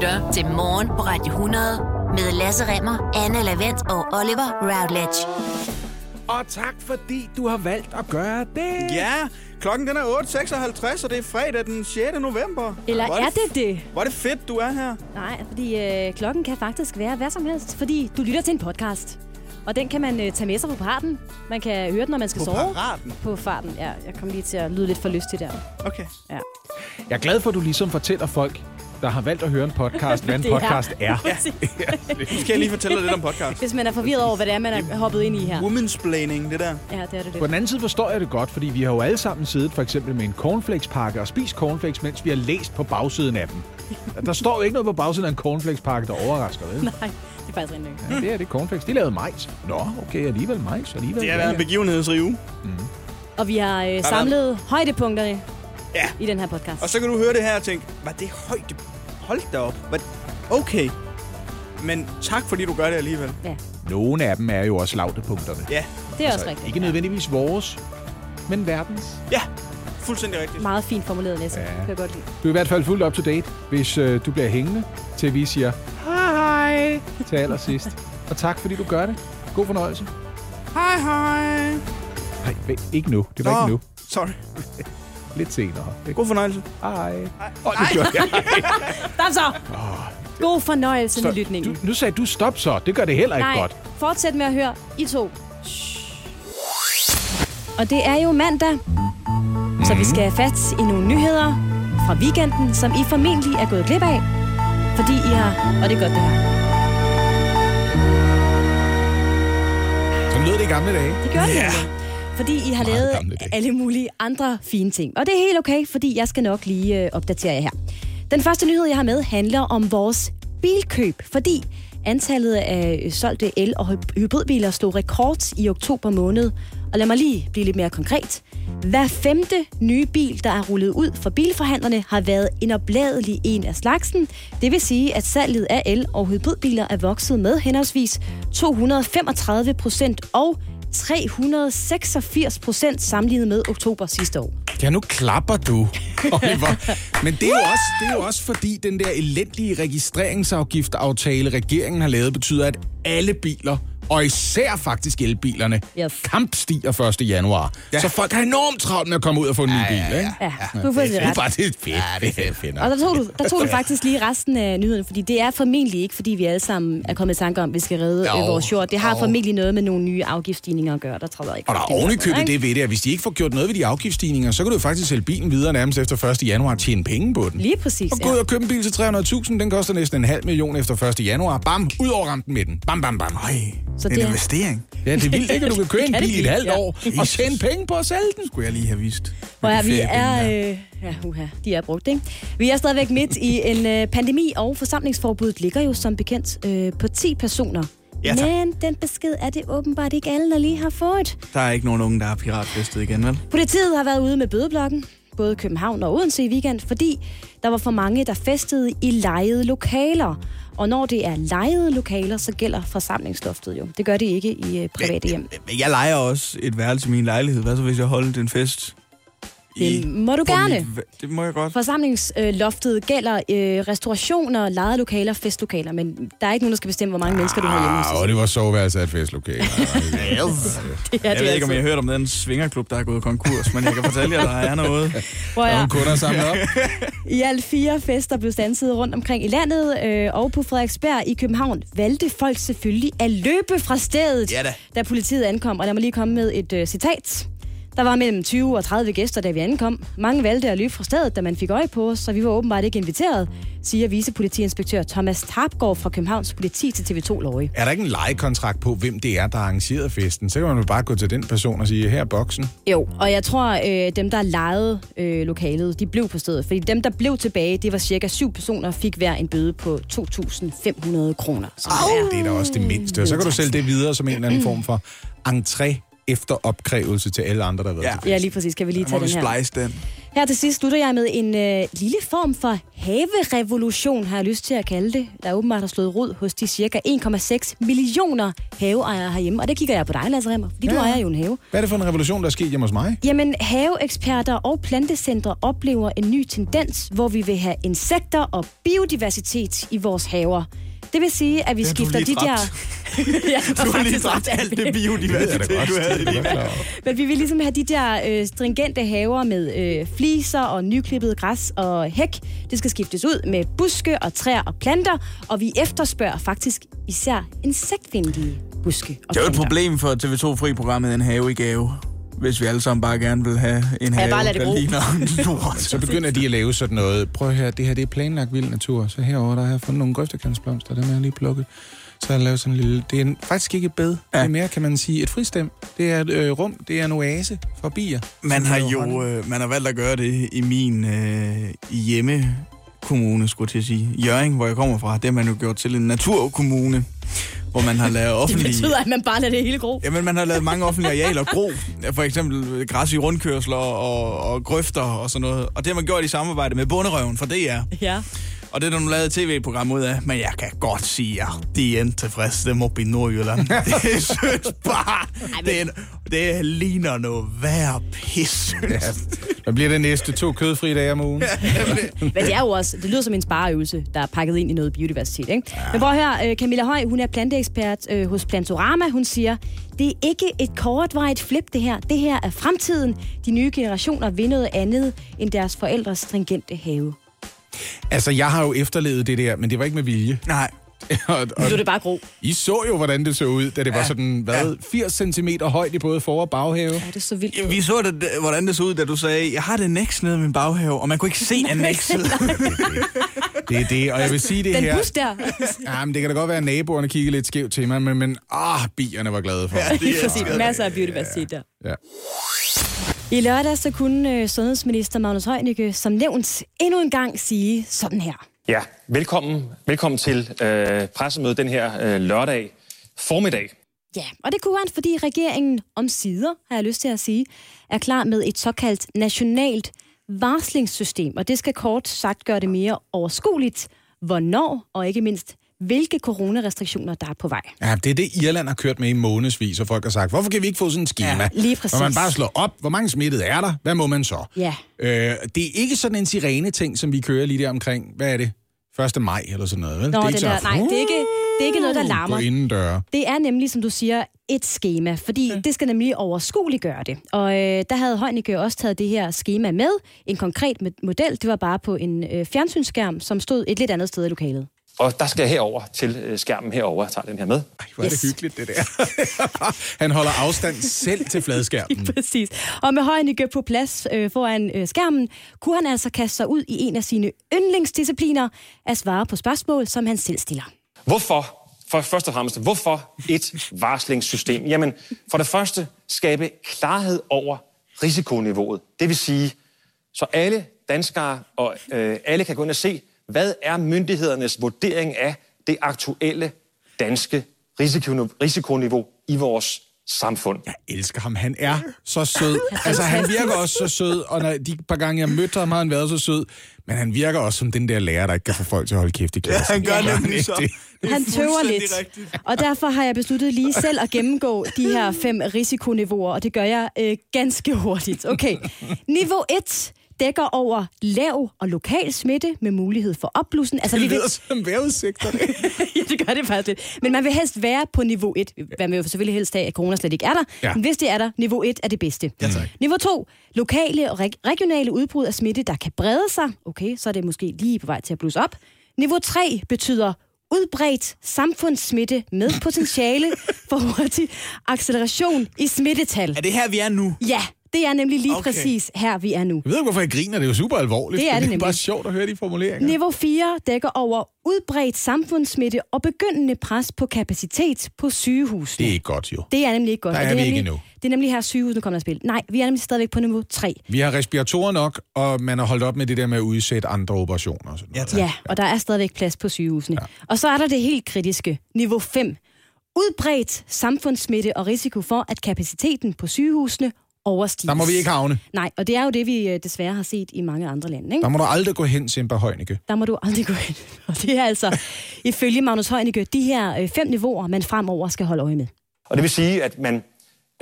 lytter til Morgen på Radio 100 med Lasse Remmer, Anne Lavendt og Oliver Routledge. Og tak fordi du har valgt at gøre det. Ja, klokken den er 8.56, og det er fredag den 6. november. Eller Hvor er det det? Hvor er det fedt, du er her. Nej, fordi øh, klokken kan faktisk være hvad som helst, fordi du lytter til en podcast. Og den kan man øh, tage med sig på parten. Man kan høre den, når man skal På sove. paraten? På farten, ja. Jeg kom lige til at lyde lidt for lystig der. Okay. Ja. Jeg er glad for, at du ligesom fortæller folk, der har valgt at høre en podcast, hvad en Det er- podcast er. Præcis. Nu skal jeg lige fortælle dig lidt om podcast. Hvis man er forvirret over, hvad det er, man er hoppet ind i her. Womansplaining, det der. Ja, det er det På den anden side forstår jeg det godt, fordi vi har jo alle sammen siddet for eksempel med en cornflakespakke og spist cornflakes, mens vi har læst på bagsiden af dem. Der står jo ikke noget på bagsiden af en cornflakespakke, der overrasker, vel? Nej, det er faktisk nok. Ja, det er det cornflakes. De lavede majs. Nå, okay, alligevel majs. Alligevel. Det har været en begivenhedsrig uge. Og vi har øh, samlet højdepunkterne Ja. i den her podcast. Og så kan du høre det her og tænke, var det højt? Hold da op. Hvad? Okay. Men tak, fordi du gør det alligevel. Ja, Nogle af dem er jo også lavdepunkterne. Ja, det er også rigtigt. Ikke nødvendigvis vores, men verdens. ja. Fuldstændig rigtigt. Meget fint formuleret, Næsse. Ja. Ja. Kan jeg godt lide. Du er i hvert fald fuldt up to date, hvis øh, du bliver hængende, til vi siger hej til allersidst. Og tak, fordi du gør det. God fornøjelse. Hej, hej. Nej, ikke nu. Det var ikke nu. Sorry. Lidt senere. God fornøjelse. Hej. Åh, det gjorde jeg. Stop så! God fornøjelse med lytningen. du, nu sagde du stop så. Det gør det heller ikke Nej, godt. fortsæt med at høre. I to. Og det er jo mandag, så vi skal have fat i nogle nyheder fra weekenden, som I formentlig er gået glip af, fordi I har... Og det er godt, det her. Sådan lød det i gamle dage. Det gør det Ja. Fordi I har lavet alle mulige andre fine ting. Og det er helt okay, fordi jeg skal nok lige øh, opdatere jer her. Den første nyhed, jeg har med, handler om vores bilkøb. Fordi antallet af øh, solgte el- og hy- hybridbiler slog rekord i oktober måned. Og lad mig lige blive lidt mere konkret. Hver femte nye bil, der er rullet ud for bilforhandlerne, har været en opladelig en af slagsen. Det vil sige, at salget af el- og hybridbiler er vokset med henholdsvis 235 procent og 386 procent sammenlignet med oktober sidste år. Ja, nu klapper du, Oliver. Men det er, jo også, det er jo også fordi, den der elendige registreringsafgiftaftale, regeringen har lavet, betyder, at alle biler, og især faktisk elbilerne, Yes. kampstiger 1. januar. Ja. Så folk har enormt travlt med at komme ud og få en ny bil, ikke? Ja, du får det Det er ret. faktisk fedt. Ja, det er fedt. Og der tog, du, der tog du faktisk lige resten af nyheden, fordi det er formentlig ikke, fordi vi alle sammen er kommet i tanke om, at vi skal redde Jo, vores jord. Det har jo. formentlig noget med nogle nye afgiftsstigninger at gøre. Der tror jeg ikke. Og der er ovenikøbet det ved det, at hvis de ikke får gjort noget ved de afgiftsstigninger, så kan du faktisk sælge bilen videre nærmest efter 1. januar og tjene penge på den. Lige præcis, Og gå ud ja. og købe en bil til 300.000, den koster næsten en halv million efter 1. januar. Bam, ud over rampen med den. Bam, bam, bam. Ej, Så en det er- investering. Ja, det er vildt ikke, at du kan købe en bil i et halvt ja. år og tjene penge på at sælge den. Skulle jeg lige have vist. Hvor er, vi er, øh, ja, uha, de er brugt, ikke? Vi er stadigvæk midt i en øh, pandemi, og forsamlingsforbuddet ligger jo som bekendt øh, på 10 personer. Ja, tak. Men den besked er det åbenbart ikke alle, der lige har fået. Der er ikke nogen unge, der er piratfestet igen, vel? Politiet har været ude med bødeblokken, både København og Odense i weekend, fordi der var for mange, der festede i lejede lokaler. Og når det er lejede lokaler, så gælder forsamlingsloftet jo. Det gør det ikke i øh, private hjem. Jeg leger også et værelse i min lejlighed. Hvad så, hvis jeg holdt en fest? Det må du gerne. det må jeg godt. Forsamlingsloftet gælder øh, restaurationer, lejede lokaler, festlokaler, men der er ikke nogen, der skal bestemme, hvor mange mennesker du har hjemme. Ah, dig. Oliver soveværelse er et festlokale. Det er Jeg det ved ikke, om I altså. har hørt om den svingerklub, der er gået konkurs, men jeg kan fortælle jer, der er noget. Der er kunder samlet op. I alt fire fester blev stanset rundt omkring i landet, øh, og på Frederiksberg i København valgte folk selvfølgelig at løbe fra stedet, Ja da. da politiet ankom. Og lad mig lige komme med et øh, citat. Der var mellem 20 og 30 gæster, da vi ankom. Mange valgte at løbe fra stedet, da man fik øje på os, så vi var åbenbart ikke inviteret, siger vicepolitiinspektør Thomas Tarpgaard fra Københavns Politi til TV2 Løje. Er der ikke en lejekontrakt på, hvem det er, der har arrangeret festen? Så kan man jo bare gå til den person og sige, her er boksen. Jo, og jeg tror, øh, dem, der lejede øh, lokalet, de blev på stedet. Fordi dem, der blev tilbage, det var cirka syv personer, fik hver en bøde på 2.500 kroner. som er- Det er da også det mindste. Og så kan du sælge det videre som en eller anden form for entré efter opkrævelse til alle andre, der har været Ja. til Ja, lige præcis. Kan vi lige tage vi den her? splice den. Her til sidst slutter jeg med en øh, lille form for haverevolution, har jeg lyst til at kalde det. Der åbenbart har slået rod hos de cirka 1,6 millioner haveejere herhjemme. Og det kigger jeg på dig, Lasse Remmer, fordi ja. du ejer jo en have. Hvad er det for en revolution, der er sket hjemme hos mig? Jamen, haveeksperter og plantecentre oplever en ny tendens, hvor vi vil have insekter og biodiversitet i vores haver. Det vil sige, at vi du skifter de der... ja, Du har lige dræbt alt det biodiversitet, du havde i din. Men vi vil ligesom have de der øh, stringente haver med øh, fliser og nyklippet græs og hæk. Det skal skiftes ud med buske og træer og planter, og vi efterspørger faktisk især insektvenlige buske og Det er jo et problem for TV2-fri-programmet En Have i Gave. Hvis vi alle sammen bare gerne vil have en have, bare lad det der ligner lort. Så begynder de at lave sådan noget. Prøv høre, det her det er planlagt vild natur. Så herover der har jeg fundet nogle grøftekantsblomster, dem har jeg lige plukket. Så har jeg lavet sådan en lille... Det er en, faktisk ikke et bed. Ja. Det er mere, kan man sige, et fristem. Det er et øh, rum. Det er en oase for bier. Man har jo øh, man har valgt at gøre det i min øh, hjemmekommune, skulle jeg til at sige. Jørgen, hvor jeg kommer fra, det har man jo gjort til en naturkommune, hvor man har lavet Det offentlige... betyder, at man bare lader det hele gro. Jamen, man har lavet mange offentlige arealer gro. For eksempel græs i rundkørsler og, og grøfter og sådan noget. Og det har man gjort i samarbejde med Bunderøven for DR. Ja. Og det er der nu lavet et tv-program ud af. Men jeg kan godt sige, at de er tilfredse dem oppe i Nordjylland. det synes bare, det, er, det ligner noget værre pis. Ja. Hvad bliver det næste? To kødfri dage om ugen? Men det er jo også, det lyder som en spareøvelse, der er pakket ind i noget biodiversitet. Ikke? Ja. Men prøv her, Camilla Høj, hun er planteekspert øh, hos Plantorama. Hun siger, det er ikke et kortvarigt flip, det her. Det her er fremtiden. De nye generationer vil noget andet end deres forældres stringente have. Altså, jeg har jo efterlevet det der, men det var ikke med vilje. Nej. og, og, Nu er det bare gro. I så jo, hvordan det så ud, da det ja. var sådan, hvad, 80 cm højt i både for- og baghave. Ja, det er så vildt. Ja, vi så det, hvordan det så ud, da du sagde, jeg har det næks nede i min baghave, og man kunne ikke se annexet. Det er det, og jeg vil sige det Den her. bus der. Ja, men det kan da godt være, at naboerne kiggede lidt skævt til mig, men, men ah, bierne var glade for ja, Lige præcis. Masser af biodiversitet der. ja. I lørdag så kunne øh, sundhedsminister Magnus Heunicke som nævnt endnu en gang sige sådan her. Ja, velkommen, velkommen til øh, pressemødet den her øh, lørdag formiddag. Ja, og det kunne han, fordi regeringen om sider, har jeg lyst til at sige, er klar med et såkaldt nationalt varslingssystem, og det skal kort sagt gøre det mere overskueligt, hvornår og ikke mindst, hvilke coronarestriktioner, der er på vej. ja, det er det, Irland har kørt med i månedsvis, og folk har sagt, hvorfor kan vi ikke få sådan et schema? Ja, lige præcis. Hvor man bare slår op, hvor mange smittede er der, hvad må man så? Ja. Øh, det er ikke sådan en sirene-ting, som vi kører lige der omkring, hvad er det? 1. maj eller sådan noget, vel? Nå, det er ikke der, så, nej, det er ikke, det er ikke noget, der larmer. Gå inden døre. Det er nemlig, som du siger, et schema, fordi ja. det skal nemlig overskueligt gøre det. Og øh, der havde Heunicke også taget det her schema med. En konkret model, det var bare på en øh, fjernsynsskærm, som stod et lidt andet sted i lokalet. Og der skal jeg herover til øh, skærmen herover. Jeg tager den her med. Ej, hvor er det Yes. hyggeligt, det der. Han holder afstand selv til fladskærmen. Præcis. Og med Heunicke på plads øh, foran øh, skærmen, kunne han altså kaste sig ud i en af sine yndlingsdiscipliner at svare på spørgsmål, som han selv stiller. Hvorfor, for først og fremmest, hvorfor et varslingssystem? Jamen, for det første, skabe klarhed over risikoniveauet. Det vil sige, så alle danskere og øh, alle kan gå ind og se, hvad er myndighedernes vurdering af det aktuelle danske risikoniveau, i vores samfund. Jeg elsker ham. Han er så sød. Altså, han virker også så sød, og når de par gange, jeg mødte ham, har han været så sød. Men han virker også som den der lærer, der ikke kan få folk til at holde kæft i klassen. han gør Ja. nemlig så. Han tøver lidt. rigtigt. Og derfor har jeg besluttet lige selv at gennemgå de her fem risikoniveauer, og det gør jeg øh, ganske hurtigt. Okay. Niveau 1 dækker over lav og lokal smitte med mulighed for opblussen. Altså, Det vi vil, lyder som vejrudsigter. det. ja, det gør det faktisk lidt. Men man vil helst være på niveau 1. Man vil jo selvfølgelig helst have, at corona slet ikke er der. Ja. Men hvis det er der, niveau 1 er det bedste. Ja, tak. Niveau 2. Lokale og reg- regionale udbrud af smitte, der kan brede sig. Okay, så er det måske lige på vej til at blusse op. Niveau 3 betyder udbredt samfundssmitte med potentiale for hurtig acceleration i smittetal. Er det her, vi er nu? Ja, det er nemlig lige Okay. præcis her, vi er nu. Jeg ved ikke, hvorfor jeg griner. Det er jo super alvorligt. Det er det det er bare sjovt at høre de formuleringer. Niveau 4 dækker over udbredt samfundssmitte og begyndende pres på kapacitet på sygehusene. Det er ikke godt, jo. Det er nemlig ikke godt. Der er det vi nemlig, ikke endnu. Det er nemlig her sygehusene kommer i spil. Nej, vi er nemlig stadigvæk på niveau 3. Vi har respiratorer nok, og man har holdt op med det der med at udsætte andre operationer. Og sådan noget. tak. Ja, og der er stadigvæk plads på sygehusene. Ja. Og så er der det helt kritiske, niveau 5. Udbredt samfundssmitte og risiko for, at kapaciteten på sygehusene overstiges. Der må vi ikke havne. Nej, og det er jo det, vi øh, desværre har set i mange andre lande. Ikke? Der må du aldrig gå hen, Simba Højnække. Der må du aldrig gå ind. Og det er altså, ifølge Magnus Heunicke, de her øh, fem niveauer, man fremover skal holde øje med. Og det vil sige, at man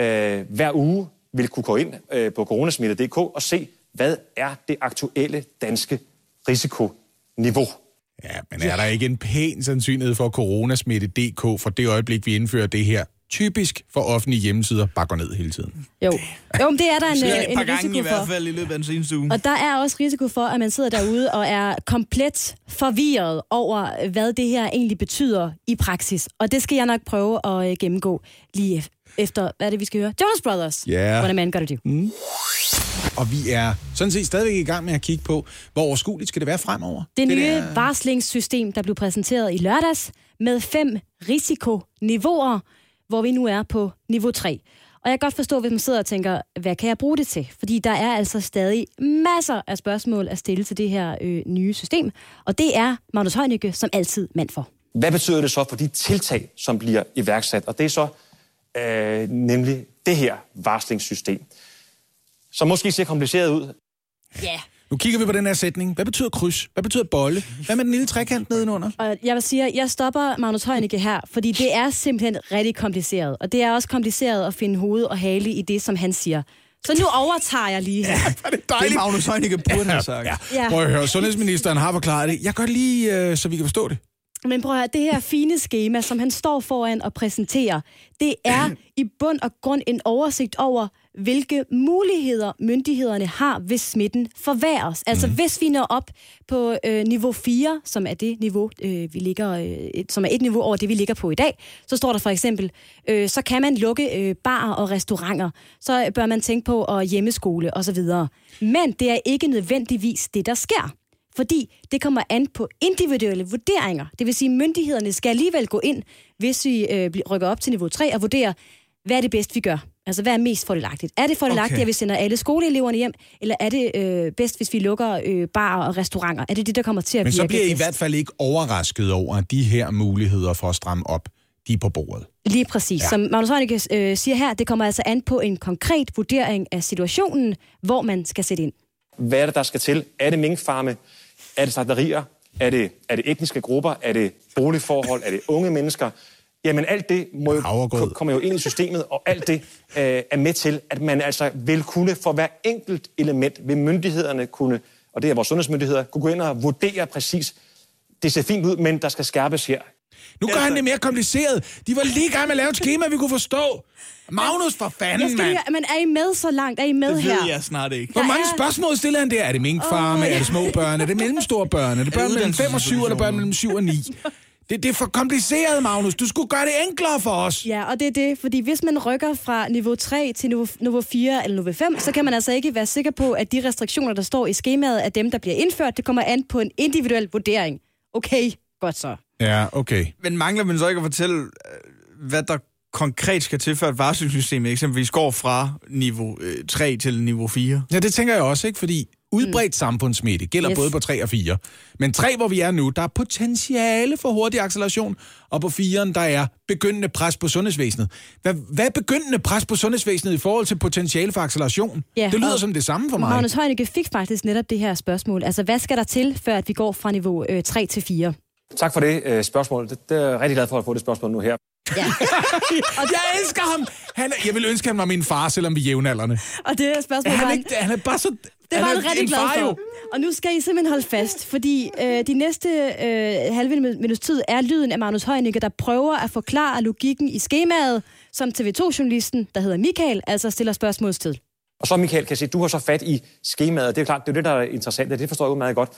øh, hver uge vil kunne gå ind øh, på coronasmitte.dk og se, hvad er det aktuelle danske risikoniveau. Ja, men er der ikke en pæn sandsynlighed for, coronasmitte.dk for det øjeblik, vi indfører det her, typisk for offentlige hjemmesider, bare går ned hele tiden? Jo, jo men det er der en, Ja, øh, et en par gange risiko i hvert for. fald i løbet af den seneste uge. Og der er også risiko for, at man sidder derude og er komplet forvirret over, hvad det her egentlig betyder i praksis. Og det skal jeg nok prøve at øh, gennemgå lige ef- efter, hvad er det, vi skal høre? Jonas Brothers. Ja. What a man gotta do. Mm. Og vi er sådan set stadigvæk i gang med at kigge på, hvor overskueligt skal det være fremover. Det nye der- varslingssystem, der blev præsenteret i lørdags, med fem risikoniveauer, hvor vi nu er på niveau 3. Og jeg kan godt forstå, hvis man sidder og tænker, hvad kan jeg bruge det til? Fordi der er altså stadig masser af spørgsmål at stille til det her øh, nye system. Og det er Magnus Heunicke som altid mand for. Hvad betyder det så for de tiltag, som bliver iværksat? Og det er så øh, nemlig det her varslingssystem, som måske ser kompliceret ud. Ja. Nu kigger vi på den her sætning. Hvad betyder kryds? Hvad betyder bolle? Hvad med den lille trekant nedenunder? Og jeg vil sige, at jeg stopper Magnus Heunicke her, fordi det er simpelthen rigtig kompliceret. Og det er også kompliceret at finde hoved og hale i det, som han siger. Så nu overtager jeg lige her. Er det Det dejligt? Magnus Heunicke burde have sagt. Ja. Ja. Prøv at høre, sundhedsministeren har forklaret det. Jeg gør lige, øh, så vi kan forstå det. Men prøv at høre, det her fine schema, som han står foran og præsenterer, det er i bund og grund en oversigt over, hvilke muligheder myndighederne har, hvis smitten forværres. Altså mm. hvis vi når op på øh, niveau 4, som er det niveau, øh, vi ligger, øh, som er et niveau over det, vi ligger på i dag, så står der for eksempel, øh, så kan man lukke øh, barer og restauranter. Så bør man tænke på at hjemmeskole osv. Men det er ikke nødvendigvis det, der sker fordi det kommer an på individuelle vurderinger. Det vil sige, at myndighederne skal alligevel gå ind, hvis vi øh, rykker op til niveau 3 og vurdere, hvad er det bedst, vi gør? Altså, hvad er mest fordelagtigt? Er det fordelagtigt, Okay. at vi sender alle skoleeleverne hjem, eller er det øh, bedst, hvis vi lukker øh, barer og restauranter? Er det det, der kommer til at Men virke så bliver I i hvert fald ikke overrasket over, at de her muligheder for at stramme op, de er på bordet. Lige præcis. Ja. Som Magnus Heunicke øh, siger her, det kommer altså an på en konkret vurdering af situationen, hvor man skal sætte ind. Hvad er det, der skal til? Er det minkfarme? Er det slagterier? Er det, er det etniske grupper? Er det boligforhold? Er det unge mennesker? Jamen alt det må jo, kommer jo ind i systemet, og alt det øh, er med til, at man altså vil kunne for hver enkelt element, vil myndighederne kunne, og det er vores sundhedsmyndigheder, kunne gå ind og vurdere præcis, det ser fint ud, men der skal skærpes her. Nu gør han det mere kompliceret. De var lige i gang med at lave et schema, vi kunne forstå. Magnus, for fanden, mand. lige, men er I med så langt? Er I med Det her? ved jeg snart ikke. Hvor mange er- spørgsmål stiller han der? Er det minkfarme? Åh, Er det små børn? Er det mellemstore børn? Er det børn mellem 5 og 7, eller børn mellem 7 og 9? Det, det er for kompliceret, Magnus. Du skulle gøre det enklere for os. Ja, og det er det, fordi hvis man rykker fra niveau 3 til niveau, niveau 4 eller niveau 5, så kan man altså ikke være sikker på, at de restriktioner, der står i skemaet, er dem, der bliver indført. Det kommer an på en individuel vurdering. Okay, godt så. Ja, okay. Men mangler man så ikke at fortælle, øh, hvad der konkret skal til, før et varslingssystem eksempelvis går fra niveau øh, 3 til niveau 4? Ja, det tænker jeg også, ikke? Fordi udbredt samfundssmitte gælder Yes. både på 3 og 4. Men 3, hvor vi er nu, der er potentiale for hurtig acceleration, og på 4'eren, der er begyndende pres på sundhedsvæsenet. Hvad, hvad er begyndende pres på sundhedsvæsenet i forhold til potentiale for acceleration? Ja, det lyder som det samme for mig. Magnus Heunicke fik faktisk netop det her spørgsmål. Altså, hvad skal der til, før at vi går fra niveau øh, 3 til 4? Tak for det øh, spørgsmål. Det, det er jeg rigtig glad for at få det spørgsmål nu her. Ja. Jeg elsker ham! Han, jeg vil ønske, at han var min far, selvom vi er jævnaldrende. Og det her spørgsmål Han er, han, ikke, han er bare så... det var han rigtig glad for. Og nu skal I simpelthen holde fast, fordi øh, de næste øh, halve minuts tid er lyden af Magnus Heunicke, der prøver at forklare logikken i skemaet, som TV2-journalisten, der hedder Michael, altså stiller spørgsmålstid. Og så, Michael, kan jeg sige, du har så fat i skemaet. Det er jo klart, det er det, der er interessant. Det forstår jeg meget godt.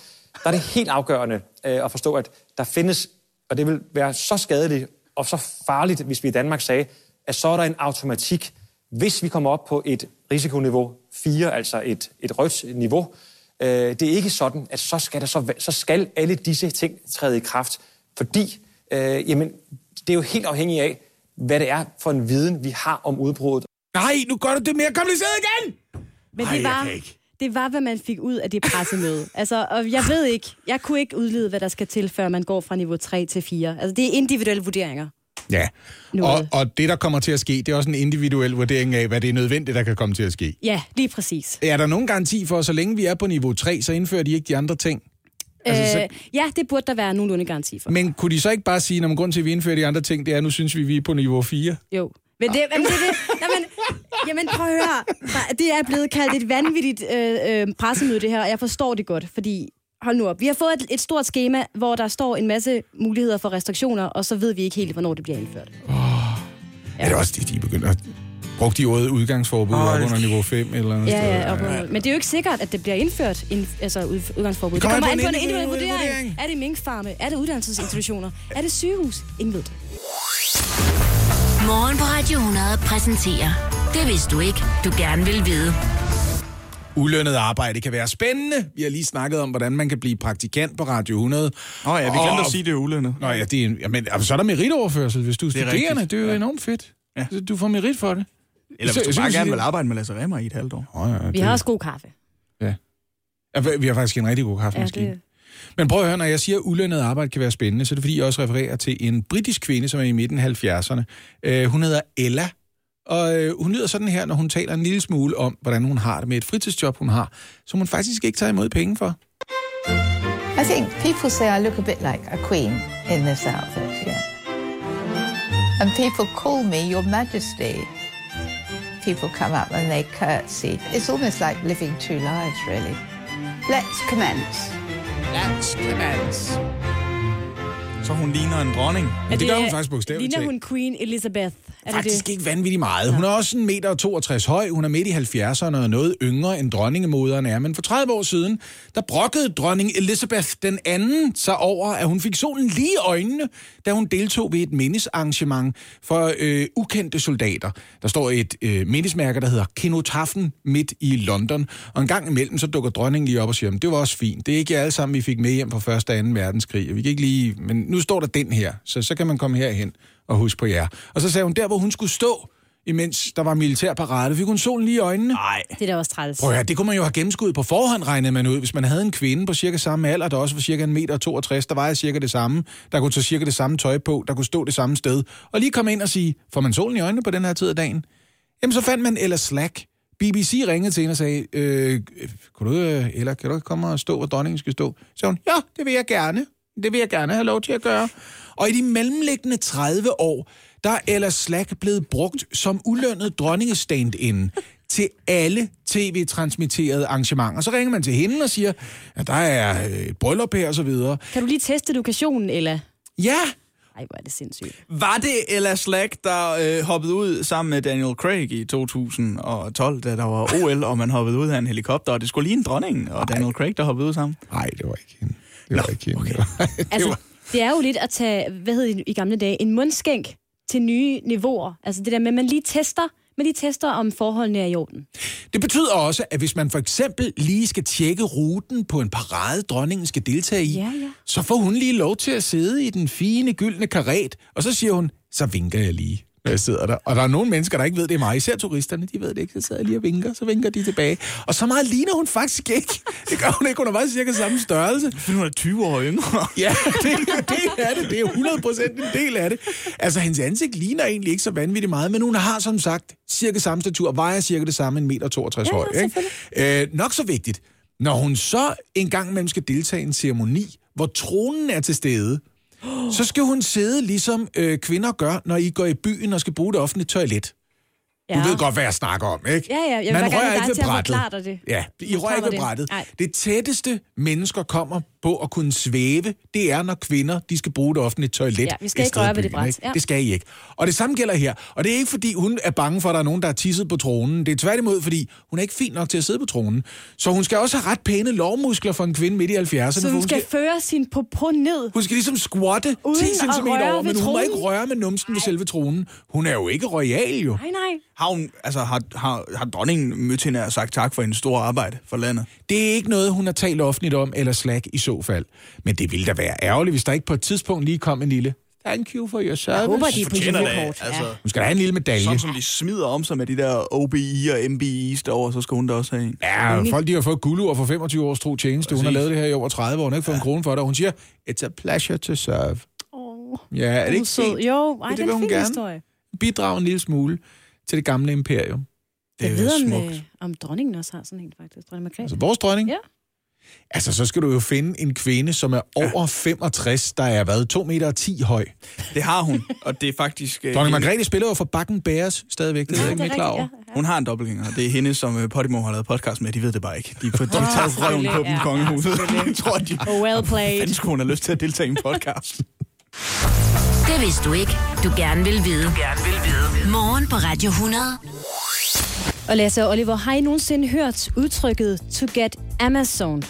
Der er det helt afgørende øh, at forstå, at der findes, og det vil være så skadeligt og så farligt, hvis vi i Danmark sagde, at så er der en automatik, hvis vi kommer op på et risikoniveau 4, altså et, et rødt niveau. Øh, det er ikke sådan, at så skal, der så, så skal alle disse ting træde i kraft, fordi øh, jamen, det er jo helt afhængigt af, hvad det er for en viden, vi har om udbruddet. Nej, nu gør du det mere kompliceret igen! Men Ej, det jeg var, det var, hvad man fik ud af det pressemøde. altså, og jeg ved ikke, jeg kunne ikke udlede, hvad der skal til, før man går fra niveau 3 til 4. Altså, det er individuelle vurderinger. Ja, Noget. og, og det, der kommer til at ske, det er også en individuel vurdering af, hvad det er nødvendigt, der kan komme til at ske. Ja, lige præcis. Er der nogen garanti for, at så længe vi er på niveau 3, så indfører de ikke de andre ting? Altså, Altså, så- øh, ja, det burde der være nogenlunde garanti for. Men kunne de så ikke bare sige, når man grund til, at vi indfører de andre ting, det er, at nu synes vi, vi er på niveau 4? Jo. Men det, jamen, det, det, jamen, jamen, prøv at høre. Det er blevet kaldt et vanvittigt øh, øh, pressemøde, det her, og jeg forstår det godt, fordi hold nu op. Vi har fået et, et stort schema, hvor der står en masse muligheder for restriktioner, og så ved vi ikke helt, hvornår det bliver indført. Ja. Er det også det, de er begyndt at bruge de ordet udgangsforbud Åh, op det- under niveau 5? Eller noget Ja, ja, op, og- men det er jo ikke sikkert, at det bliver indført, ind, altså ud, udgangsforbud. Det kommer kommer an på en individuel vurdering. vurdering. Er det minkfarme? Er det uddannelsesinstitutioner? Er det sygehus? Ingen ved det. Morgen på Radio 100 præsenterer Det vidste du ikke, du gerne vil vide. Ulønnet arbejde kan være spændende. Vi har lige snakket om, hvordan man kan blive praktikant på Radio 100. Nå ja, vi glemte Og- at sige, det er ulønnet. Nå ja, det er, en- jamen, altså, så er der meritoverførsel, hvis du er Det er studerende. rigtigt. Det er jo Ja. enormt fedt. Ja. Ja. Du får merit for det. Eller Så- hvis så du bare vil gerne vil arbejde med Lasse Remmer i et halvt år. Oh, ja, Vi det, har også god kaffe. Ja, vi har faktisk en rigtig god kaffemaskine. Ja, Ja, det- men prøv at høre, når jeg siger, at ulønnet arbejde kan være spændende, så er det fordi, jeg også refererer til en britisk kvinde, som er i midten af 70'erne. Uh, øh, hun hedder Ella, og uh, hun lyder sådan her, når hun taler en lille smule om, hvordan hun har det med et fritidsjob, hun har, som hun faktisk ikke tager imod penge for. I think people say I look a bit like a queen in this outfit, yeah. And people call me Your Majesty. People come up and they curtsy. It's almost like living two lives, really. Let's commence. Lands Så hun ligner en dronning. Men det gør hun faktisk bogstaveligt Ligner hun Queen Elizabeth? Er Faktisk det det? ikke vanvittigt meget. Hun er også en meter og 62 høj, hun er midt i 70'erne og noget yngre end dronningemoderen er. Men for 30 år siden, der brokkede dronning Elizabeth den anden sig over, at hun fik solen lige i øjnene, da hun deltog ved et mindesarrangement for øh, ukendte soldater. Der står et øh, mindesmærke, der hedder Kenotafen midt i London. Og en gang imellem, så dukker dronningen lige op og siger, "Men det var også fint. Det er ikke alle sammen, vi fik med hjem fra 1. og 2. verdenskrig. og Vi kan ikke lige... Men nu står der den her, så så kan man komme herhen og huske på jer. Og så sagde hun, der hvor hun skulle stå, imens der var militærparade, fik hun solen lige i øjnene. Nej. Det er da også træls. Prøv at høre, det kunne man jo have gennemskuddet på forhånd, regnede man ud. Hvis man havde en kvinde på cirka samme alder, der også var cirka en meter og 62, der vejer cirka det samme, der kunne tage cirka det samme tøj på, der kunne stå det samme sted, og lige komme ind og sige, får man solen i øjnene på den her tid af dagen? Jamen, så fandt man Ella Slack. BBC ringede til hende og sagde, øh, kunne du, øh, eller kan du ikke komme og stå, hvor dronningen skal stå? Så sagde hun, ja, det vil jeg gerne. Det vil jeg gerne have lov til at gøre. Og i de mellemliggende 30 år, der er Ella Slack blevet brugt som ulønnet dronningestand-in til alle tv-transmitterede arrangementer. Så ringer man til hende og siger, at der er øh, et bryllup her og så videre. Kan du lige teste edukationen, eller? Ja, Ej, hvor er det sindssygt. Var det Ella Slack, der øh, hoppede ud sammen med Daniel Craig i 2012, da der var OL, og man hoppede ud af en helikopter, og det skulle lige en dronning og Daniel Craig, der hoppede ud sammen? nej, det var ikke hende. Det var ikke hende. Okay. Altså, det er jo lidt at tage, hvad hed det i gamle dage, en mundskænk til nye niveauer. Altså det der med, at man lige tester, man lige tester, om forholdene er i orden. Det betyder også, at hvis man for eksempel lige skal tjekke ruten på en parade, dronningen skal deltage i, Ja, ja. så får hun lige lov til at sidde i den fine, gyldne karet, og så siger hun, så vinker jeg lige, jeg sidder der. Og der er nogle mennesker, der ikke ved, det er mig. Især turisterne, de ved det ikke. Så sidder jeg lige og vinker, så vinker de tilbage. Og så meget ligner hun faktisk ikke. Det gør hun ikke. Hun er faktisk cirka samme størrelse. Fordi hun er 20 år yngre. Ja, det er jo en del af det. Det er jo 100% en del af det. Altså, hendes ansigt ligner egentlig ikke så vanvittigt meget, men hun har som sagt cirka samme statur, vejer cirka det samme, en meter 62 Ja, høj. Ikke? Øh, nok så vigtigt. Når hun så en gang imellem skal deltage i en ceremoni, hvor tronen er til stede, så skal hun sidde ligesom øh, kvinder gør, når I går i byen og skal bruge det offentlige toilet. Du Ja. ved godt, hvad jeg snakker om, ikke? Ja, ja, jeg vil Man rører ikke ved brættet. det. Ja, I rører ikke ved brættet. Nej. Det tætteste, mennesker kommer på at kunne svæve, det er, når kvinder de skal bruge det offentlige toilet. Ja, vi skal ikke røre ved det bræt. ikke? Ja. Det skal I ikke. Og det samme gælder her. Og det er ikke, fordi hun er bange for, at der er nogen, der er tisset på tronen. Det er tværtimod, fordi hun er ikke fin nok til at sidde på tronen. Så hun skal også have ret pæne lovmuskler for en kvinde midt i 70'erne. Så hun hun skal føre sin popo ned. hun skal ligesom squatte Uden 10 at cm røre over, ved men hun må ikke tronen. røre med numsen ved selve tronen. Hun er jo ikke royal, jo. Nej, nej. Har, hun, altså, har, har, har dronningen mødt hende og sagt tak for en stor arbejde for landet? Det er ikke noget, hun har talt offentligt om, eller slag i så fald. Men det ville da være ærgerligt, hvis der ikke på et tidspunkt lige kom en lille Thank you for your service. Jeg håber, de er på julekort. altså. Ja. Hun skal da have en lille medalje. Sådan som de smider om sig med de der OBI og MBI's derovre, så skal hun da også have en. Ja, folk de har fået guldur for 25 års tro tjeneste. Hun har lavet det her i over 30 år. Hun har ikke fået en krone for det. Og hun siger, it's a pleasure to serve. Ja, er det ikke sød. fint? Jo, ej, Det det er en fin gerne. historie. Bidrage en lille smule til det gamle imperium. Det Jeg er ved, jo om, smukt. øh, om dronningen også har sådan en, faktisk. Dronning Margrethe. Altså vores dronning? Ja. Altså, så skal du jo finde en kvinde, som er over 65, der er været 2 meter og 10 høj. Det har hun, og det er faktisk... øh, Dronning hende- Margrethe spiller jo for Bakken Bears stadigvæk, det er jeg ikke mere klar over. Hun har en dobbeltgænger, og det er hende, som øh, Podimo har lavet podcast med. De ved det bare ikke. De har fået Ah, taget røven på dem, ja, kongehuset. ja, Jeg tror, de... Oh, well played. Fanden skulle hun have lyst til at deltage i en podcast? Det vidste du ikke, du gerne vil vide. Du gerne vil vide. Morgen på Radio 100. Og Lasse og Oliver, har I nogensinde hørt udtrykket to get Amazon?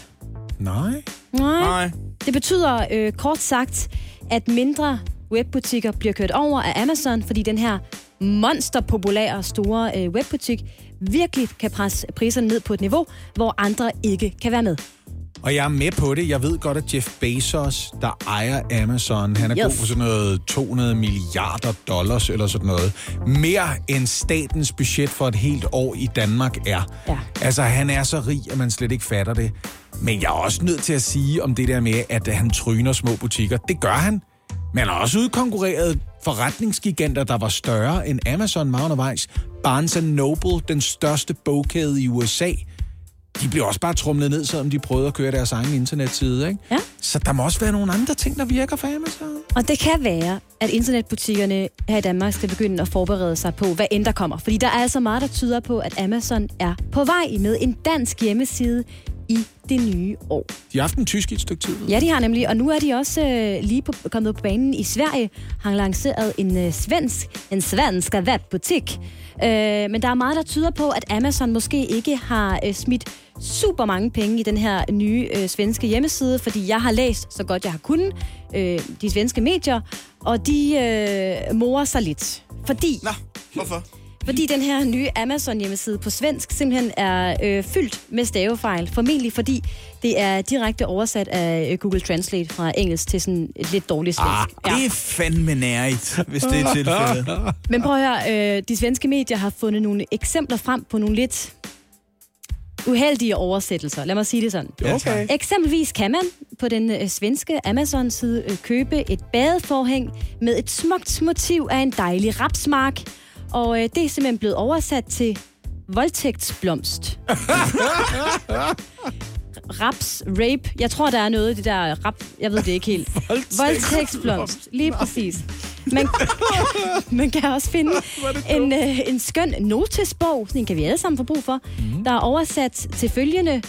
Nej. Nej. Nej. Det betyder øh, kort sagt, at mindre webbutikker bliver kørt over af Amazon, fordi den her monsterpopulære store øh, webbutik virkelig kan presse priserne ned på et niveau, hvor andre ikke kan være med. Og jeg er med på det. Jeg ved godt, at Jeff Bezos, der ejer Amazon, han er Yes. god for sådan noget 200 milliarder dollars eller sådan noget. Mere end statens budget for et helt år i Danmark er. Ja. Altså, han er så rig, at man slet ikke fatter det. Men jeg er også nødt til at sige om det der med, at han tryner små butikker. Det gør han. Men han har også udkonkurreret forretningsgiganter, der var større end Amazon var undervejs. Barnes Noble, den største bogkæde i USA, de blev også bare trumlet ned, selvom de prøvede at køre deres egen internetside. Ikke? Ja. Så der må også være nogle andre ting, der virker for Amazon. Og det kan være, at internetbutikkerne her i Danmark skal begynde at forberede sig på, hvad end der kommer. Fordi der er altså meget, der tyder på, at Amazon er på vej med en dansk hjemmeside i det nye år. De har haft en tysk i et stykke tid. Ja, de har nemlig, og nu er de også øh, lige på, kommet på banen i Sverige, har lanceret en øh, svensk, en svensk webbutik. Øh, men der er meget, der tyder på, at Amazon måske ikke har øh, smidt super mange penge i den her nye øh, svenske hjemmeside, fordi jeg har læst så godt jeg har kunnet øh, de svenske medier, og de øh, morer sig lidt. Fordi Nå, hvorfor? Fordi den her nye Amazon-hjemmeside på svensk simpelthen er øh, fyldt med stavefejl. Formentlig fordi det er direkte oversat af øh, Google Translate fra engelsk til sådan et lidt dårligt svensk. Ah, det er fandme nærigt, hvis det er tilfældet. Men prøv at høre, øh, de svenske medier har fundet nogle eksempler frem på nogle lidt uheldige oversættelser. Lad mig sige det sådan. Okay. Eksempelvis kan man på den øh, svenske Amazon-side øh, købe et badeforhæng med et smukt motiv af en dejlig rapsmark. Og øh, det er simpelthen blevet oversat til voldtægtsblomst. Raps, rape. Jeg tror, der er noget i det der rap. Jeg ved det ikke helt. Voldtægtsblomst. Lige præcis. Man, man kan også finde en, øh, en skøn notesbog, sådan en kan vi alle sammen få brug for, mm. der er oversat til følgende.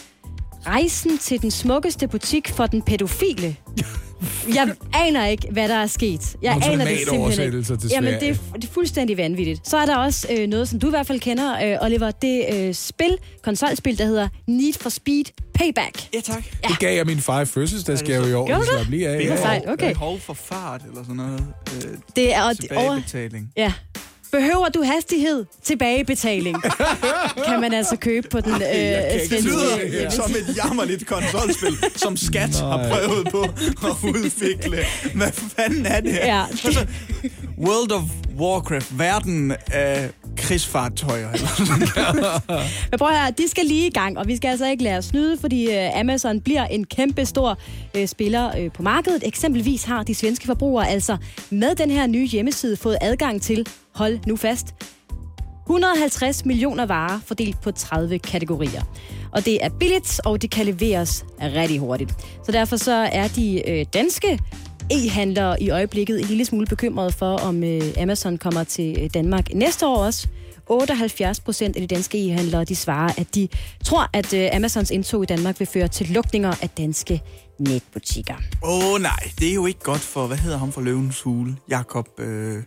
Rejsen til den smukkeste butik for den pædofile. Jeg aner ikke, hvad der er sket. Jeg aner det simpelthen ikke. Til Jamen, det er, det er fuldstændig vanvittigt. Så er der også øh, noget, som du i hvert fald kender, øh, Oliver. Det øh, spil, konsolspil, der hedder Need for Speed Payback. Ja, tak. Det gav jeg min far i fødselsdagsgave i år. Gjorde det du slap lige af. Det var Ja. sejt, okay. Behov for fart eller sådan noget. Øh, Det er og, over, ja. Behøver du hastighed? Tilbagebetaling. kan man altså købe på den øh, Det svenske lyder som et jammerligt konsolspil, som Skat har prøvet på at udvikle. Hvad fanden er det her? Ja. Altså, World of Warcraft, verden af krigsfartøjer. Men prøv at høre, de skal lige i gang, og vi skal altså ikke lade os snyde, fordi øh, Amazon bliver en kæmpe stor øh, spiller øh, på markedet. Eksempelvis har de svenske forbrugere altså med den her nye hjemmeside fået adgang til, hold nu fast, 150 millioner varer fordelt på 30 kategorier. Og det er billigt, og det kan leveres rigtig hurtigt. Så derfor så er de øh, danske e-handlere i øjeblikket en lille smule bekymrede for, om øh, Amazon kommer til øh, Danmark næste år også. 78 procent af de danske e-handlere de svarer, at de tror, at øh, Amazons indtog i Danmark vil føre til lukninger af danske netbutikker. Åh oh, nej, det er jo ikke godt for, hvad hedder ham for løvens hule? Jakob øh,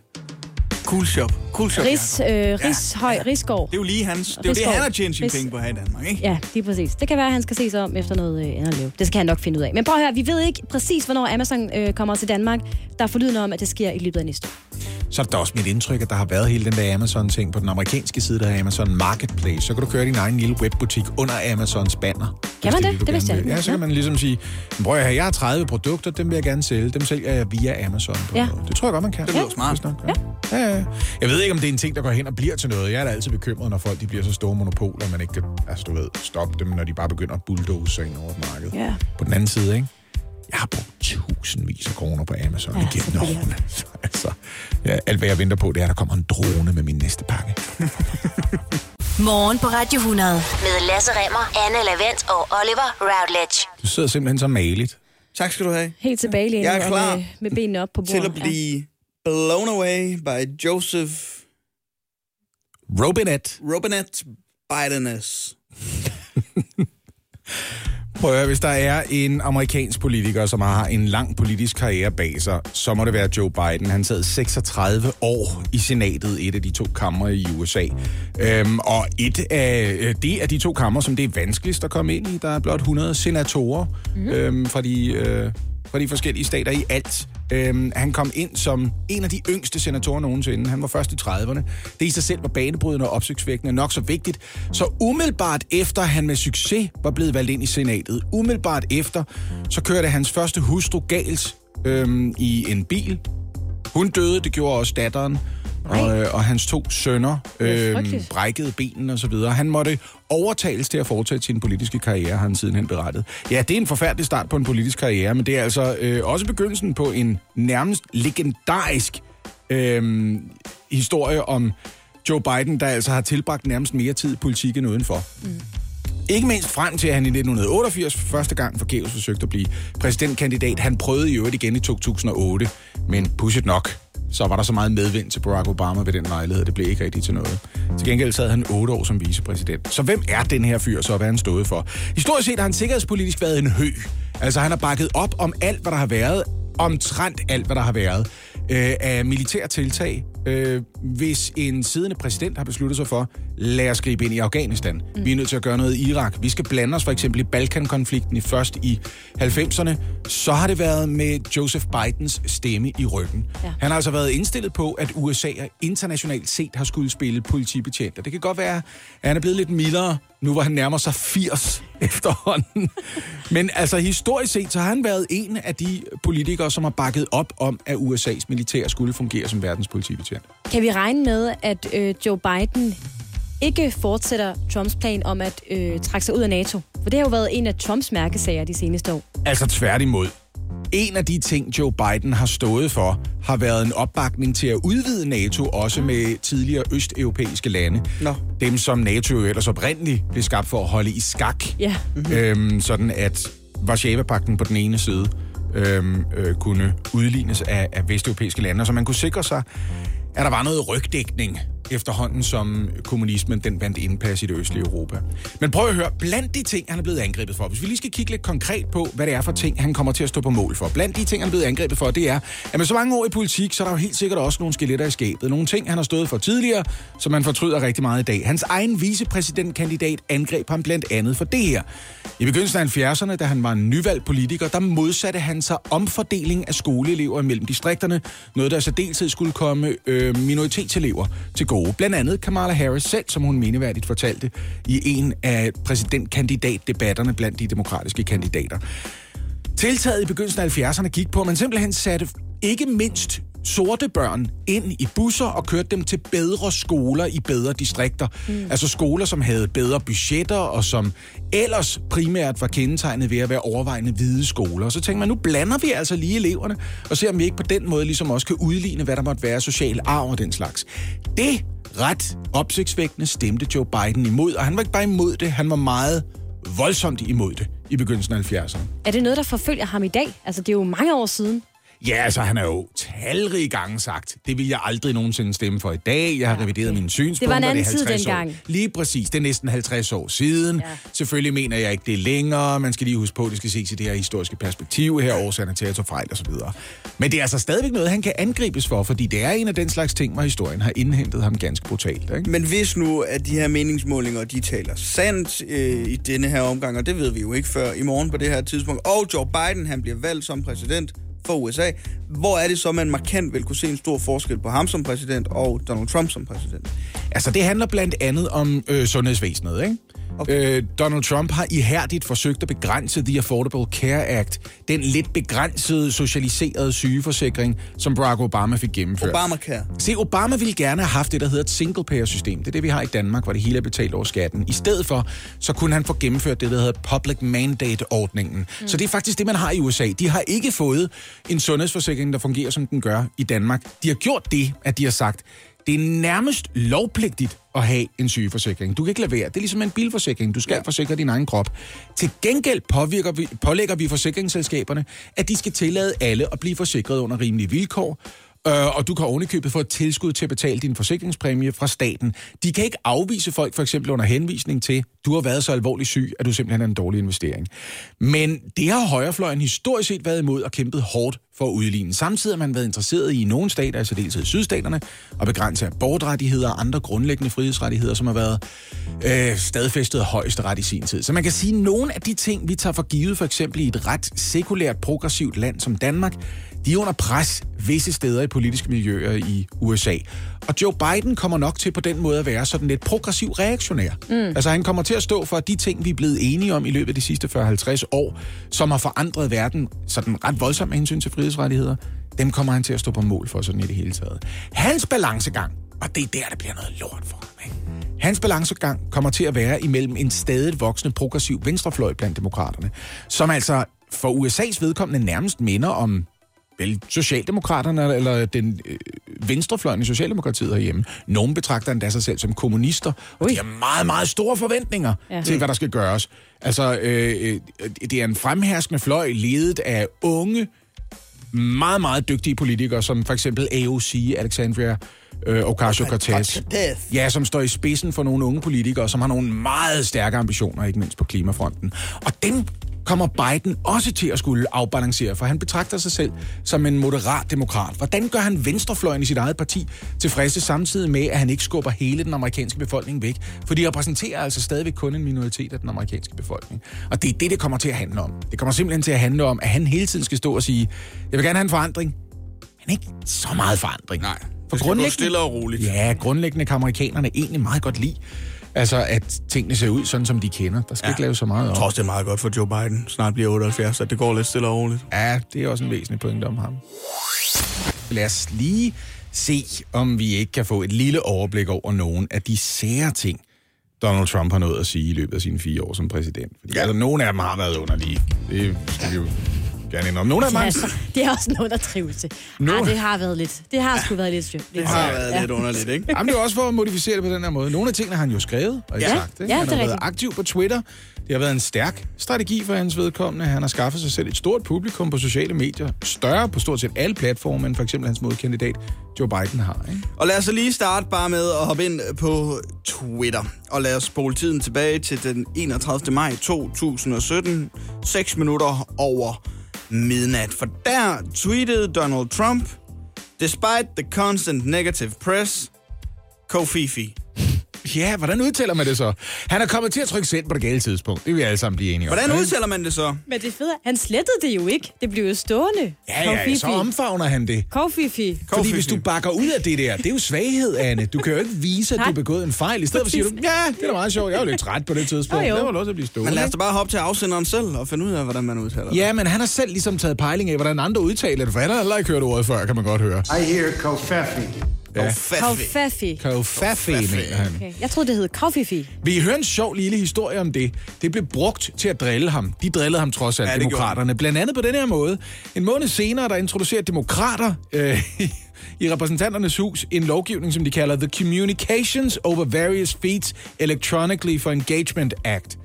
Coolshop. Coolshop Ris, Jacob. øh, Ris, høj, Risgaard. Det er jo lige hans. Det er jo det, han har tjent sine Ris- penge på her i Danmark, ikke? Ja, lige præcis. Det kan være, at han skal se sig om efter noget øh, andet leve. Det skal han nok finde ud af. Men prøv at høre, vi ved ikke præcis, hvornår Amazon øh, kommer til Danmark. Der er forlydende om, at det sker i løbet af næste år. Så er det da også mit indtryk, at der har været hele den der Amazon-ting på den amerikanske side, der er Amazon Marketplace. Så kan du køre din egen lille webbutik under Amazons banner. Kan man det? du Det vidste jeg. Ja, så kan man ligesom sige, "Men prøv at høre, jeg har 30 produkter, dem vil jeg gerne sælge. Dem sælger jeg via Amazon. På Ja. noget. Det tror jeg godt, man kan. Det lyder smart. Ja. Ja. Ja. Jeg ved ikke, om det er en ting, der går hen og bliver til noget. Jeg er da altid bekymret, når folk de bliver så store monopoler, man ikke kan altså, du ved, stoppe dem, når de bare begynder at bulldoze sig ind over et marked. Ja. På den anden side, ikke? Jeg har brugt tusindvis af kroner på Amazon ja, igennem årene. Så, altså, ja, alt hvad jeg venter på, det er, at der kommer en drone med min næste pakke. Morgen på Radio 100. Med Lasse Remmer, Anne Lavendt og Oliver Routledge. Du sidder simpelthen så maligt. Tak skal du have. Helt tilbage lige Jeg er klar med, med benene op på bordet. Til at blive blown away by Joseph Robinet. Robinette Bidenes. Prøv at høre, hvis der er en amerikansk politiker, som har en lang politisk karriere bag sig, så må det være Joe Biden. Han sad 36 år i senatet, et af de to kammer i USA. Øhm, og et af, øh, det er de to kammer, som det er vanskeligst at komme ind i. Der er blot 100 senatorer mm. øhm, fra, de, øh, fra de forskellige stater i alt. Øhm, han kom ind som en af de yngste senatorer nogensinde. Han var først i 30'erne. Det i sig selv var banebrydende og opsigtsvækkende nok så vigtigt. Så umiddelbart efter han med succes var blevet valgt ind i senatet, umiddelbart efter, så kørte hans første hustru galt øhm, i en bil. Hun døde, det gjorde også datteren. Og, øh, og hans to sønner er øh, brækkede benene og så videre. Han måtte overtales til at fortsætte sin politiske karriere, har han sidenhen berettet. Ja, det er en forfærdelig start på en politisk karriere, men det er altså øh, også begyndelsen på en nærmest legendarisk øh, historie om Joe Biden, der altså har tilbragt nærmest mere tid i politik end udenfor. Mm. Ikke mindst frem til, at han i 1988 for første gang forgæves forsøgte at blive præsidentkandidat. Han prøvede i øvrigt igen i 2008, men pushet nok. Så var der så meget medvind til Barack Obama ved den lejlighed, det blev ikke rigtig til noget. Til gengæld sad han otte år som vicepræsident. Så hvem er den her fyr så, og hvad han stået for? Historisk set har han sikkerhedspolitisk været en hø. Altså han har bakket op om alt, hvad der har været, omtrent alt, hvad der har været øh, af militære tiltag, øh, hvis en siddende præsident har besluttet sig for, lad os gribe ind i Afghanistan. Mm. Vi er nødt til at gøre noget i Irak. Vi skal blande os for eksempel i Balkankonflikten i først i 90'erne. Så har det været med Joseph Bidens stemme i ryggen. Ja. Han har altså været indstillet på, at USA internationalt set har skulle spille politibetjent. Og det kan godt være, at han er blevet lidt mildere, nu hvor han nærmer sig 80 efterhånden. Men altså historisk set, så har han været en af de politikere, som har bakket op om, at USA's militær skulle fungere som verdens politibetjent. Kan vi regne med, at øh, Joe Biden ikke fortsætter Trumps plan om at øh, trække sig ud af NATO? For det har jo været en af Trumps mærkesager de seneste år. Altså tværtimod. En af de ting, Joe Biden har stået for, har været en opbakning til at udvide NATO også med tidligere østeuropæiske lande. Nå. Dem, som NATO jo ellers oprindeligt blev skabt for at holde i skak. Ja. Mm-hmm. Øhm, sådan at Varsava-pakten på den ene side øhm, øh, kunne udlignes af, af vesteuropæiske lande, så man kunne sikre sig, at der var noget rygdækning efterhånden, som kommunismen den vandt indpas i det østlige Europa. Men prøv at høre, blandt de ting, han er blevet angrebet for, hvis vi lige skal kigge lidt konkret på, hvad det er for ting, han kommer til at stå på mål for. Blandt de ting, han er blevet angrebet for, det er, at med så mange år i politik, så er der jo helt sikkert også nogle skeletter i skabet. Nogle ting, han har stået for tidligere, som man fortryder rigtig meget i dag. Hans egen vicepræsidentkandidat angreb ham blandt andet for det her. I begyndelsen af 70'erne, da han var en nyvalgt politiker, der modsatte han sig omfordeling af skoleelever mellem distrikterne. Noget, der så deltid skulle komme øh, minoritetselever til gode. Blandt andet Kamala Harris selv, som hun mindeværdigt fortalte i en af præsidentkandidatdebatterne blandt de demokratiske kandidater. Tiltaget i begyndelsen af 70'erne gik på, at man simpelthen satte ikke mindst sorte børn ind i busser og kørte dem til bedre skoler i bedre distrikter. Mm. Altså skoler, som havde bedre budgetter og som ellers primært var kendetegnet ved at være overvejende hvide skoler. Og så tænkte man, nu blander vi altså lige eleverne og ser om vi ikke på den måde ligesom også kan udligne, hvad der måtte være social arv og den slags. Det ret opsigtsvækkende stemte Joe Biden imod, og han var ikke bare imod det, han var meget voldsomt imod det i begyndelsen af 70'erne. Er det noget, der forfølger ham i dag? Altså, det er jo mange år siden. Ja, altså han har jo talrige gange sagt, det vil jeg aldrig nogensinde stemme for i dag. Jeg har ja, revideret mine synspunkter. Det var en anden tid 50 år. dengang. Lige præcis, det er næsten 50 år siden. Ja. Selvfølgelig mener jeg ikke, det er længere. Man skal lige huske på, at det skal ses i det her historiske perspektiv her, årsagerne til at tage fejl osv. Men det er altså stadigvæk noget, han kan angribes for, fordi det er en af den slags ting, hvor historien har indhentet ham ganske brutalt. Ikke? Men hvis nu, at de her meningsmålinger, de taler sandt øh, i denne her omgang, og det ved vi jo ikke før i morgen på det her tidspunkt, og Joe Biden, han bliver valgt som præsident for USA, hvor er det så, man markant vil kunne se en stor forskel på ham som præsident og Donald Trump som præsident? Altså, det handler blandt andet om øh, sundhedsvæsenet, ikke? Okay. Øh, Donald Trump har ihærdigt forsøgt at begrænse The Affordable Care Act, den lidt begrænsede, socialiserede sygeforsikring, som Barack Obama fik gennemført. Obamacare. Se, Obama ville gerne have haft det, der hedder et single-payer-system. Det er det, vi har i Danmark, hvor det hele er betalt over skatten. I stedet for, så kunne han få gennemført det, der hedder public mandate-ordningen. Mm. Så det er faktisk det, man har i USA. De har ikke fået en sundhedsforsikring, der fungerer, som den gør i Danmark. De har gjort det, at de har sagt, det er nærmest lovpligtigt at have en sygeforsikring. Du kan ikke lade være. Det er ligesom en bilforsikring. Du skal ja. forsikre din egen krop. Til gengæld påvirker vi, pålægger vi forsikringsselskaberne, at de skal tillade alle at blive forsikret under rimelige vilkår, Øh, og du kan ovenikøbet få et tilskud til at betale din forsikringspræmie fra staten. De kan ikke afvise folk for eksempel under henvisning til, du har været så alvorligt syg, at du simpelthen er en dårlig investering. Men det har højrefløjen historisk set været imod og kæmpet hårdt for at udligne. Samtidig har man været interesseret i nogle stater, altså dels i sydstaterne, at begrænse abortrettigheder og andre grundlæggende frihedsrettigheder, som har været øh, stadfæstet højeste ret i sin tid. Så man kan sige, at nogle af de ting, vi tager for givet, for eksempel i et ret sekulært, progressivt land som Danmark, de er under pres visse steder i politiske miljøer i USA. Og Joe Biden kommer nok til på den måde at være sådan lidt progressiv reaktionær. Mm. Altså han kommer til at stå for de ting, vi er blevet enige om i løbet af de sidste 40-50 år, som har forandret verden sådan ret voldsomt med hensyn til frihedsrettigheder. Dem kommer han til at stå på mål for sådan i det hele taget. Hans balancegang, og det er der, der bliver noget lort for ham, ikke? Hans balancegang kommer til at være imellem en stadig voksende progressiv venstrefløj blandt demokraterne, som altså for USA's vedkommende nærmest minder om vel, Socialdemokraterne eller den øh, venstrefløjen i Socialdemokratiet herhjemme. Nogle betragter endda sig selv som kommunister, og de har meget, meget store forventninger ja. til, hvad der skal gøres. Altså, øh, øh, det er en fremherskende fløj ledet af unge, meget, meget dygtige politikere, som for eksempel AOC, Alexandria øh, Ocasio-Cortez. Ja, som står i spidsen for nogle unge politikere, som har nogle meget stærke ambitioner, ikke mindst på klimafronten. Og dem kommer Biden også til at skulle afbalancere, for han betragter sig selv som en moderat demokrat. Hvordan gør han venstrefløjen i sit eget parti tilfredse samtidig med, at han ikke skubber hele den amerikanske befolkning væk? For de repræsenterer altså stadigvæk kun en minoritet af den amerikanske befolkning. Og det er det, det kommer til at handle om. Det kommer simpelthen til at handle om, at han hele tiden skal stå og sige, jeg vil gerne have en forandring, men ikke så meget forandring. Nej, for det skal gå stille og roligt. Ja, grundlæggende kan amerikanerne egentlig meget godt lide Altså, at tingene ser ud sådan, som de kender. Der skal ja. ikke lave så meget op. Jeg tror også, det er meget godt for Joe Biden. Snart bliver 78, at det går lidt stille og roligt. Ja, det er også en væsentlig point om ham. Lad os lige se, om vi ikke kan få et lille overblik over nogle af de sære ting, Donald Trump har nået at sige i løbet af sine fire år som præsident. Fordi ja. altså, nogle af dem har været underlige. Det skal vi jo gerne indrømme. Nogle af dem altså, det er også noget, der trives til. No. Arh, det har været lidt. Det har sgu været lidt lidt Det har været ja. lidt underligt, ikke? Jamen, det er også for at modificere det på den her måde. Nogle af tingene har han jo skrevet og ja. sagt. Ikke? Ja, han har været aktiv på Twitter. Det har været en stærk strategi for hans vedkommende. Han har skaffet sig selv et stort publikum på sociale medier. Større på stort set alle platforme, end for eksempel hans modkandidat Joe Biden har. Ikke? Og lad os lige starte bare med at hoppe ind på Twitter. Og lad os spole tiden tilbage til den 31. maj 2017. 6 minutter over midnat. For der tweetede Donald Trump, Despite the constant negative press, Kofifi. Ja, hvordan udtaler man det så? Han er kommet til at trykke send på det gale tidspunkt. Det vil vi alle sammen blive enige om. Hvordan udtaler man det så? Men det er fedt. Han slettede det jo ikke. Det blev jo stående. Ja, ja, så omfavner han det. Kofifi. Fordi hvis du bakker ud af det der, det er jo svaghed, Anne. Du kan jo ikke vise, at du har begået en fejl. I stedet for siger du, ja, det er da meget sjovt. Jeg var lidt træt på det tidspunkt. Det var lov til at blive stående. Men lad os da bare hoppe til afsenderen selv og finde ud af, hvordan man udtaler det. Ja, men han har selv ligesom taget pejling af, hvordan andre udtaler det, for han har heller ikke hørt ordet før, kan man godt høre. I hear Kofifi. Ja. Kofaffi. Kofaffi, mener han. Okay. Jeg troede, det hed Koffifi. Vi hører en sjov lille historie om det. Det blev brugt til at drille ham. De drillede ham trods alt, ja, demokraterne. Blandt andet på den her måde. En måned senere, der introducerer demokrater øh, i repræsentanternes hus en lovgivning, som de kalder The Communications Over Various Feeds Electronically for Engagement Act,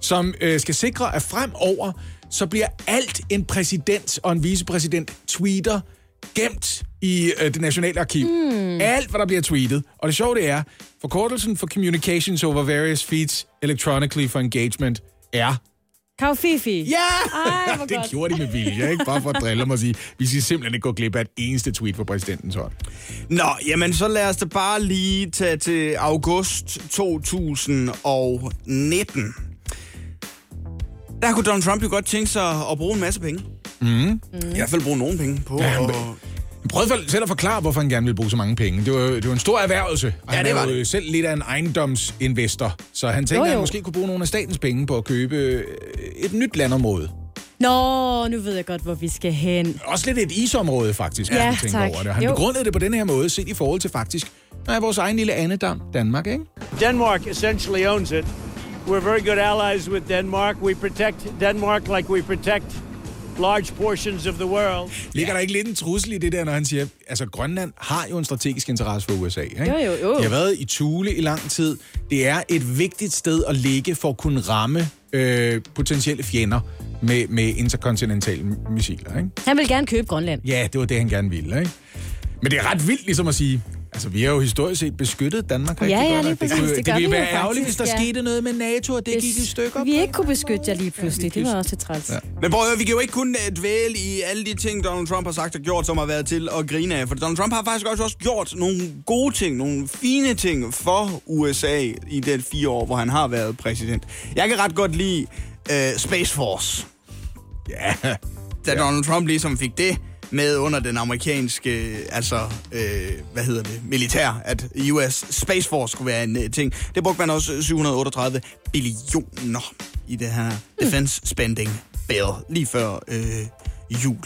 som øh, skal sikre, at fremover så bliver alt en præsident og en vicepræsident tweeter gemt i øh, det nationale arkiv. Mm. Alt, hvad der bliver tweetet. Og det sjove det er, forkortelsen for Communications over Various Feeds Electronically for Engagement er... Kaufifi. Ja! Ej, det godt. gjorde de med vilje, ikke? Bare for at drille mig og sige, vi skal simpelthen ikke gå glip af et eneste tweet fra præsidentens hånd. Nå, jamen så lad os da bare lige tage til august 2019. Der kunne Donald Trump jo godt tænke sig at bruge en masse penge. Mm. Mm. I hvert fald bruge nogle penge på. Ja, han, prøvede for- selv at forklare, hvorfor han gerne ville bruge så mange penge. Det var, det var en stor erhvervelse, og Ja, han det var er jo det. selv lidt af en ejendomsinvestor. Så han tænkte, Jo, at han jo. måske kunne bruge nogle af statens penge på at købe øh, et nyt landområde. Nå, nu ved jeg godt, hvor vi skal hen. Også lidt et isområde, faktisk, hvis Ja, man tænker tak. over det. Han Jo. begrundede det på den her måde, set i forhold til faktisk, nej, vores egen lille andedam, Danmark, ikke? Denmark essentially owns it. We're very good allies with Denmark. We protect Denmark like we protect large portions of the world. Ligger der ikke lidt en trussel i det der, når han siger, altså Grønland har jo en strategisk interesse for USA, ikke? Jo, jo, jo. De har været i Thule i lang tid. Det er et vigtigt sted at ligge for at kunne ramme øh, potentielle fjender med, med interkontinentale missiler, ikke? Han vil gerne købe Grønland. Ja, det var det, han gerne ville, ikke? Men det er ret vildt ligesom at sige, altså vi har jo historisk set beskyttet Danmark rigtig Ja, ja, godt. lige og præcis. kunne, Det det, det ville være ærgerligt, hvis der ja. skete noget med NATO, og det gik i stykker. vi ikke kunne beskytte jer lige pludselig. Det var også lidt træls. Ja. Men prøv at høre, vi kan jo ikke kun øh, dvæle i alle de ting, Donald Trump har sagt og gjort, som har været til at grine af. For Donald Trump har faktisk også, også gjort nogle gode ting, nogle fine ting for USA i det fire år, hvor han har været præsident. Jeg kan ret godt lide øh, Space Force. Ja, Da Donald Trump ligesom fik det med under den amerikanske, altså, øh, hvad hedder det, militær, at US Space Force skulle være en øh, ting. Det brugte man også 738 billioner i det her defense spending bill, lige før øh, jul.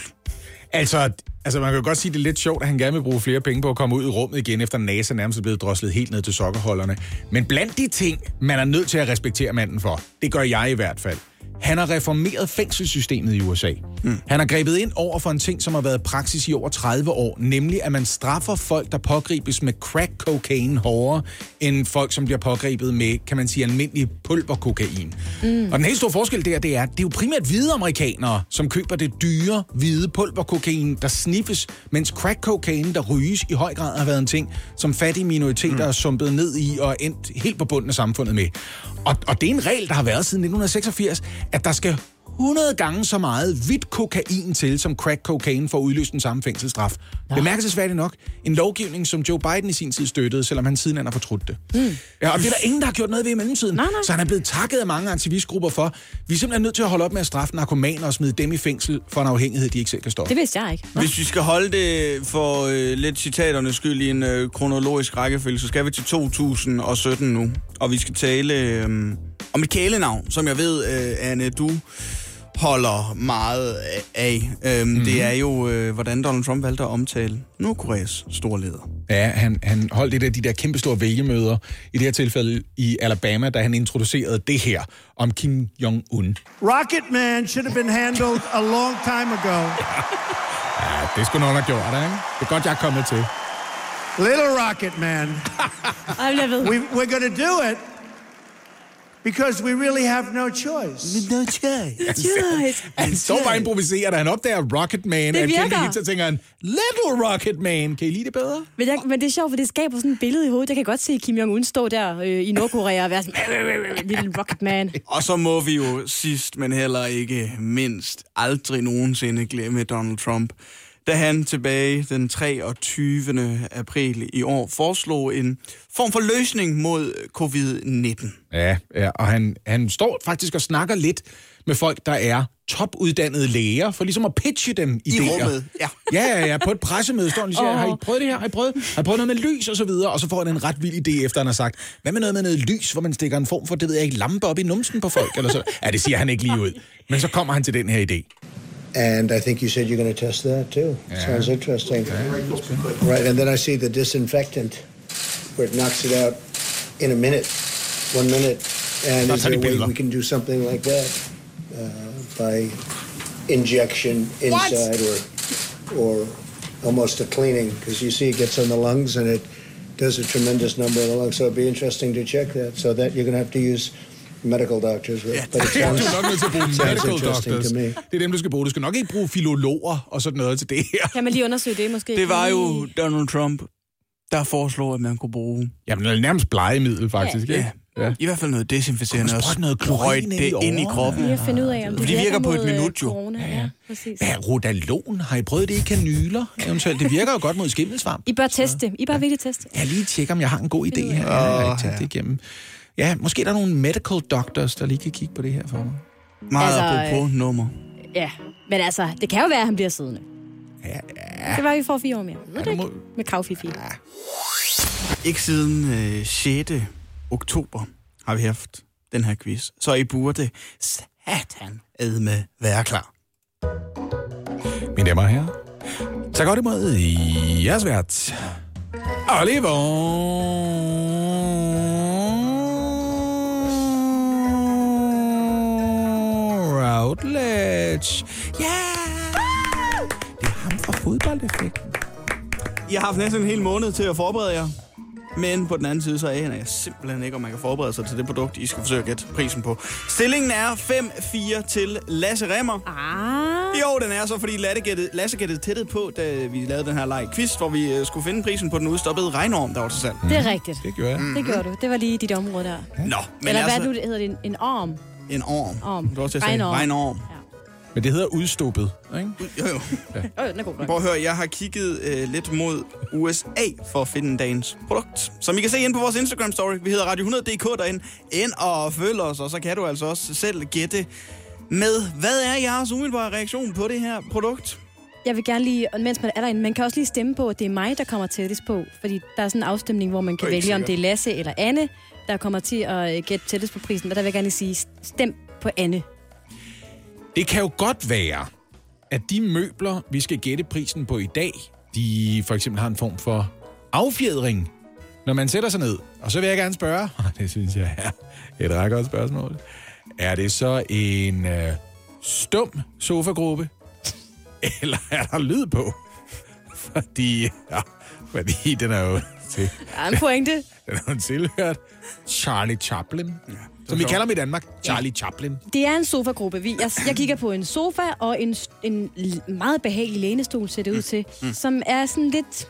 Altså, altså, man kan jo godt sige, det er lidt sjovt, at han gerne vil bruge flere penge på at komme ud i rummet igen, efter NASA nærmest er blevet droslet helt ned til sokkerholderne. Men blandt de ting, man er nødt til at respektere manden for, det gør jeg i hvert fald. Han har reformeret fængselssystemet i USA. Mm. Han har grebet ind over for en ting, som har været praksis i over 30 år, nemlig at man straffer folk, der pågribes med crack cocaine hårdere, end folk, som bliver pågrebet med, kan man sige, almindelig pulverkokain. Mm. Og den helt store forskel der, det er, det er jo primært hvide amerikanere, som køber det dyre, hvide pulverkokain, der sniffes, mens crack cocaine, der ryges, i høj grad har været en ting, som fattige minoriteter mm. er sumpet ned i og endt helt på bunden af samfundet med. Og, og det er en regel, der har været siden 1986, at der skal 100 gange så meget hvidt kokain til, som crack cocaine for at udløse den samme fængselsstraf. Ja. Bemærkelsesværdigt nok, en lovgivning, som Joe Biden i sin tid støttede, selvom han siden han har fortrudt det. Mm. Ja, og det er der ingen, der har gjort noget ved i mellemtiden. Nej, nej. Så han er blevet takket af mange aktivistgrupper for, vi er simpelthen nødt til at holde op med at straffe narkomaner og smide dem i fængsel for en afhængighed, de ikke selv kan stoppe. Det vidste jeg ikke. Nå. Hvis vi skal holde det for øh, lidt citaternes skyld i en øh, kronologisk rækkefølge, så skal vi til 2017 nu. Og vi skal tale øh, om et kælenavn, som jeg ved, øh, Anne, du holder meget af. Øhm, mm-hmm. Det er jo, øh, hvordan Donald Trump valgte at omtale Nordkoreas store leder. Ja, han, han holdt et af de der kæmpe store vælgemøder, i det her tilfælde i Alabama, da han introducerede det her om Kim Jong-un. Rocket Man should have been handled a long time ago. Ja, det skulle nogen have gjort, ikke? Det er godt, jeg er kommet til. Little Rocket Man. Jeg ved. We, we're going to do it because we really have no choice. No choice. Yes. Han står bare improviserer, da han opdager Rocket Man. Det virker. Kennedy så tænker han, Little Rocket Man, kan I lide det bedre? Men, jeg, men det er sjovt, for det skaber sådan et billede i hovedet. Jeg kan godt se Kim Jong-un stå der øh, i Nordkorea og være sådan, lille rocket man. Og så må vi jo sidst, men heller ikke mindst, aldrig nogensinde glemme Donald Trump, da han tilbage den 23. april i år foreslog en form for løsning mod covid-19. Ja, ja og han, han står faktisk og snakker lidt med folk, der er topuddannede læger, for ligesom at pitche dem I idéer. rummet, ja. Ja, ja, ja, på et pressemøde står han og siger, Åh. har I prøvet det her? Har I prøvet, har I prøvet noget med lys og så videre? Og så får han en ret vild idé, efter han har sagt, hvad med noget med noget lys, hvor man stikker en form for, det ved jeg ikke, lampe op i numsen på folk? Eller så. Ja, det siger han ikke lige ud. Men så kommer han til den her idé. And I think you said you're going to test that too. Sounds interesting. Right, and then I see the disinfectant, where it knocks it out in a minute, one minute. And That's is there a way we can do something like that uh, by injection inside or or almost a cleaning? Because you see, it gets on the lungs and it does a tremendous number of the lungs. So it'd be interesting to check that. So that you're going to have to use medical doctors it Ja, du er nok nødt til at bruge medical doctors. Det er dem, du skal bruge. Du skal nok ikke bruge filologer og sådan noget til det her. Kan man lige undersøge det måske? Det var jo Donald Trump, der foreslog, at man kunne bruge Jamen, det er nærmest blegemiddel, faktisk. ja, ikke? Ja. i hvert fald noget desinficerende Og noget klorin det i ind i kroppen. At finde ud af, om det, Det virker på et øh, minut, jo. Corona. Ja, ja, præcis. Hvad Rodalon? Har I prøvet det i kanyler? Eventuelt. Det virker jo godt mod skimmelsvamp. I bør teste. I bør virkelig teste. Jeg lige tjekke, om jeg har en god idé her. Jeg har ikke tænkt det igennem. Ja, måske er der nogle medical doctors, der lige kan kigge på det her for mig. Meget Altså, apropos nummer. Ja, men altså, det kan jo være, at han bliver siddende. Ja, Det var vi for fire år mere. Ved du du ikke? må- Med kravfifi. Ikke siden øh, 6. oktober har vi haft den her quiz. Så I burde satan med være klar. Mine damer og herrer, tag godt imod jeres vært, Oliver Routledge. Ja! Det er ham fra fodboldeffekten. I har haft næsten en hel måned til at forberede jer. Men på den anden side, så aner jeg simpelthen ikke, om man kan forberede sig til det produkt, I skal forsøge at gætte prisen på. Stillingen er 5-4 til Lasse Remmer. Ah, Jo, den er så, fordi Lasse gættede, Lasse gættede tættet på, da vi lavede den her leg quiz, hvor vi øh, skulle finde prisen på den udstoppede regnorm, der var til salg. det er rigtigt. Det gjorde jeg. Det gjorde du. Det var lige dit område der. Nå, men Eller hvad altså, nu hedder det? En, en orm? en orm. Orm. Du også til at sige Regnorm. regnorm. Men det hedder udstoppet, ikke? Jo, jo. Åh, den er god nok. Prøv at høre, jeg har kigget øh, lidt mod USA for at finde dagens produkt. Som I kan se ind på vores Instagram-story. Vi hedder Radio 100.dk derinde. Ind og følg os, og så kan du altså også selv gætte med, hvad er jeres umiddelbare reaktion på det her produkt? Jeg vil gerne lige, og mens man er derinde, man kan også lige stemme på, at det er mig, der kommer tættest på. Fordi der er sådan en afstemning, hvor man kan vælge, ikke om det er Lasse eller Anne, der kommer til at gætte tættest på prisen. Og der vil jeg gerne lige sige, stem på Anne. Det kan jo godt være, at de møbler, vi skal gætte prisen på i dag, de for eksempel har en form for affjedring, når man sætter sig ned. Og så vil jeg gerne spørge, og det synes jeg er et ret godt spørgsmål, er det så en øh, stum sofagruppe, eller er der lyd på? Fordi, ja, fordi den er jo til, Der er en pointe. den er jo tilhørt Charlie Chaplin, ja, som vi kalder ham i Danmark, Charlie Chaplin. Det er en sofagruppe. Vi, jeg, jeg kigger på en sofa og en, en meget behagelig lænestol, ser det ud til, mm. som er sådan lidt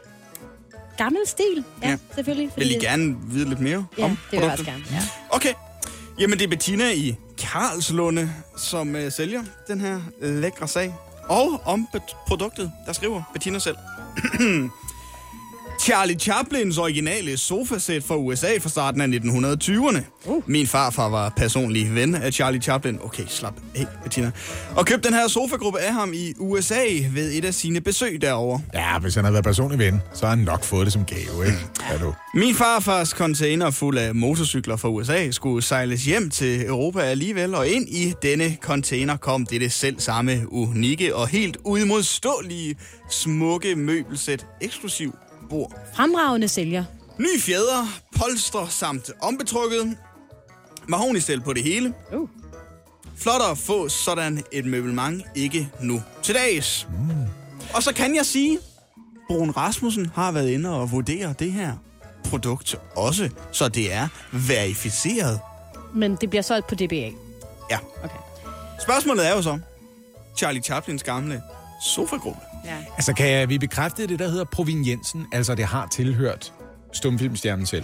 gammel stil. Ja, Ja. selvfølgelig. Vil I gerne vide lidt mere Ja, om det vil jeg også gerne. Ja. Okay. Jamen, det er Bettina i Karlslunde, som øh, sælger den her øh, lækre sag. Og om produktet, der skriver Bettina selv. Charlie Chaplins originale sofasæt fra USA fra starten af 1920'erne. Uh. Min farfar var personlig ven af Charlie Chaplin. Okay, slap af, Bettina. Og købte den her sofagruppe af ham i USA ved et af sine besøg derovre. Ja, hvis han havde været personlig ven, så har han nok fået det som gave, ikke? Ja, du. Min farfars container fuld af motorcykler fra USA skulle sejles hjem til Europa alligevel, og ind i denne container kom dette selv samme unikke og helt udmodståelige smukke møbelsæt eksklusiv bord. Fremragende sælger. Ny fjeder, polstre samt ombetrukket, mahonistel på det hele. Uh. Flot at få sådan et møbelmang ikke nu til dags. Mm. Og så kan jeg sige, Brun Rasmussen har været inde og vurdere det her produkt også, så det er verificeret. Men det bliver solgt på DBA. Ja. Okay. Spørgsmålet er jo så, Charlie Chaplins gamle sofagruppe. Ja. Altså, kan vi bekræfte det, der hedder proveniensen? Altså, det har tilhørt stumfilmstjernen selv.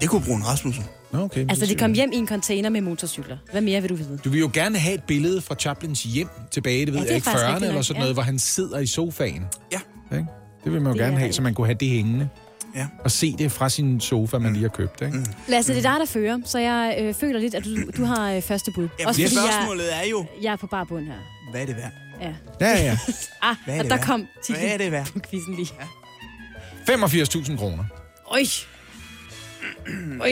Det kunne Brun Rasmussen. Nå, Okay, Altså, de kom hjem i en container med motorcykler. Hvad mere vil du vide? Du vil jo gerne have et billede fra Chaplins hjem tilbage, det ved Ja, det jeg ikke, faktisk 40'erne rigtigt eller sådan ja. noget, hvor han sidder i sofaen. Ja. Ikke? Det vil man jo Det gerne er have, så man kunne have det hængende. Ja. Og se det fra sin sofa, man lige har købt. Ikke? Lasse, det er dig, der fører, så jeg øh, føler lidt, at du, du har øh, første bud. Ja, Også det fordi jeg, spørgsmålet er jo, jeg er på bar bund her. hvad er det værd? Ja. Ja, ja. Ah, Hvad er og det der værd? kom Hvad er det værd? på quizzen lige. 85.000 kroner. Oj. Oj.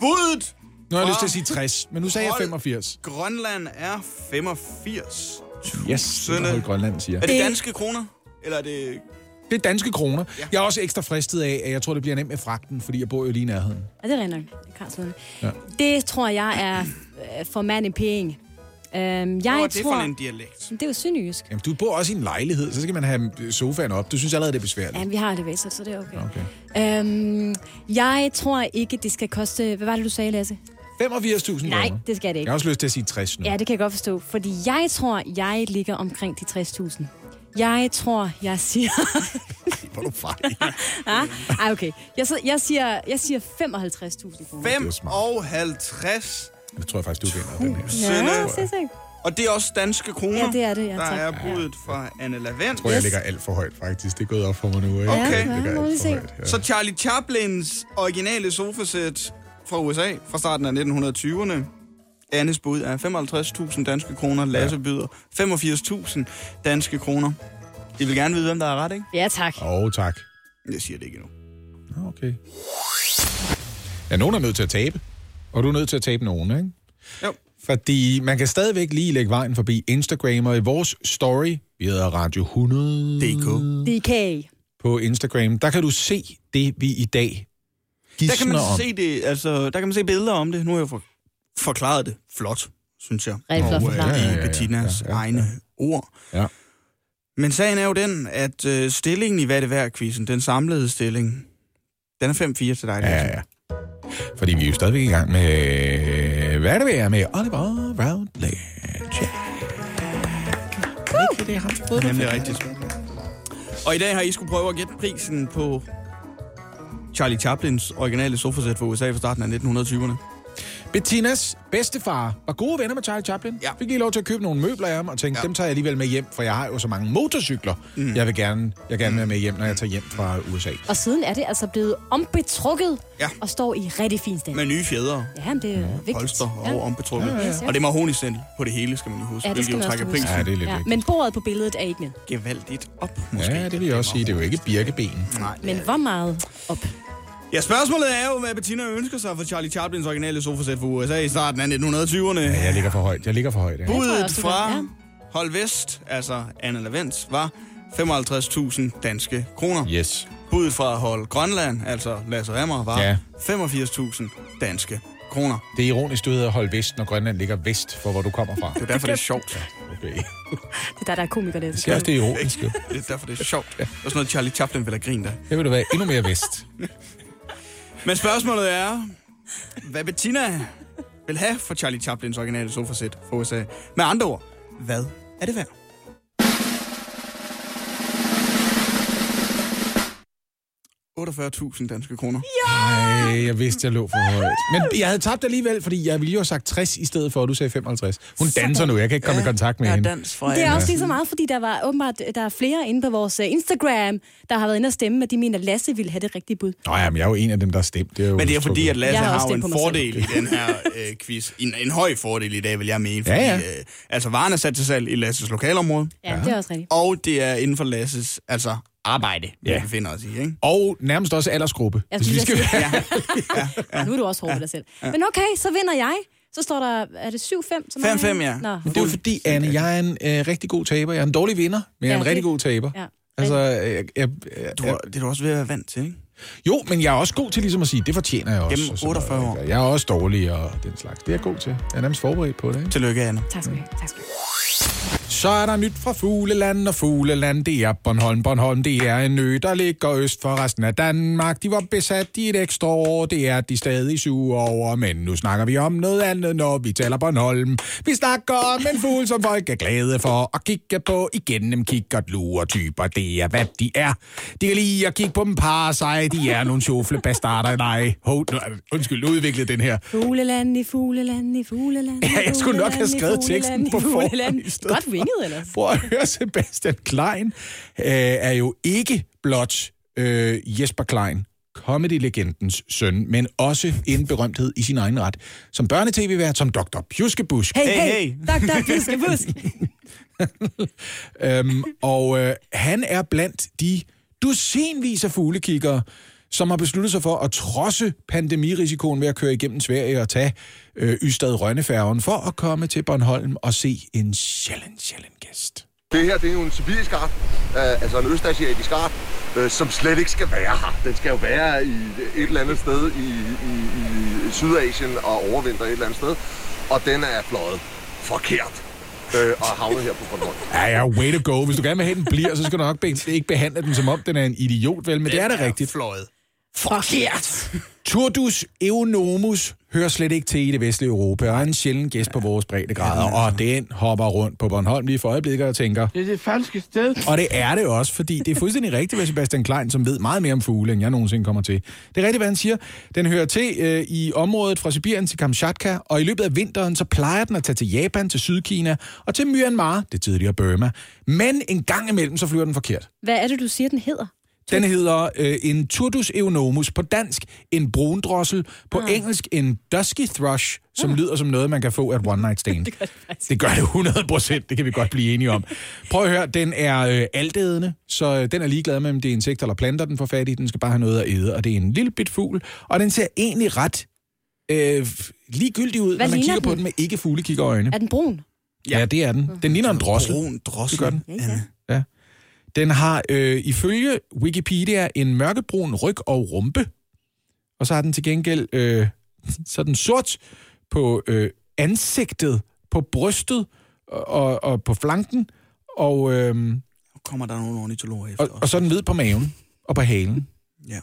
Budet! Nu har jeg lyst til at sige 60, men nu sagde jeg Hold. 85. Grønland er 85. Yes, det er Grønland siger. Er det danske kroner? Eller er det... Det er danske kroner. Ja. Jeg er også ekstra fristet af, at jeg tror, det bliver nemt med fragten, fordi jeg bor jo lige i nærheden. Ja, det er rent nok. Det Karlslunde. Ja. Det tror jeg er øh, for man i penge. Øhm, jeg Hvor er det tror... for en dialekt? Det er jo sønderjysk. Jamen, du bor også i en lejlighed, så skal man have sofaen op. Du synes allerede, det er besværligt. Ja, vi har elevator, så det er okay. Okay. Øhm, jeg tror ikke, det skal koste... Hvad var det, du sagde, Lasse? 85.000 Nej, kroner. det skal det Jeg ikke. har også lyst til at sige 60 nu. Ja, det kan jeg godt forstå. Fordi jeg tror, jeg ligger omkring de 60.000. Jeg tror, jeg siger... Hvor du fejl. ah, ej, okay. Jeg, jeg siger, jeg siger 55.000 kroner. er smart. 55. Det tror jeg faktisk, du vinder den her. Ja, Sønne. se, se. Og det er også danske kroner. Ja, det er det, ja, Der tak. er budet fra Anne Lavend. Jeg tror, jeg ligger alt for højt, faktisk. Det er gået op for mig nu. Ikke? Okay. Jeg Ja, ligger må vi alt for se. højt. Ja. Så Charlie Chaplins originale sofasæt fra USA fra starten af 1920'erne. Annes bud er 55.000 danske kroner. Lasse byder 85.000 danske kroner. I vil gerne vide, hvem der er ret, ikke? Ja, tak. Åh, oh, tak. Jeg siger det ikke endnu. Okay. Ja, nogen er nødt til at tabe. Og du er nødt til at tabe nogen, ikke? Jo. Fordi man kan stadigvæk lige lægge vejen forbi Instagram, og i vores story, vi hedder Radio 100 DK. DK. på Instagram, der kan du se det, vi i dag Der kan man om. se det, altså, der kan man se billeder om det. Nu har jeg for, forklaret det flot, synes jeg. Rigtig flot forklaret. øh, Ja, ja, i ja, Bettinas ja, ja, ja. egne ord. Ja. Men sagen er jo den, at øh, stillingen i Hvad er det værd quizzen den samlede stilling, den er 5-4 til dig. Ja, ja. Fordi vi er jo stadigvæk i gang med... Øh, hvad er det, vi er med? Oliver Routledge. Uh! Det er ham, der. Nemlig rigtigt. Og i dag har I skulle prøve at gætte prisen på Charlie Chaplins originale sofasæt for USA fra starten af 1920'erne. Bettinas bedstefar var gode venner med Charlie Chaplin. Ja. Fik lige lov til at købe nogle møbler af ham, og tænkte, Ja. ja. dem tager jeg alligevel med hjem, for jeg har jo så mange motorcykler, mm. jeg vil gerne, jeg gerne vil have med hjem, når jeg tager hjem fra USA. Og siden er det altså blevet ombetrukket Ja. og står i rigtig fin stand. Med nye fjeder, Ja, men det er vigtigt. polster og ombetrukket. Ja, ja, ja. Og det er mahognisændel på det hele, skal man lige huske. Ja, det skal jo man også huske. Ja, det er lidt Ja, men bordet på billedet er ikke med. gevaldigt op, måske. Ja, det vil jeg også sige. Det er jo ikke birkeben. Nej. Men hvor meget op? Ja, spørgsmålet er jo, hvad Bettina ønsker sig for Charlie Chaplins originale sofasæt for USA i starten af 1920'erne. Ja, jeg ligger for højt. Jeg ligger for højt. Ja. jeg Budet også, du fra kan, Hold Vest, altså Anna Lavens, var 55.000 danske kroner. Yes. Budet fra Hold Grønland, altså Lasse Remmer, var Ja. 85.000 danske kroner. Det er ironisk, du hedder Hold Vest, når Grønland ligger vest for, hvor du kommer fra. Det er derfor, det er sjovt. Okay. Det er der, der er komiker, det. Det er også det ironiske. Det er derfor, det er sjovt. Det er sådan noget, Charlie Chaplin vil have grint af. Det vil da være endnu mere vest. Men spørgsmålet er, hvad Bettina vil have for Charlie Chaplins originale sofasæt for USA. Med andre ord, hvad er det værd? ...48.000 danske kroner. Nej, jeg vidste, jeg lå for højt. Men jeg havde tabt alligevel, fordi jeg ville jo have sagt 60 i stedet for, at du sagde 55. Hun danser nu, jeg kan ikke komme i kontakt med Ja, hende. dans fra Det er også lige så meget, fordi der var åbenbart der er flere inde på vores øh, Instagram, der har været inde og stemme, at de mener, at Lasse ville have det rigtige bud. Nå ja, men jeg er jo en af dem, der har stemt. Det er jo Men det er fordi, at Lasse Jeg har har, jo en fordel i den her øh, quiz. En, en høj fordel i dag, vil jeg mene. Fordi, Ja, ja. Øh, altså, varen er sat til salg i Lasses lokalområde. Ja, ja. det er også rigtigt. Og det er inden for Lasses altså, arbejde, vi Ja. befinder os i. Ikke? Og nærmest også aldersgruppe. Jeg Hvis vi skal lige være... Ja. Nu er du også hård ved dig selv. Men okay, så vinder jeg. Så står der, er det 7-5? som 5-5, er- ja. Nå. Men det er jo fordi, Anne, jeg er en øh, rigtig god taber. Jeg er en dårlig vinder, men jeg er Ja, en rigtig det- god taber. Ja. Altså, øh, jeg, jeg, jeg, Du, er- det er du også ved at være vant til, ikke? jo, men jeg er også god til ligesom at sige, det fortjener jeg også. Gennem og sådan 48 noget, år. Jeg er også dårlig og den slags. Det er jeg god til. Jeg er nærmest forberedt på det. Ikke? Tillykke, Anna. Tak skal du have. Tak skal du have. Så er der nyt fra Fugleland, og Fugleland, det er Bornholm. Bornholm, det er en ø, der ligger øst for resten af Danmark. De var besat i et ekstra år, det er de stadig sure over. Men nu snakker vi om noget andet, når vi taler Bornholm. Vi snakker om en fugl, som folk er glade for at kigge på. Igennem kigger lure typer, det er hvad de er. De kan lide at kigge på dem par sig, de er nogle sjofle bastarder. Nej, Hov, nu, undskyld, udviklede den her. Fugleland i fugleland i fugleland Ja, jeg skulle nok have skrevet teksten på forhånd i stedet Godt vinget ellers. Prøv at høre, Sebastian Klein øh, er jo ikke blot øh, Jesper Klein, comedy-legendens søn, men også en berømthed i sin egen ret. Som børnetv-vært, som Dr. Pjuskebusk. Hey, Hey, hey. Dr. Fiskebusk. Øhm, og øh, han er blandt de dusinvis af fuglekiggere, som har besluttet sig for at trodse pandemirisikoen ved at køre igennem Sverige og tage øh, Ystad Rønnefærgen for at komme til Bornholm og se en sjælden, sjælden gæst. Det her, det er jo en sibirisk art, øh, altså en østasiatisk art, øh, som slet ikke skal være her. Den skal jo være i et eller andet sted i, i, i Sydasien og overvinter et eller andet sted. Og den er fløjet forkert øh, og havnet her på Bornholm. Ja, ja, way to go. Hvis du gerne vil have, den bliver, så skal du nok be- ikke behandle den som om, den er en idiot, vel? Men det er da rigtigt. Fløjet. Forkert. Turdus eunomus hører slet ikke til i det vestlige Europa, og er en sjælden gæst på vores breddegrader, og den hopper rundt på Bornholm lige for øjeblikket og tænker, Det er det falske sted. og det er det også, fordi det er fuldstændig rigtigt ved Sebastian Klein, som ved meget mere om fugle, end jeg nogensinde kommer til. Det er rigtigt, hvad han siger. Den hører til øh, i området fra Sibirien til Kamchatka, og i løbet af vinteren, så plejer den at tage til Japan, til Sydkina og til Myanmar, det tidligere Burma. Men en gang imellem, så flyver den forkert. Hvad er det, du siger, den hedder? Den hedder øh, en Turdus eunomus på dansk, en brundrossel, på Ah. engelsk en dusky thrush, som lyder som noget, man kan få af et one night stand. det, gør det, det gør det 100 procent, det kan vi godt blive enige om. Prøv at høre, den er øh, altædende, så øh, den er ligeglad med, om det er insekter eller planter, den får fat i. Den skal bare have noget at æde, og det er en lille bit fugl, og den ser egentlig ret øh, ligegyldig ud, Hvad når man kigger på den? den med ikke fuglekiggerøjne. Er den brun? Ja, det er den. Den ligner en drossel. Brun drossel. Det gør den. Ja, ja. Ja. Den har øh, ifølge Wikipedia en mørkebrun ryg og rumpe. Og så har den til gengæld øh, så den sort på øh, ansigtet, på brystet og, og, på flanken. Og, øh, Nu kommer der nogle ornitologer efter og, og så den hvid på maven og på halen. Ja.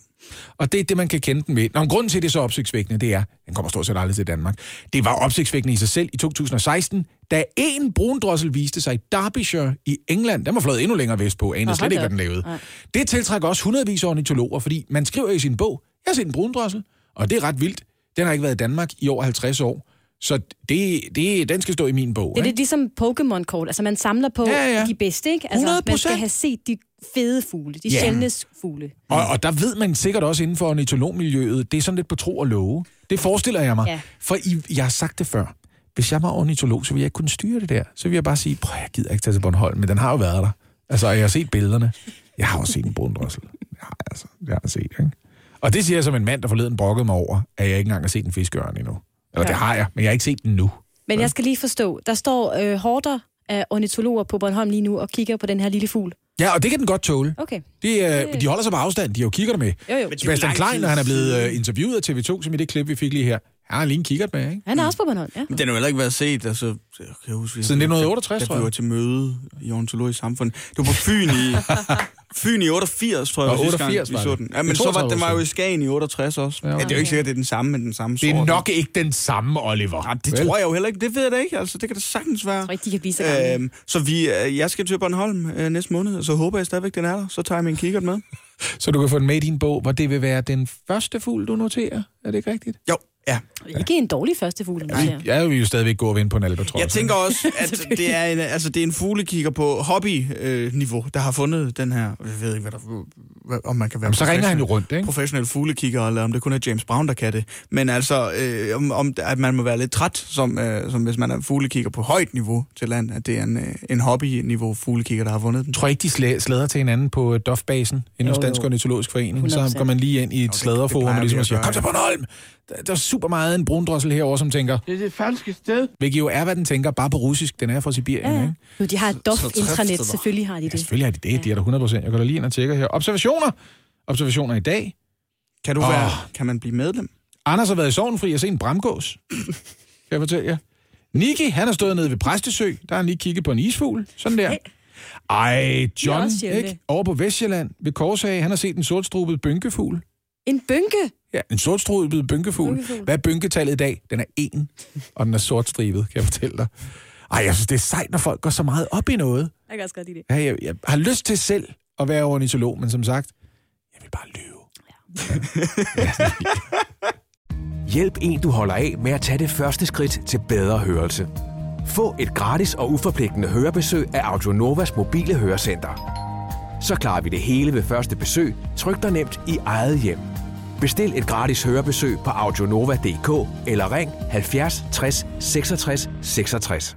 Og det er det, man kan kende den ved. Nå, grunden til, at det er så opsigtsvækkende, det er, den kommer stort set aldrig til Danmark. Det var opsigtsvækkende i sig selv i 2016, da en brundrossel viste sig i Derbyshire i England. Den var flået endnu længere vestpå, anede slet ikke, hvad den lavede. Nej. Det tiltrækker også hundredvis af ornitologer, fordi man skriver i sin bog, jeg har set en brundrossel, og det er ret vildt. Den har ikke været i Danmark i over 50 år. Så det, det, den skal stå i min bog. Det er ikke? lidt ligesom Pokémon-kort. Altså, man samler på Ja, ja. de bedste, ikke? Altså, man skal 100%. have set de fede fugle, de Ja. sjældne fugle. Og, og der ved man sikkert også inden for ornitologmiljøet, det er sådan lidt på tro og love. Det forestiller jeg mig. Ja. For I, jeg har sagt det før. Hvis jeg var ornitolog, så ville jeg ikke kunne styre det der. Så ville jeg bare sige, prøv, jeg gider ikke tage til Bornholm, men den har jo været der. Altså, jeg har set billederne. Jeg har også set en brundrossel. Jeg har, altså, jeg har set, ikke? Og det siger jeg som en mand, der forleden brokkede mig over, at jeg ikke engang har set en fiskeørn endnu. Eller det har jeg, men jeg har ikke set den nu. Men jeg skal lige forstå, der står øh, hårder af ornitologer på Bornholm lige nu og kigger på den her lille fugl. Ja, og det kan den godt tåle. Okay. Det, øh, de holder sig på afstand, de har jo kigger med. Jo, jo. Sebastian Klein, når han er blevet øh, interviewet af TV2, som i det klip, vi fik lige her, han har lige en kikkert med, ikke? Han er også på Bornholm, ja. Men den har jo heller ikke været set, altså, jeg kan huske, Siden 1968, da tror vi jeg. var til møde i Ornitologisk Samfund. Det var på Fyn i, Fyn i 88, tror jeg, var sidste gang, 88 vi var så det. den. Ja, Det men så var 32 den var jo i Skagen i 68 også. Ja. Ja, det er jo ikke sikkert, det er den samme, men den samme Det er sort. nok ikke den samme, Oliver. Ja, det tror jeg jo heller ikke. Det ved jeg da ikke. Altså, det kan da sagtens være. Jeg tror ikke, de kan blive så gamle. Øhm, så vi, øh, jeg skal til Bornholm øh, næste måned, og så håber jeg stadigvæk, den er der. Så tager jeg min kikkert med. Så du kan få den med i din bog, hvor det vil være den første fugl, du noterer. Er det ikke rigtigt? Jo, ja. Ikke en dårlig første fugl, nu siger. Jeg vil jo stadigvæk gå og vinde på en albatros. Jeg tænker også, at det er en, altså, det er en fuglekikker på hobby-niveau, der har fundet den her... Jeg ved ikke, hvad der, hvad, om man kan være Jamen, så ringer han jo professionel- rundt, ikke? professionel fuglekikker, eller om det kun er James Brown, der kan det. Men altså, øh, om, om, at man må være lidt træt, som, øh, som hvis man er fuglekikker på højt niveau til land, at det er en, øh, en hobby-niveau fuglekikker, der har vundet den. Tror ikke, de slæ- slæder til hinanden på Dofbasen inde hos. Dansk Ornitologisk Forening? Så 100%. går man lige ind i et det slæderforum og ligesom siger, kom til ja." Bornholm! Der, der er super meget en brundrossel herovre, som tænker, Det er det falske sted. hvilket jo er, hvad den tænker, bare på russisk. Den er fra Sibirien, Ja, ja. ikke? Nu, de har et dof-intranet, selvfølgelig har de Ja, det. selvfølgelig har de det. De er der 100 procent. Jeg går da lige ind og tjekker her. Observationer. Observationer i dag. Kan du Åh. være, kan man blive medlem? Anders har været i Sovnfri og set en bramgås. kan jeg fortælle jer. Niki, han har stået nede ved Præstesø. Der har han lige kigget på en isfugl. Sådan der. Ej, John, ikke? over på Vestjylland ved Korshage, han har set en sortstrubet bynkefugl. En bynke? Ja, en sortstrubet bynkefugl. Bynkefugl. Hvad er bynketallet i dag? Den er en, og den er sortstribet, kan jeg fortælle dig. Ej, jeg synes, det er sejt, når folk går så meget op i noget. Jeg kan også godt lide det. Ja, jeg, jeg har lyst til selv at være ornitolog, men som sagt, jeg vil bare lyve. Hjælp en, du holder af med at tage det første skridt til bedre hørelse. Få et gratis og uforpligtende hørebesøg af Audionovas mobile hørecenter. Så klarer vi det hele ved første besøg, tryk dig nemt i eget hjem. Bestil et gratis hørebesøg på audionova.dk eller ring 70 60 66 66.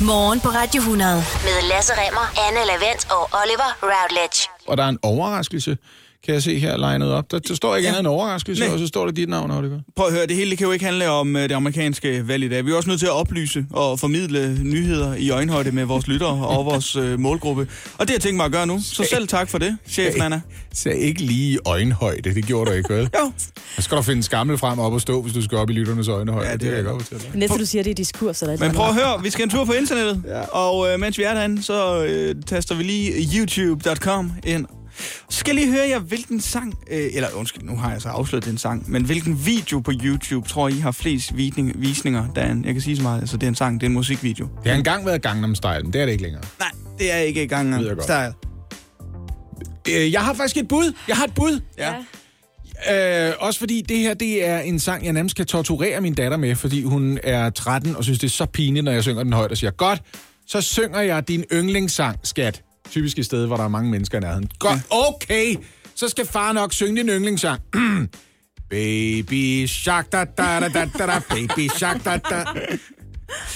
Morgen på Radio 100 med Lasse Remmer, Anne Lavendt og Oliver Routledge. Og der er en overraskelse, kan jeg se her legnet op. Der, der står ikke Ja. andet end overraskelse, Nej. og så står der dit navn, Oliver. Prøv at høre, det hele det kan jo ikke handle om øh, det amerikanske valg i dag. Vi er også nødt til at oplyse og formidle nyheder i øjenhøjde med vores lyttere og vores øh, målgruppe. Og det har jeg tænkt mig at gøre nu. Så selv tak for det, chef Nana. Så ikke lige i øjenhøjde, det gjorde du ikke, vel? Jo, Så skal du finde skammel frem op og stå, hvis du skal op i lytternes øjenhøjde. Ja, det det kan er jeg godt. fortælle dig. Næste, du siger, det er diskurs eller men prøv at høre, vi skal en tur på internettet. Ja. Og øh, mens vi er derinde, så øh, taster vi lige youtube.com ind. Så skal jeg lige høre jer, hvilken sang, øh, eller undskyld, nu har jeg så afsløret den sang, men hvilken video på YouTube tror I har flest visning, visninger? Der er en, jeg kan sige så meget, altså det er en sang, det er en musikvideo. Det har engang været Gangnam Style, men det er det ikke længere. Nej, det er ikke i gang. Ved jeg. Style. Øh, jeg har faktisk et bud. Jeg har et bud. Ja. Øh, også fordi det her, det er en sang, jeg nærmest kan torturere min datter med, fordi hun er 13 og synes, det er så pinligt, når jeg synger den højt og siger, godt, så synger jeg din yndlingssang, skat. Typisk et sted, hvor der er mange mennesker i nærheden. Godt, okay, så skal far nok synge din yndlingssang. baby shark, da da da da da da, baby shark, da da.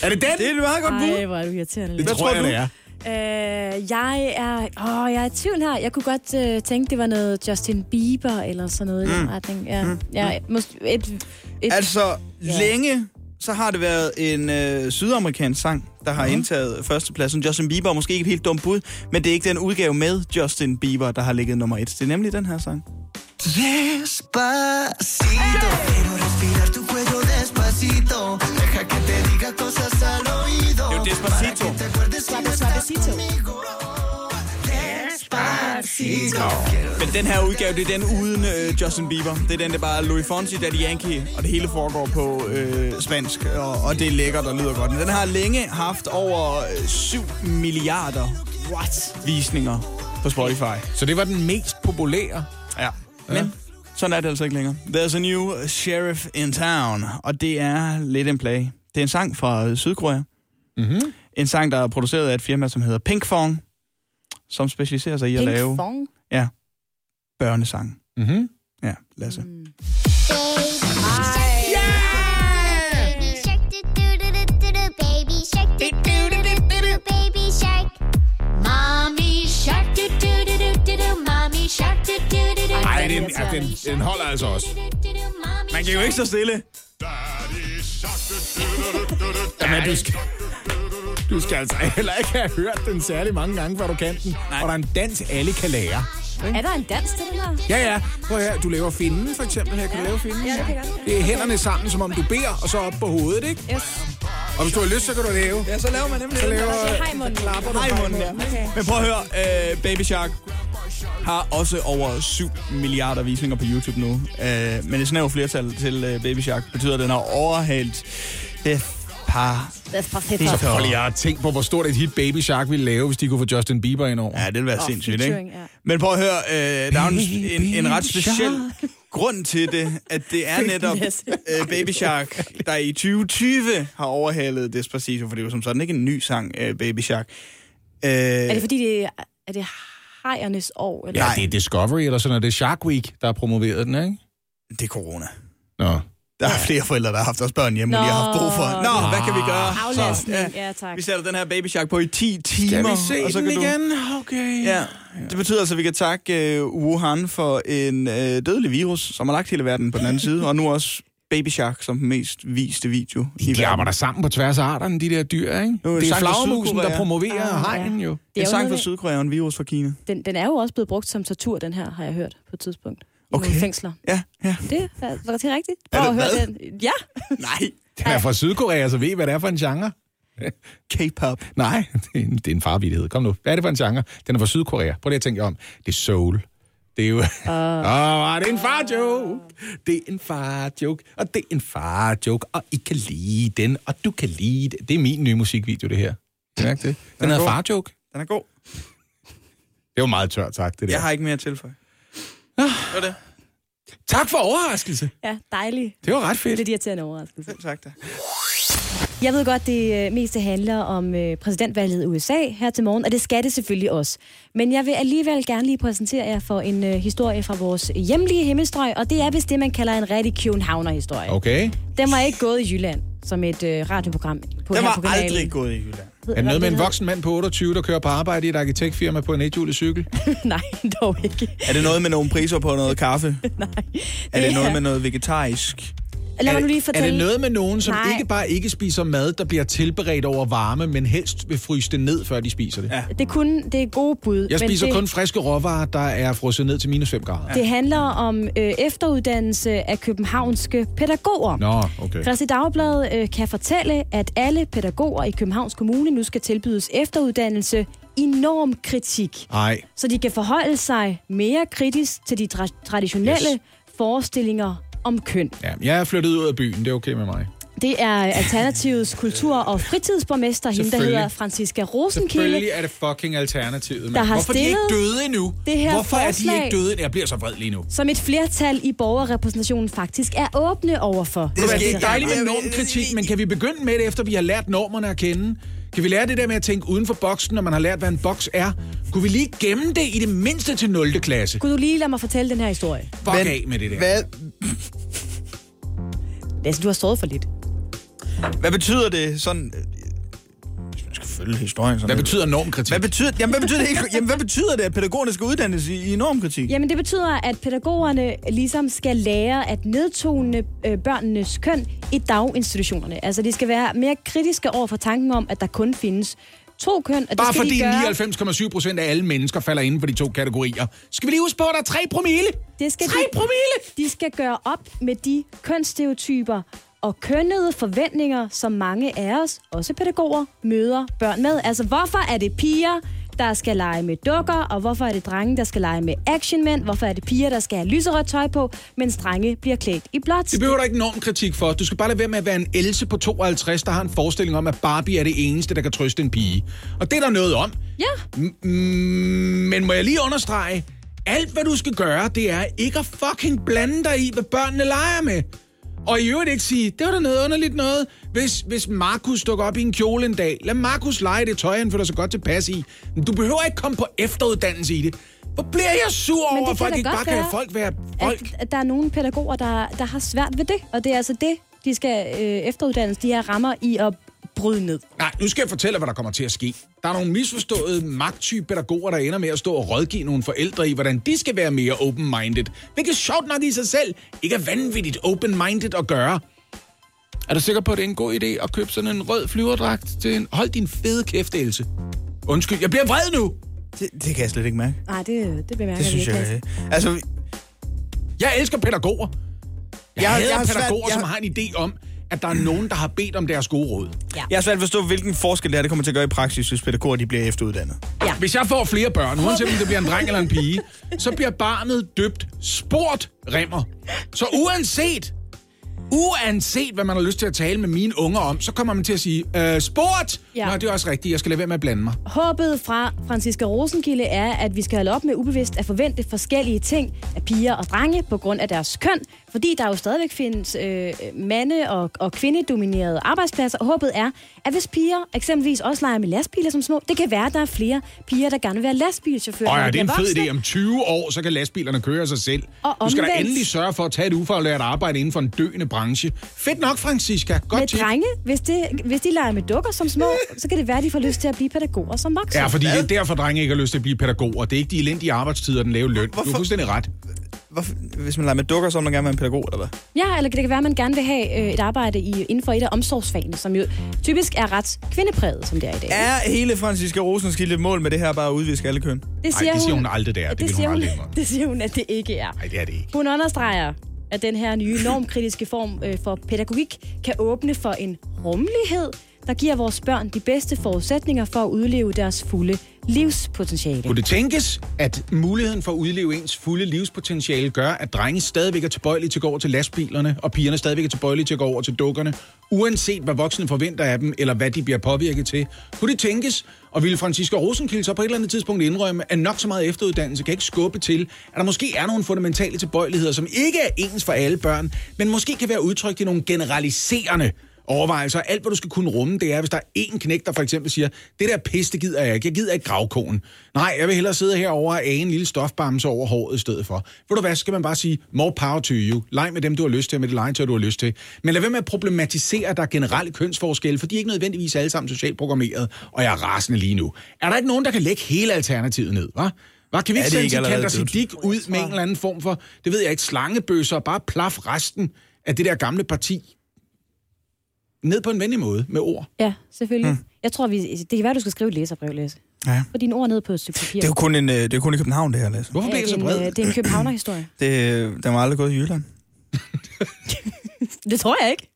Er det den? Det er et meget godt bud. Ej, hvor er du irriterende. Det Lasse. tror jeg, det er. Øh, jeg er... Åh, jeg er i tvivl her. Jeg kunne godt øh, tænke, det var noget Justin Bieber eller sådan noget i den retning. Ja, mm. ja, måske et, et, Altså, Ja. længe så har det været en øh, sydamerikansk sang, der har indtaget førstepladsen. Justin Bieber er måske ikke et helt dumt bud, men det er ikke den udgave med Justin Bieber, der har ligget nummer et. Det er nemlig den her sang. Despacito, quiero respirar tu cuello despacito. Deja que te diga cosas al oído. Er Despacito. Te acuerdes estás Despacito. conmigo. Men den her udgave, det er den uden øh, Justin Bieber. Det er den, der bare er Louis Fonsi, Daddy Yankee, og det hele foregår på øh, spansk, og, og det er lækkert og lyder godt. Men den har længe haft over øh, 7 milliarder What? visninger på Spotify. Så det var den mest populære. Ja. Men sådan er det altså ikke længere. There's a new sheriff in town, og det er lidt en play. Det er en sang fra Sydkorea. Mm-hmm. En sang, der er produceret af et firma, som hedder Pinkfong, som specialiserer sig i at Pink lave Fong. ja, børnesang. Mm-hmm. Ja, Lasse. Mm. Ej, den, ja, den, den holder altså også. Man kan jo ikke stå stille. Jamen, du skal, du skal altså heller ikke have hørt den særlig mange gange, før du kan den. Nej. Og der er en dans, alle kan lære. Er der en dans til den her? Ja, ja. Prøv her. Du laver finden, for eksempel. Her kan du lave finden. Ja, det kan jeg godt. Det er hænderne sammen, som om du beder, og så op på hovedet, ikke? Yes. Og hvis du har lyst, så kan du lave. Ja, så laver man nemlig Så laver Det er hejmunden. klapper du ja. Okay. Men prøv at høre, øh, Baby Shark har også over 7 milliarder visninger på YouTube nu. Øh, men et snævert flertal til øh, Baby Shark betyder, at den har overhalt det par... Despacito. Så- Prøv lige at tænke på, hvor stort et hit Baby Shark ville lave, hvis de kunne få Justin Bieber ind over. Ja, det vil være Og sindssygt, ikke? ja. Men prøv at høre, øh, der er en, en, en ret speciel grund til det, at det er netop øh, Baby Shark, der i 2020 har overhalet Despacito, for det er jo som sådan ikke en ny sang, øh, Baby Shark. Øh, Er det fordi, det er, er det hajernes år? Eller? Ja, det er Discovery eller sådan noget. Det er Shark Week, der har promoveret den, ikke? det er corona. Nå. Der er flere forældre, der har haft deres børn hjemme, og de har haft brug for... Nå, hvad kan vi gøre? Aflastning, ja. tak. Vi sætter den her Baby Shark på i 10 timer. Skal vi se og så den kan igen? Okay. Ja, det betyder altså, at vi kan takke uh, Wuhan for en uh, dødelig virus, som har lagt hele verden på den anden side, og nu også Baby Shark som den mest viste video De verden. arbejder sammen på tværs af arterne, de der dyr, ikke? Er det er flagermusen, der promoverer Ah, ja. hegnen jo. Det En er jo sang fra Sydkorea og en virus fra Kina. den, den er jo også blevet brugt som tortur, den her, har jeg hørt på et tidspunkt. I Okay. nogle fængsler. Ja, ja. Det er, var det rigtigt? Er Prøv det at høre hvad? den. Ja. Nej, Den er fra Sydkorea, så ved I, hvad det er for en genre? K-pop. Nej, det er en, det er en. Kom nu. Hvad er det for en genre? Den er fra Sydkorea. Prøv lige at tænke om. Det er soul. Det er jo... Åh, uh. oh, det er en far-joke. Det er en far-joke, og det er en far-joke, og I kan lide den, og du kan lide det. Det er min nye musikvideo, det her. Mærk det? Den er hedder far-joke. Den er god. Det var meget tørt sagt, det der. Jeg har ikke mere at tilføje. Det var det. Tak for overraskelse. Ja, dejligt. Det var ret fedt. Lidt irriterende overraskelse. Selv tak da. Jeg ved godt, det øh, meste handler om øh, præsidentvalget i USA her til morgen, og det skal det selvfølgelig også. Men jeg vil alligevel gerne lige præsentere jer for en øh, historie fra vores hjemlige himmelstrøg, og det er vist det, man kalder en rigtig Københavner-historie. Okay. Den var ikke gået i Jylland som et øh, radioprogram på Den var aldrig gået i Jylland. Er det noget med en voksen mand på 28, der kører på arbejde i et arkitektfirma på en ethjulet cykel? Nej, dog ikke. Er det noget med nogle priser på noget kaffe? Nej. Er det er- noget med noget vegetarisk? Lad mig er, nu lige er fortælle. det noget med nogen, som Nej. ikke bare ikke spiser mad, der bliver tilberedt over varme, men helst vil fryse det ned, før de spiser det? Ja. Det er kun det er gode bud. Jeg men spiser det, kun friske råvarer, der er frosset ned til minus 5 grader. Det handler om øh, efteruddannelse af københavnske pædagoger. Nå, okay. Christi Dagblad øh, kan fortælle, at alle pædagoger i Københavns Kommune nu skal tilbydes efteruddannelse i normkritik, Nej, så de kan forholde sig mere kritisk til de tra- traditionelle Yes. forestillinger om køn. ja, jeg er flyttet ud af byen, det er okay med mig. Det er Alternativets kultur- og fritidsborgmester, hende der hedder Franziska Rosenkilde. Selvfølgelig er det fucking alternativet. Der mand. har Hvorfor er de ikke døde endnu? det her Hvorfor er de ikke døde? Jeg bliver så vred lige nu. som et flertal i borgerrepræsentationen faktisk er åbne overfor. Det skal er dejligt med men- normkritik, men kan vi begynde med det, efter vi har lært normerne at kende? Kan vi lære det der med at tænke uden for boksen, når man har lært, hvad en boks er? Kunne vi lige gemme det i det mindste til 0. klasse? Kunne du lige lade mig fortælle den her historie? Fuck af med det der. Hvad, Lasse, du har stået for lidt. hvad betyder det sådan... øh, Hvis man skal følge historien sådan Hvad betyder normkritik? Hvad betyder, jamen, hvad betyder det, helt- jamen, hvad betyder det, at pædagogerne skal uddannes i, i normkritik? Jamen, det betyder, at pædagogerne ligesom skal lære at nedtone øh, børnenes køn i daginstitutionerne. Altså, de skal være mere kritiske over for tanken om, at der kun findes to køn. Og det Bare skal fordi de gøre, 99,7 procent af alle mennesker falder inden for de to kategorier. Skal vi lige huske på, at der er 3 promille? det skal 3 de, promille! de skal gøre op med de kønsstereotyper og kønnede forventninger, som mange af os, også pædagoger, møder børn med. Altså, hvorfor er det piger, der skal lege med dukker, og hvorfor er det drenge, der skal lege med actionmænd? Hvorfor er det piger, der skal have lyserødt tøj på, mens drenge bliver klædt i blåt? Det behøver der ikke enorm kritik for. Du skal bare lade være med at være en Else på 52, der har en forestilling om, at Barbie er det eneste, der kan trøste en pige. Og det er der noget om. Ja. Men må jeg lige understrege, alt hvad du skal gøre, det er ikke at fucking blande dig i, hvad børnene leger med. Og i øvrigt ikke sige, det var da noget underligt noget, hvis, hvis Markus dukker op i en kjole en dag. Lad Markus lege det tøj, han føler sig godt tilpas i. Men du behøver ikke komme på efteruddannelse i det. Hvor bliver jeg sur over, det at folk ikke bare kan folk være folk? At, at der er nogle pædagoger, der, der har svært ved det, og det er altså det, de skal øh, efteruddannes, de her rammer i at bryde ned. Nej, nu skal jeg fortælle, hvad der kommer til at ske. Der er nogle misforståede magttype pædagoger, der ender med at stå og rådgive nogle forældre i, hvordan de skal være mere open-minded. Hvilket sjovt nok i sig selv ikke er vanvittigt open-minded at gøre. Er du sikker på, at det er en god idé at købe sådan en rød flyverdragt til en... Hold din fede kæft, Else. Undskyld, jeg bliver vred nu! Det, det kan jeg slet ikke mærke. Nej, det, det bemærker Det synes ikke. jeg... Øh, Altså, Jeg elsker pædagoger. Jeg, Jeg- hader jeg har svært- pædagoger, jeg som har- har en idé om, at der er nogen, der har bedt om deres gode råd. Ja. jeg har svært forstå, hvilken forskel det er, det kommer til at gøre i praksis, hvis pædagoger de bliver efteruddannet. Ja. Hvis jeg får flere børn, uanset om det bliver en dreng eller en pige, så bliver barnet døbt sport remmer. Så uanset, uanset hvad man har lyst til at tale med mine unger om, så kommer man til at sige, øh, sport! Ja. Nå, det er også rigtigt, jeg skal lade være med at blande mig. Håbet fra Franziska Rosenkilde er, at vi skal holde op med ubevidst at forvente forskellige ting af piger og drenge på grund af deres køn, fordi der jo stadigvæk findes øh, mande- og, og kvindedominerede arbejdspladser. Og håbet er, at hvis piger eksempelvis også leger med lastbiler som små, det kan være, at der er flere piger, der gerne vil være lastbilchauffører. Og ja, de det er en fed idé. Om 20 år, så kan lastbilerne køre sig selv. Og du skal da omvendt- endelig sørge for at tage et ufaglært arbejde inden for en døende branche. Fedt nok, Francisca. Godt Med tip. drenge, hvis, det, hvis de leger med dukker som små, så kan det være, at de får lyst til at blive pædagoger som voksne. Ja, fordi det er derfor, drenge ikke har lyst til at blive pædagoger. Det er ikke de elendige arbejdstider og den lave løn. Du har fuldstændig ret. Hvorfor, hvis man leger med dukker, så vil man gerne være en pædagog, eller hvad? Ja, eller det kan være, at man gerne vil have øh, et arbejde i, inden for et af omsorgsfagene, som jo typisk er ret kvindepræget, som det er i dag. Er hele Franziska Rosenskilde mål med det her bare at udviske alle køn? Det Nej, det siger hun aldrig, det er. Det, det, siger hun hun, aldrig det siger hun, at det ikke er. Nej, det er det ikke. Hun understreger, at den her nye normkritiske form øh, for pædagogik kan åbne for en rummelighed, der giver vores børn de bedste forudsætninger for at udleve deres fulde livspotentiale. Kunne det tænkes, at muligheden for at udleve ens fulde livspotentiale gør, at drenge stadigvæk er tilbøjelige til at gå over til lastbilerne, og pigerne stadigvæk er tilbøjelige til at gå over til dukkerne, uanset hvad voksne forventer af dem, eller hvad de bliver påvirket til? Kunne det tænkes, og ville Francisco Rosenkilde så på et eller andet tidspunkt indrømme, at nok så meget efteruddannelse kan ikke skubbe til, at der måske er nogle fundamentale tilbøjeligheder, som ikke er ens for alle børn, men måske kan være udtrykt i nogle generaliserende overvejelser. Alt, hvad du skal kunne rumme, det er, hvis der er én knæk, der for eksempel siger, det der pis, det gider jeg ikke. Jeg gider ikke gravkonen. Nej, jeg vil hellere sidde herovre og age en lille stofbamse over håret i stedet for. Ved du hvad, skal man bare sige, more power to you. Leg med dem, du har lyst til, med det legetøj, du har lyst til. Men lad være med at problematisere, at der er generelle kønsforskelle, for de er ikke nødvendigvis alle sammen socialt programmeret, og jeg er rasende lige nu. Er der ikke nogen, der kan lægge hele alternativet ned, hva'? Hvad kan vi ikke sende Sikander? Siddiq ud med en eller anden form for, det ved jeg ikke, slangebøsser, og bare plaf resten af det der gamle parti ned på en venlig måde med ord. Ja, selvfølgelig. Hmm. Jeg tror, vi, det kan være, du skal skrive et læserbrev, Læse. Ja. Få dine ord ned på et stykke papir. Det er jo kun, en, øh, det er kun i København, det her, Lasse. Hvorfor ja, bliver det, så er en, bred? øh, det er en københavner-historie. Det, den var aldrig gået i Jylland. Det tror jeg ikke.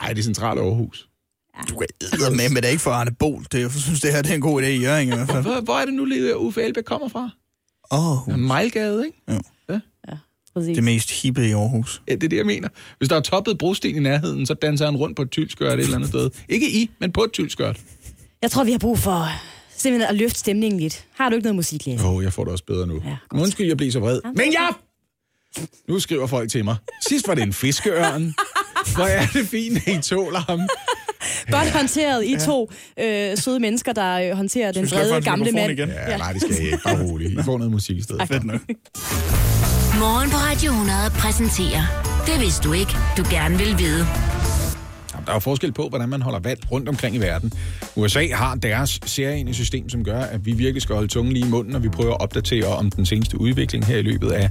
Ej, det er centralt Aarhus. Du kan med, men det er ikke for Arne Bol. Det, jeg synes, det her det er en god idé i Jørgen i hvert fald. Hvor, hvor er det nu, lige Uffe Elbæk kommer fra? Åh, oh, Mejlgade, ikke? Præcis. det mest hippe i Aarhus. Ja, det er det, jeg mener. Hvis der er toppet brosten i nærheden, så danser han rundt på et tylskørt et eller andet sted. Ikke i, men på et tylskørt. Jeg tror, vi har brug for simpelthen at løfte stemningen lidt. Har du ikke noget musik, Læse? Åh, oh, jeg får det også bedre nu. Ja, Ja, Undskyld, jeg bliver så vred. Men ja! Nu skriver folk til mig. Sidst var det en fiskeørn. Hvor er det fint, at I tåler ham. Godt håndteret, I to øh, søde mennesker, der øh, håndterer den jeg hans gamle mand. igen? Ja, nej, det skal jeg ikke. Bare roligt. I får noget musik i stedet. Fedt nok. Morgen på Radio 100 præsenterer Det vidste du ikke, du gerne vil vide. Der er jo forskel på, hvordan man holder valg rundt omkring i verden. USA har deres særlige system, som gør, at vi virkelig skal holde tungen lige i munden, og vi prøver at opdatere om den seneste udvikling her i løbet af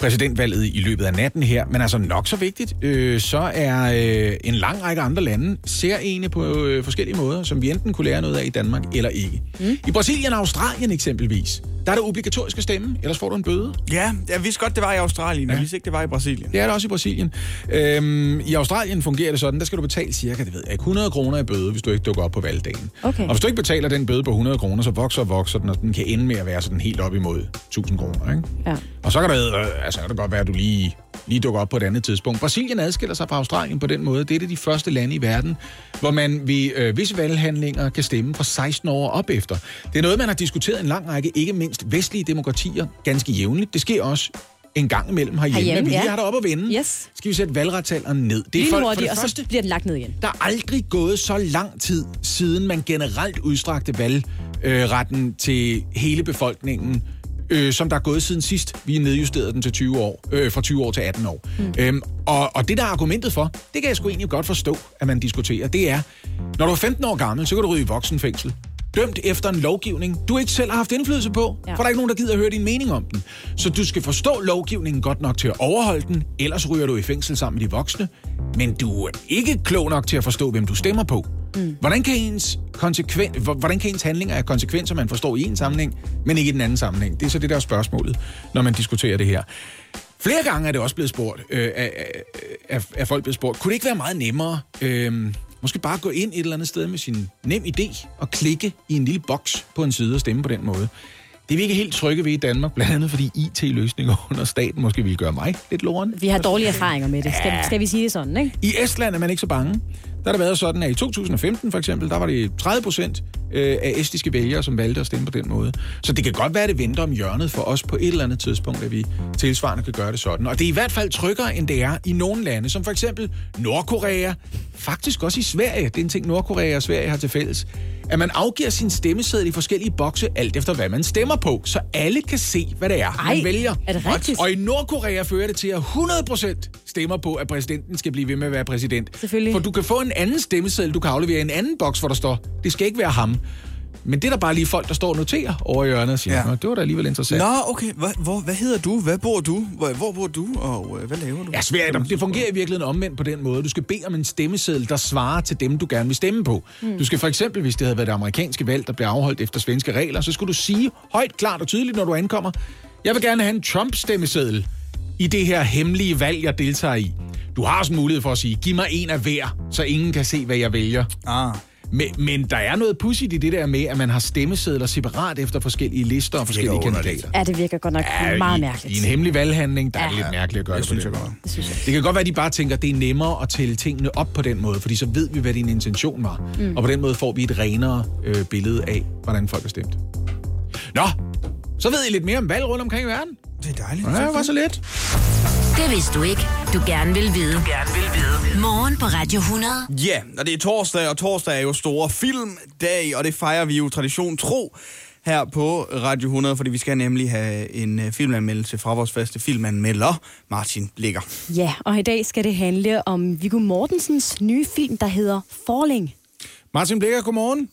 præsidentvalget i løbet af natten her. Men altså nok så vigtigt, øh, så er øh, en lang række andre lande særlige på øh, forskellige måder, som vi enten kunne lære noget af i Danmark eller ikke. Mm. I Brasilien og Australien eksempelvis, der er det obligatorisk at stemme, ellers får du en bøde. Ja, jeg vidste godt, det var i Australien, ja. jeg vidste ikke, det var i Brasilien. Det er det også i Brasilien. Øhm, I Australien fungerer det sådan, der skal du betale cirka, det ved jeg ikke, 100 kroner i bøde, hvis du ikke dukker op på valgdagen. Okay. Og hvis du ikke betaler den bøde på 100 kroner, så vokser og vokser den, og den kan ende med at være sådan helt op imod 1000 kroner. Ikke? Ja. Og så kan det, øh, altså, kan det godt være, at du lige, lige dukker op på et andet tidspunkt. Brasilien adskiller sig fra Australien på den måde. Det er det de første lande i verden, hvor man ved øh, visse valghandlinger kan stemme fra 16 år op efter. Det er noget, man har diskuteret en lang række, ikke mindst vestlige demokratier, ganske jævnligt. Det sker også en gang imellem herhjemme, Herhjemme, vi lige ja. har det op at vende. Yes. Skal vi sætte valgretsalderen ned? Det er Lige for, for det og så første, bliver den lagt ned igen. der er aldrig gået så lang tid, siden man generelt udstrakte valgretten til hele befolkningen, øh, som der er gået siden sidst. Vi nedjusterede den til 20 år, øh, fra 20 år til 18 år. Mm. Øhm, og, og det, der er argumentet for, det kan jeg sgu egentlig godt forstå, at man diskuterer, det er, når du er 15 år gammel, så kan du ryge i voksenfængsel. Dømt efter en lovgivning, du ikke selv har haft indflydelse på, ja. For der er ikke nogen, der gider at høre din mening om den. Så du skal forstå lovgivningen godt nok til at overholde den, ellers ryger du i fængsel sammen med de voksne. Men du er ikke klog nok til at forstå, hvem du stemmer på. Mm. Hvordan, kan ens konsekven- hvor- hvordan kan ens handlinger have konsekvenser, man forstår i en sammenhæng, men ikke i den anden sammenhæng? Det er så det der er spørgsmålet, når man diskuterer det her. Flere gange er det også blevet spurgt, øh, af, af, af, af folk blevet spurgt, kunne det ikke være meget nemmere, øh, måske bare gå ind et eller andet sted med sin nem idé og klikke i en lille boks på en side og stemme på den måde? Det er vi ikke helt trygge ved i Danmark, blandt andet fordi IT-løsninger under staten måske ville gøre mig lidt loren. Vi har dårlige erfaringer med det. Skal, skal vi sige det sådan, ikke? I Estland er man ikke så bange. Der har det været sådan, at i 2015 for eksempel, der var det 30 procent øh, af estiske vælgere, som valgte at stemme på den måde. Så det kan godt være, at det venter om hjørnet for os på et eller andet tidspunkt, at vi tilsvarende kan gøre det sådan. Og det er i hvert fald tryggere, end det er i nogle lande, som for eksempel Nordkorea. Faktisk også i Sverige. Det er en ting, Nordkorea og Sverige har til fælles. At man afgiver sin stemmeseddel i forskellige bokse, alt efter hvad man stemmer på, så alle kan se, hvad det er, Ej, man vælger. er det rigtigt? Og i Nordkorea fører det til, at 100% stemmer på, at præsidenten skal blive ved med at være præsident. Selvfølgelig. For du kan få en anden stemmeseddel, du kan aflevere i en anden boks, hvor der står, det skal ikke være ham. Men det er der bare lige folk, der står og noterer over i hjørnet og siger, Ja. ja. det var da alligevel interessant. Nå, okay. Hvor, hvor, hvad hedder du? Hvad bor du? Hvor, hvor bor du? Og øh, hvad laver du? Ja, svært. Det fungerer i virkeligheden omvendt på den måde. Du skal bede om en stemmeseddel, der svarer til dem, du gerne vil stemme på. Mm. Du skal for eksempel, hvis det havde været det amerikanske valg, der blev afholdt efter svenske regler, så skulle du sige højt, klart og tydeligt, når du ankommer, jeg vil gerne have en Trump-stemmeseddel i det her hemmelige valg, jeg deltager i. Du har også en mulighed for at sige, giv mig en af hver, så ingen kan se, hvad jeg vælger. Ah. Men, men der er noget pudsigt i det der med, at man har stemmesedler separat efter forskellige lister og forskellige underligt. kandidater. Ja, det virker godt nok Ja, meget i, mærkeligt. I en hemmelig valghandling, der ja. er det lidt mærkeligt at gøre det, Det synes jeg godt. Det synes jeg. Det kan godt være, at de bare tænker, at det er nemmere at tælle tingene op på den måde, fordi så ved vi, hvad din intention var. Mm. Og på den måde får vi et renere øh, billede af, hvordan folk har stemt. Nå, så ved I lidt mere om valg rundt omkring i verden. Det er dejligt. Ja, det var så let. Det vidste du ikke, du gerne vil vide. Du gerne vil vide. Morgen på Radio 100. Ja, og det er torsdag, og torsdag er jo store filmdag, og det fejrer vi jo tradition tro her på Radio 100, fordi vi skal nemlig have en øh, filmanmeldelse fra vores faste filmanmelder, Martin Blikker. Ja, og i dag skal det handle om Viggo Mortensens nye film, der hedder Falling. Martin Blikker, godmorgen.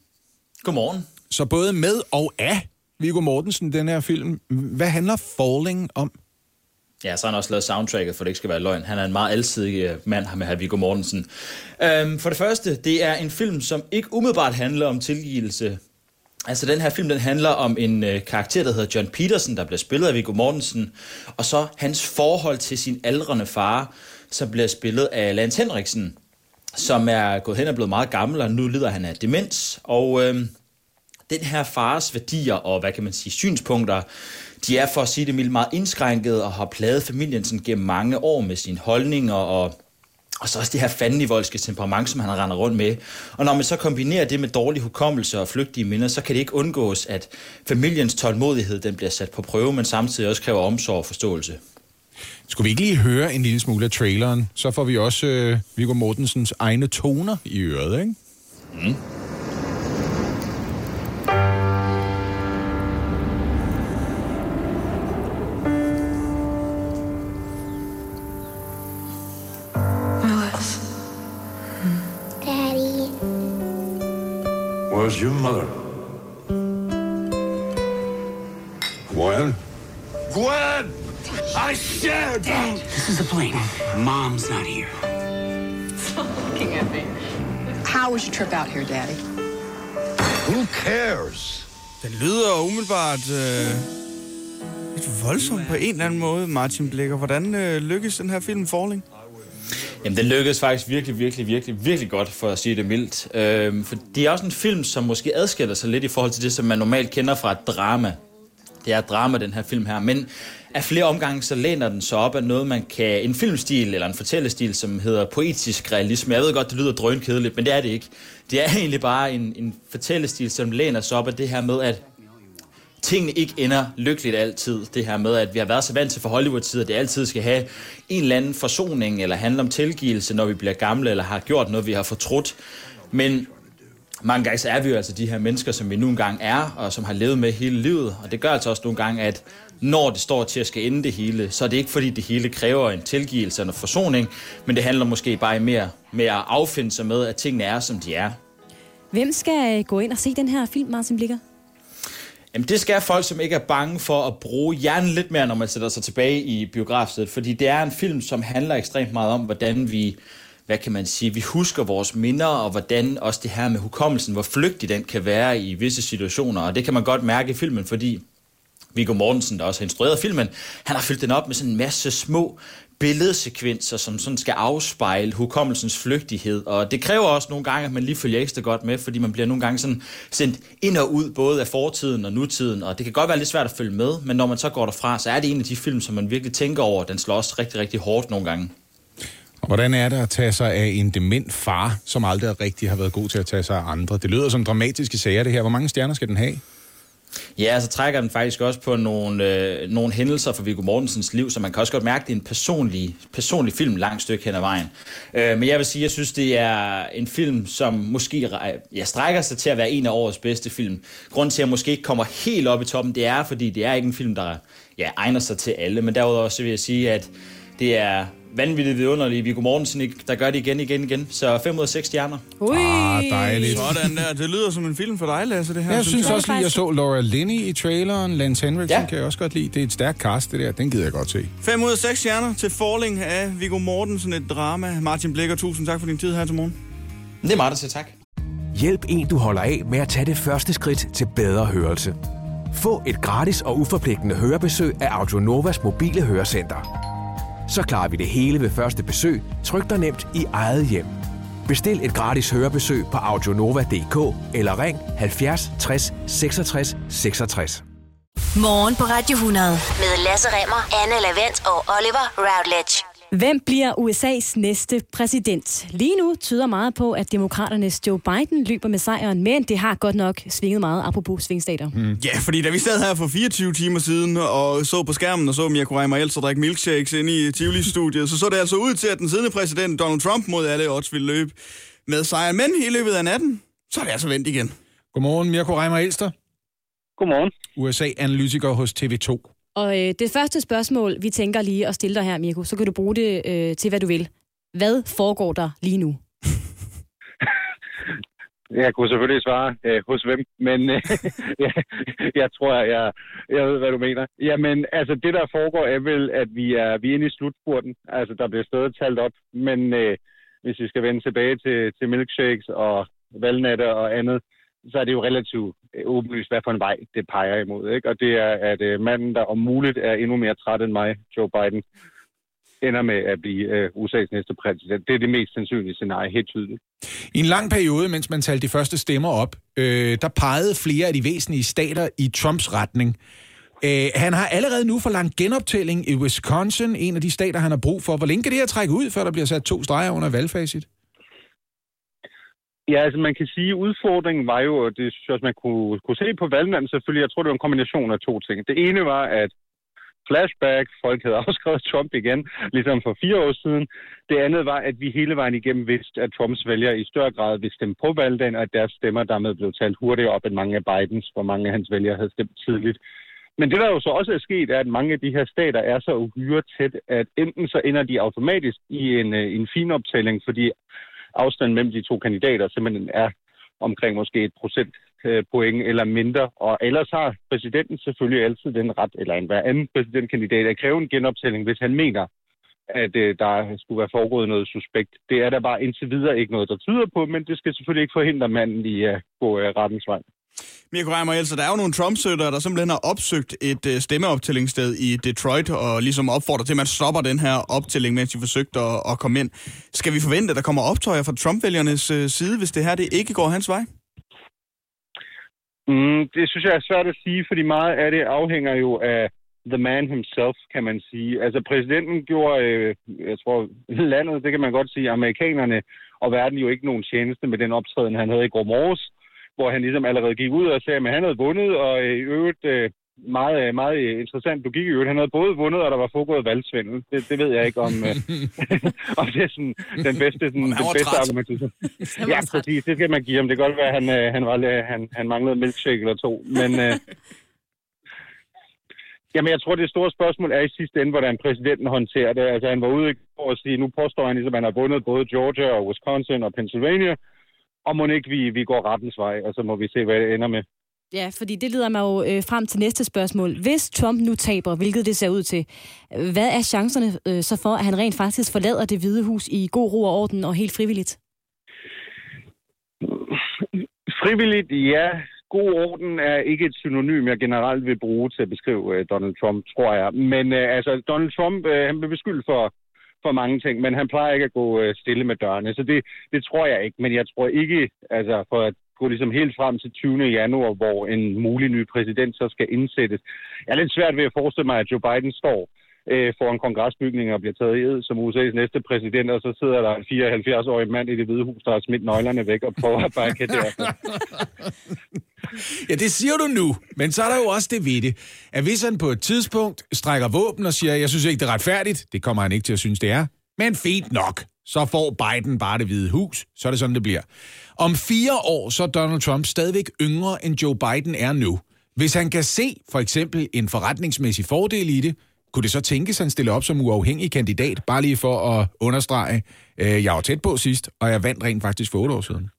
Godmorgen. Så både med og af Viggo Mortensen, den her film. Hvad handler Falling om? Ja, så har han også lavet soundtracket, for det ikke skal være løgn. Han er en meget alsidig øh, mand, her med her Viggo Mortensen. Øhm, for det første, det er en film, som ikke umiddelbart handler om tilgivelse. Altså, den her film, den handler om en øh, karakter, der hedder John Peterson, der bliver spillet af Viggo Mortensen, og så hans forhold til sin aldrende far, som bliver spillet af Lance Henriksen, som er gået hen og blevet meget gammel, og nu lider han af demens. Og øh, den her fars værdier og, hvad kan man sige, synspunkter, de er for at sige det mildt meget indskrænket og har plaget familien sådan gennem mange år med sine holdninger og og så også det her fandenivoldske temperament, som han render rundt med. Og når man så kombinerer det med dårlig hukommelse og flygtige minder, så kan det ikke undgås, at familiens tålmodighed den bliver sat på prøve, men samtidig også kræver omsorg og forståelse. Skulle vi ikke lige høre en lille smule af traileren? Så får vi også øh, Viggo Mortensens egne toner i øret, ikke? Mm. Where's your mother? Gwen? Gwen! I said! Dad, this is a plane. Mom's not here. Stop looking at me. How was your trip out here, Daddy? Who cares? Den lyder umiddelbart øh, lidt voldsomt på en eller anden måde, Martin Blikker. Hvordan øh, lykkes den her film Falling? Jamen, det lykkedes faktisk virkelig, virkelig, virkelig, virkelig godt, for at sige det mildt. Øh, for det er også en film, som måske adskiller sig lidt i forhold til det, som man normalt kender fra et drama. Det er et drama, den her film her. Men af flere omgange, så læner den sig op af noget, man kan... En filmstil eller en fortællestil, som hedder poetisk realisme. Jeg ved godt, det lyder drønkedeligt, men det er det ikke. Det er egentlig bare en, en fortællestil, som læner sig op af det her med, at tingene ikke ender lykkeligt altid. Det her med, at vi har været så vant til for Hollywood-tid, at det altid skal have en eller anden forsoning, eller handle om tilgivelse, når vi bliver gamle, eller har gjort noget, vi har fortrudt. Men mange gange så er vi jo altså de her mennesker, som vi nu engang er, og som har levet med hele livet. Og det gør altså også nogle gange, at når det står til at skal ende det hele, så er det ikke fordi det hele kræver en tilgivelse eller en forsoning, men det handler måske bare mere med at affinde sig med, at tingene er, som de er. Hvem skal gå ind og se den her film, Martin Blikker? Jamen, det skal folk, som ikke er bange for at bruge hjernen lidt mere, når man sætter sig tilbage i biografstedet. Fordi det er en film, som handler ekstremt meget om, hvordan vi, hvad kan man sige, vi husker vores minder, og hvordan også det her med hukommelsen, hvor flygtig den kan være i visse situationer. Og det kan man godt mærke i filmen, fordi Viggo Mortensen, der også har instrueret filmen, han har fyldt den op med sådan en masse små billedsekvenser, som sådan skal afspejle hukommelsens flygtighed. Og det kræver også nogle gange, at man lige følger ekstra godt med, fordi man bliver nogle gange sådan sendt ind og ud, både af fortiden og nutiden. Og det kan godt være lidt svært at følge med, men når man så går derfra, så er det en af de film, som man virkelig tænker over. Den slår også rigtig, rigtig hårdt nogle gange. Og hvordan er det at tage sig af en dement far, som aldrig rigtig har været god til at tage sig af andre? Det lyder som dramatiske sager, det her. Hvor mange stjerner skal den have? Ja, så trækker den faktisk også på nogle, øh, nogle hændelser fra Viggo Mortensens liv, så man kan også godt mærke, at det er en personlig, personlig film langt stykke hen ad vejen. Øh, men jeg vil sige, jeg synes, det er en film, som måske ja, strækker sig til at være en af årets bedste film. Grunden til, at jeg måske ikke kommer helt op i toppen, det er, fordi det er ikke en film, der ja, egner sig til alle. Men derudover så vil jeg sige, at det er vanvittigt vidunderlige Viggo Mortensen, der gør det igen, igen, igen. Så 5 ud af 6 stjerner. Ui. Ah, dejligt. Sådan der. Det lyder som en film for dig, Lasse, det her. Jeg synes også lige, jeg så Laura Linney i traileren. Lance Henriksen Ja. kan jeg også godt lide. Det er et stærkt cast, det der. Den gider jeg godt se. 5 ud af 6 stjerner til Falling af Viggo Mortensen, et drama. Martin Blikker, tusind tak for din tid her til morgen. Det er meget, der siger tak. Hjælp en, du holder af med at tage det første skridt til bedre hørelse. Få et gratis og uforpligtende hørebesøg af Audionovas mobile hørecenter. Så klarer vi det hele ved første besøg, tryk dig nemt i eget hjem. Bestil et gratis hørebesøg på audionova.dk eller ring 70 60 66 66. Morgen på Radio 100 med Lasse Remmer, Anne Lavendt og Oliver Routledge. Hvem bliver USA's næste præsident? Lige nu tyder meget på, at demokraternes Joe Biden løber med sejren, men det har godt nok svinget meget, apropos svingstater. Mm. Ja, fordi da vi sad her for 24 timer siden og så på skærmen og så Mia Kurema Elsa drikke milkshakes inde i Tivoli-studiet, så så det altså ud til, at den siddende præsident Donald Trump mod alle odds ville løbe med sejren. Men i løbet af natten, så er det altså vendt igen. Godmorgen, Mirko Reimer Elster. Godmorgen. USA-analytiker hos TV2. Og øh, det første spørgsmål, vi tænker lige at stille dig her, Mirko, så kan du bruge det øh, til, hvad du vil. Hvad foregår der lige nu? Jeg kunne selvfølgelig svare øh, hos hvem, men øh, jeg, jeg tror, jeg, jeg ved, hvad du mener. Jamen, altså det, der foregår, er vel, at vi er, vi er inde i slutspurten. Altså, der bliver stadig talt op, men øh, hvis vi skal vende tilbage til, til milkshakes og valnatter og andet, så er det jo relativt øh, åbenlyst, hvad for en vej det peger imod. Ikke? Og det er, at øh, manden, der om muligt er endnu mere træt end mig, Joe Biden, ender med at blive øh, USA's næste præsident. Det er det mest sandsynlige scenarie, helt tydeligt. I en lang periode, mens man talte de første stemmer op, øh, der pegede flere af de væsentlige stater i Trumps retning. Øh, han har allerede nu forlangt genoptælling i Wisconsin, en af de stater, han har brug for. Hvor længe kan det her trække ud, før der bliver sat to streger under valgfacit? Ja, altså man kan sige, at udfordringen var jo, og det synes jeg også, man kunne, kunne se på valgmanden selvfølgelig, jeg tror, det var en kombination af to ting. Det ene var, at flashback. Folk havde afskrevet Trump igen, ligesom for fire år siden. Det andet var, at vi hele vejen igennem vidste, at Trumps vælgere i større grad ville stemme på valgdagen, og at deres stemmer dermed blev talt hurtigere op end mange af Bidens, hvor mange af hans vælgere havde stemt tidligt. Men det, der jo så også er sket, er, at mange af de her stater er så uhyre tæt, at enten så ender de automatisk i en, øh, en fin optælling, fordi afstanden mellem de to kandidater simpelthen er omkring måske et procent øh, point eller mindre. Og ellers har præsidenten selvfølgelig altid den ret, eller en hver anden præsidentkandidat, at kræve en genoptælling, hvis han mener, at øh, der skulle være foregået noget suspekt. Det er der bare indtil videre ikke noget, der tyder på, men det skal selvfølgelig ikke forhindre manden i at gå øh, rettens vej. Mirko Reimer Elser, der er jo nogle Trump-støtter, der simpelthen har opsøgt et øh, stemmeoptællingssted i Detroit, og ligesom opfordrer til, at man stopper den her optælling, mens de forsøgte at, at komme ind. Skal vi forvente, at der kommer optøjer fra Trump-vælgernes øh, side, hvis det her det ikke går hans vej? Mm, det synes jeg er svært at sige, fordi meget af det afhænger jo af the man himself, kan man sige. Altså præsidenten gjorde, øh, jeg tror, landet, det kan man godt sige, amerikanerne og verden jo ikke nogen tjeneste med den optræden, han havde i går morges hvor han ligesom allerede gik ud og sagde, at han havde vundet, og i øvrigt øh, meget, meget interessant logik i øvrigt. Han havde både vundet, og der var foregået valgsvindel. Det, det ved jeg ikke om, øh, om det er sådan, den bedste, sådan, den bedste argumentation. ja, præcis. Det skal man give ham. Det kan godt være, at han, øh, han, var, han, han manglede milkshake eller to. Men, øh, Jamen, jeg tror, det store spørgsmål er i sidste ende, hvordan præsidenten håndterer det. Altså, han var ude for at sige, nu påstår han ligesom, at han har vundet både Georgia og Wisconsin og Pennsylvania og må ikke vi, vi går rettens vej, og så må vi se, hvad det ender med. Ja, fordi det leder mig jo øh, frem til næste spørgsmål. Hvis Trump nu taber, hvilket det ser ud til, hvad er chancerne øh, så for, at han rent faktisk forlader det hvide hus i god ro og orden og helt frivilligt? Frivilligt, ja. God orden er ikke et synonym, jeg generelt vil bruge til at beskrive uh, Donald Trump, tror jeg. Men altså, Donald Trump, han bliver beskyldt for for mange ting, men han plejer ikke at gå øh, stille med dørene, så det, det tror jeg ikke. Men jeg tror ikke, altså for at gå ligesom helt frem til 20. januar, hvor en mulig ny præsident så skal indsættes. Jeg er lidt svært ved at forestille mig, at Joe Biden står øh, foran kongresbygning og bliver taget i som USA's næste præsident, og så sidder der en 74-årig mand i det hvide hus, der har smidt nøglerne væk og prøver at bare det Ja, det siger du nu, men så er der jo også det ved det, at hvis han på et tidspunkt strækker våben og siger, jeg synes ikke, det er retfærdigt, det kommer han ikke til at synes, det er, men fint nok, så får Biden bare det hvide hus, så er det sådan, det bliver. Om fire år, så er Donald Trump stadigvæk yngre, end Joe Biden er nu. Hvis han kan se for eksempel en forretningsmæssig fordel i det, kunne det så tænkes, at han stiller op som uafhængig kandidat, bare lige for at understrege, øh, jeg var tæt på sidst, og jeg vandt rent faktisk for otte år siden?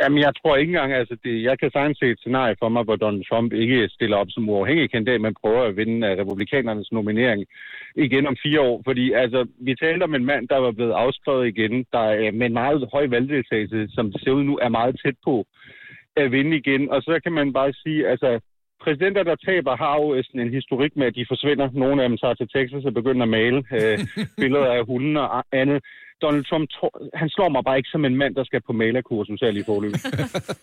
Jamen, jeg tror ikke engang, altså det, jeg kan sagtens se et scenarie for mig, hvor Donald Trump ikke stiller op som uafhængig kandidat, men prøver at vinde uh, republikanernes nominering igen om fire år. Fordi altså, vi talte om en mand, der var blevet afskrevet igen, der øh, med en meget høj valgdeltagelse, som det ser ud nu, er meget tæt på at vinde igen. Og så kan man bare sige, altså, præsidenter, der taber, har jo sådan en historik med, at de forsvinder. Nogle af dem tager til Texas og begynder at male øh, billeder af hunden og andet. Donald Trump, han slår mig bare ikke som en mand, der skal på malerkursus her lige forløb.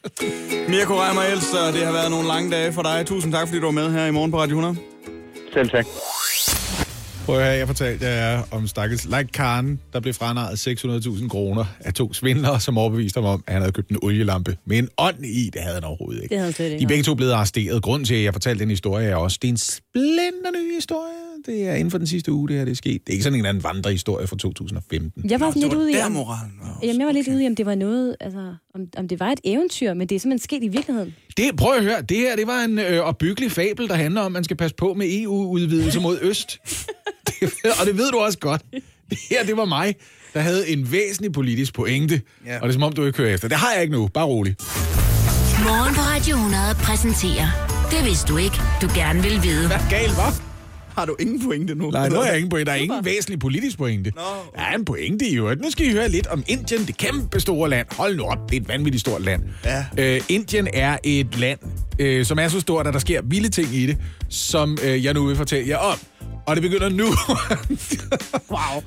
Mirko Reimer Elster, det har været nogle lange dage for dig. Tusind tak, fordi du var med her i morgen på Radio 100. Selv tak. Prøv at høre, jeg fortalte jer om stakkels Like Khan, der blev franarret 600.000 kroner af to svindlere, som overbeviste ham om, at han havde købt en olielampe med en ånd i. Det havde han overhovedet ikke. Det havde slet ikke. De er begge to blevet arresteret. Grunden til, at jeg fortalte den historie, er også, det er en splændende ny historie. Det er inden for den sidste uge, det her det er sket. Det er ikke sådan en anden vandrehistorie fra 2015. Jeg var sådan lidt ude i... Om, moralen jamen, jeg var lidt ude i, om det var noget, altså, om, om det var et eventyr, men det er simpelthen sket i virkeligheden. Det, prøv at høre, det her det var en øh, opbyggelig fabel, der handler om, at man skal passe på med EU-udvidelse mod øst. det, og det ved du også godt. Det her, det var mig, der havde en væsentlig politisk pointe. Ja. Og det er som om, du ikke hører efter. Det har jeg ikke nu. Bare rolig. Morgen på Radio 100 præsenterer Det vidste du ikke, du gerne vil vide. Hvad galt, var? Har du ingen pointe nu? Nej, nu har jeg ingen pointe. Der er ingen væsentlig politisk pointe. Nå. Der er en pointe i øvrigt. Nu skal I høre lidt om Indien, det kæmpe store land. Hold nu op, det er et vanvittigt stort land. Ja. Øh, Indien er et land, øh, som er så stort, at der sker vilde ting i det, som øh, jeg nu vil fortælle jer om. Og det begynder nu. wow.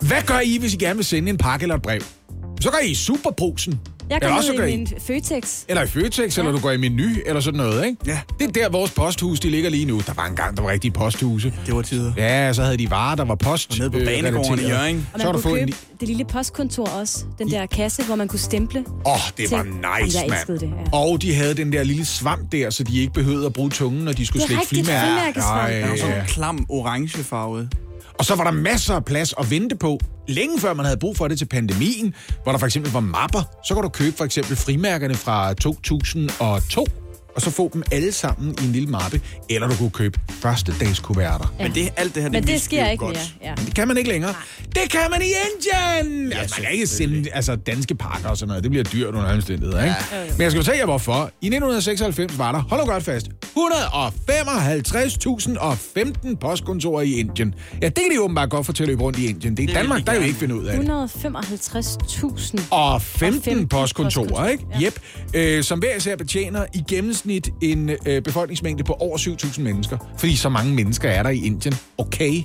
Hvad gør I, hvis I gerne vil sende en pakke eller et brev? Så går I i Superbrusen. Jeg går også ned i min Føtex. Eller i Føtex, ja. eller du går i menu, eller sådan noget, ikke? Ja. Det er der, vores posthus, de ligger lige nu. Der var engang, der var rigtige posthuse. Det var tider. Ja, så havde de varer, der var post. Og nede på øh, banegården i. Hjørring. Og Så man du kunne en... købe det lille postkontor også. Den der kasse, hvor man kunne stemple. Åh, oh, det var ting. nice, Jamen, jeg elskede mand. det, ja. Og de havde den der lille svamp der, så de ikke behøvede at bruge tungen, når de skulle Det er rigtigt, var sådan ja. en klam orange farvet. Og så var der masser af plads at vente på. Længe før man havde brug for det til pandemien, hvor der for eksempel var mapper, så kan du købe for eksempel frimærkerne fra 2002, og så få dem alle sammen i en lille mappe, eller du kunne købe første dags kuverter. Men det, alt det her, Men det vidste vi sker jo ikke godt. mere. Ja. Men det kan man ikke længere. Det kan man i Indien! Ja, altså, man kan ikke sende altså, danske pakker og sådan noget. Det bliver dyrt under omstændigheder, ikke? Ja. Men jeg skal fortælle jer, hvorfor. I 1996 var der, hold nu godt fast, 155.015 postkontorer i Indien. Ja, det kan de åbenbart godt få til at løbe rundt i Indien. Det er Det Danmark, de der jo ikke finde ud af det. 155.000. Og 15, 15 postkontorer, postkontorer, ikke? ja. Yep. Øh, som hver især betjener i gennemsnit en øh, befolkningsmængde på over 7.000 mennesker. Fordi så mange mennesker er der i Indien. Okay.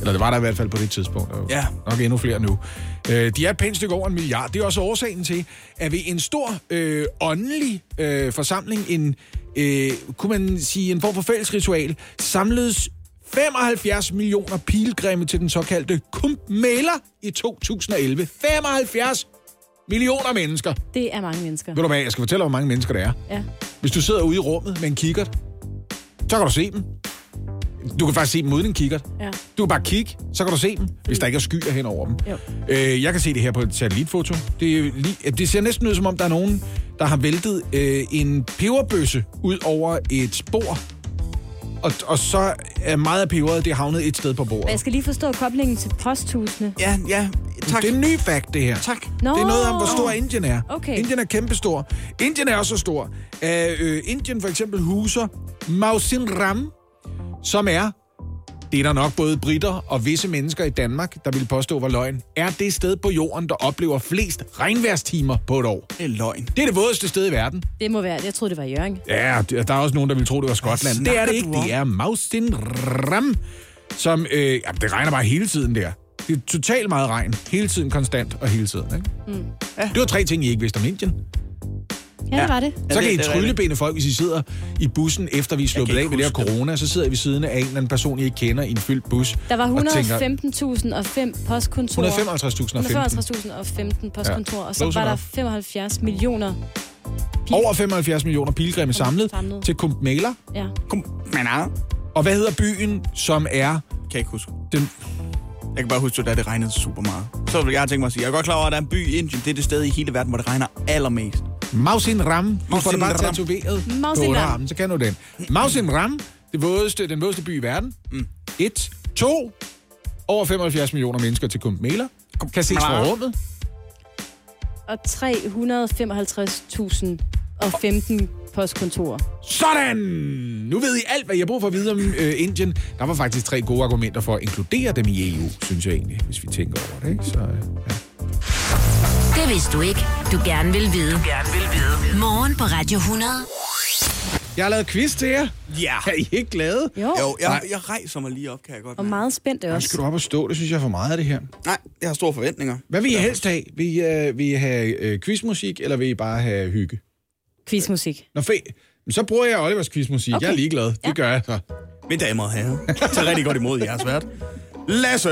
Eller det var der i hvert fald på det tidspunkt. Og Ja. Nok endnu flere nu. Øh, de er et pænt stykke over en milliard. Det er også årsagen til, at ved en stor øh, åndelig øh, forsamling, en, øh, kunne man sige, en form for fælles ritual, samledes 75 millioner pilgrimme til den såkaldte Kumbh Mela i 2011. 75 millioner mennesker. Det er mange mennesker. Ved du hvad, jeg skal fortælle dig, hvor mange mennesker det er. Ja. Hvis du sidder ude i rummet med en kikkert, så kan du se dem. Du kan faktisk se dem uden en kikkert. Ja. Du kan bare kigge, så kan du se dem, hvis der ikke er skyer hen over dem. Jo. Øh, jeg kan se det her på et satellitfoto. Det, er lige, det ser næsten ud, som om der er nogen, der har væltet øh, en peberbøsse ud over et spor. Og, og så er meget af peberet, det er havnet et sted på Men bordet. jeg skal lige forstå koblingen til posthusene. Ja, ja, tak. Det er en ny fact, det her. Tak. Nå. Det er noget om, hvor stor Indien er. Okay. Indien er kæmpestor. Indien er også så stor. at øh, Indien for eksempel huser Mausin Ram, som er, det er der nok både britter og visse mennesker i Danmark, der vil påstå var løgn, er det sted på jorden, der oplever flest regnværstimer på et år. Det er løgn. Det er det vådeste sted i verden. Det må være, jeg troede, det var Jørgen. Ja, der er også nogen, der vil tro, det var Skotland. Det er det ikke. Det er Mausin Ram, som... Øh, ja, det regner bare hele tiden der. Det er totalt meget regn. Hele tiden, konstant og hele tiden. Ikke? Mm. Ja. Det var tre ting, I ikke vidste om Indien. Ja, det var det. Så kan I det- er tryllebene folk, hvis I sidder i bussen, efter vi er sluppet af med det her corona, så sidder I ved siden af en eller anden person, I ikke kender, i en fyldt bus. Der var og tænker, 115.005 postkontorer. 155.015. 155.015 postkontorer, Ja. og så Close var der enough. 75 millioner. Over 75 millioner pilgrimme samlet Samlet. til Kumbh Mela. Ja. Ah, Og hvad hedder byen, som er kan jeg ikke huske. den... Jeg kan bare huske, at det regnede super meget. Så vil jeg har tænkt mig at sige, jeg er godt klar over, at der er en by i Indien. Det er det sted i hele verden, hvor det regner allermest. Mausin Ram. Du får Mausin det bare Ram. tatoveret Mausin på Ram. så kan du den. Mausin Ram, det vådeste, den vådeste by i verden. Mm. Et. To. Over 75 millioner mennesker til Kumbh Mela. Kan ses fra rummet. Og 355.015 postkontorer. Sådan! Nu ved I alt, hvad jeg bruger for at vide om øh, Indien. Der var faktisk tre gode argumenter for at inkludere dem i EU, synes jeg egentlig, hvis vi tænker over det. Ikke? Så, øh, ja. Det vidste du ikke. Du gerne vil vide. Du gerne vil vide. Morgen på Radio 100. Jeg har lavet quiz til jer. Ja. Er I ikke glade? Jo. Jo, jeg, jeg rejser mig lige op, kan jeg godt Og mærke. meget spændt Nu også. skal du op og stå. Det synes jeg er for meget af det her. Nej, jeg har store forventninger. Hvad vil I helst have? Vil I, øh, vil I have øh, quizmusik, eller vil I bare have hygge? Quizmusik. Nå, fe. Så bruger jeg Olivers quizmusik. Okay. Jeg er ligeglad. Det Ja. gør jeg så. Mine damer og herrer, tag rigtig godt imod jeres vært. Lasse!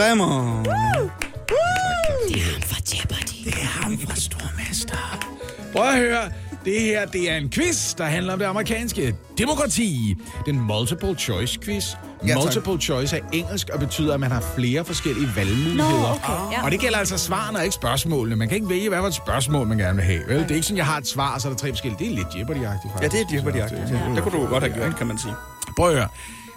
Remmer. Det er ham fra Jeopardy. Det er ham fra Stormester. Prøv at høre. Det her, det er en quiz, der handler om det amerikanske demokrati. Den multiple choice quiz. Ja, tak. multiple choice er engelsk og betyder, at man har flere forskellige valgmuligheder. Nå, okay, ja. Og det gælder altså svarene og ikke spørgsmålene. Man kan ikke vælge, hvad for et spørgsmål, man gerne vil have. Vel? Det er ikke sådan, jeg har et svar, og så er der tre forskellige. Det er lidt Jeopardy-agtigt, Ja, faktisk. det er Jeopardy-agtigt. Så, Det kunne du godt have gjort, kan man sige. Prøv at høre.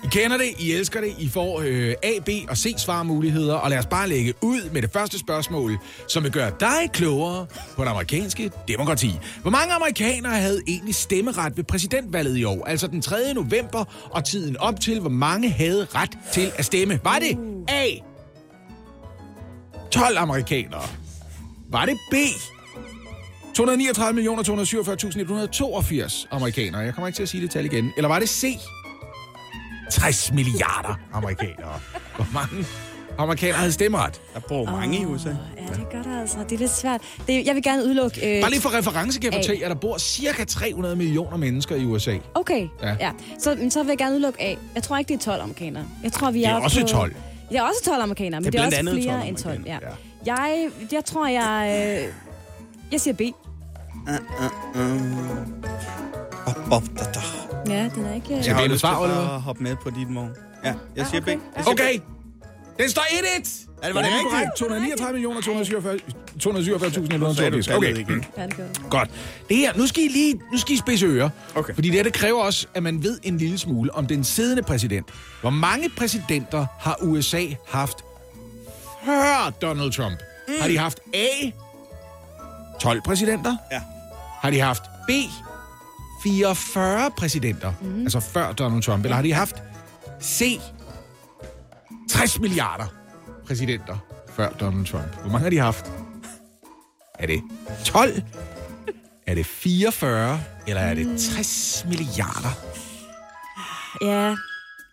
I kender det, I elsker det, I får øh, A, B og C svarmuligheder, og lad os bare lægge ud med det første spørgsmål, som vil gøre dig klogere på det amerikanske demokrati. Hvor mange amerikanere havde egentlig stemmeret ved præsidentvalget i år, altså den 3. november, og tiden op til, hvor mange havde ret til at stemme? Var det A, 12 amerikanere? Var det B, 239.247.182 amerikanere? Jeg kommer ikke til at sige det tal igen. Eller var det C, 60 milliarder amerikanere. Hvor mange amerikanere havde stemmeret? Der bor mange i USA. Ja, det gør der altså. Det er lidt svært. Det, jeg vil gerne udelukke... Øh, Bare lige for reference kan jeg fortælle, at der bor cirka 300 millioner mennesker i USA. Okay, Ja. ja. ja. Så, men så vil jeg gerne udelukke af. Jeg tror ikke, det er 12 amerikanere. Jeg tror, vi Det er, er oppe også på... 12. Det er også 12 amerikanere, men Det det er er, blandt også flere 12 end 12. Ja. amerikanere, Jeg, jeg tror, jeg... Øh, jeg siger B. Uh, uh, um. Ja, den er ikke... Jeg har det lyst svar, til bare at hoppe med på dit mål. Ja, jeg siger B. Jeg siger Okay, den står 1-1. Er det, var det rigtigt? korrekt. 239 millioner 247 247.182. Så er du tallet igen. Ja, det gør det. Godt. Det her, nu skal I lige nu skal I spidse ører. Okay. Fordi det her, det kræver også, at man ved en lille smule om den siddende præsident. Hvor mange præsidenter har USA haft før Donald Trump? Mm. Har de haft A, 12 præsidenter? Ja. Har de haft B, 44 præsidenter? Mm. Altså før Donald Trump. Eller har de haft C, 60 milliarder præsidenter før Donald Trump? Hvor mange har de haft? Er det 12? Er det 44? Eller er det 60 milliarder? Ja,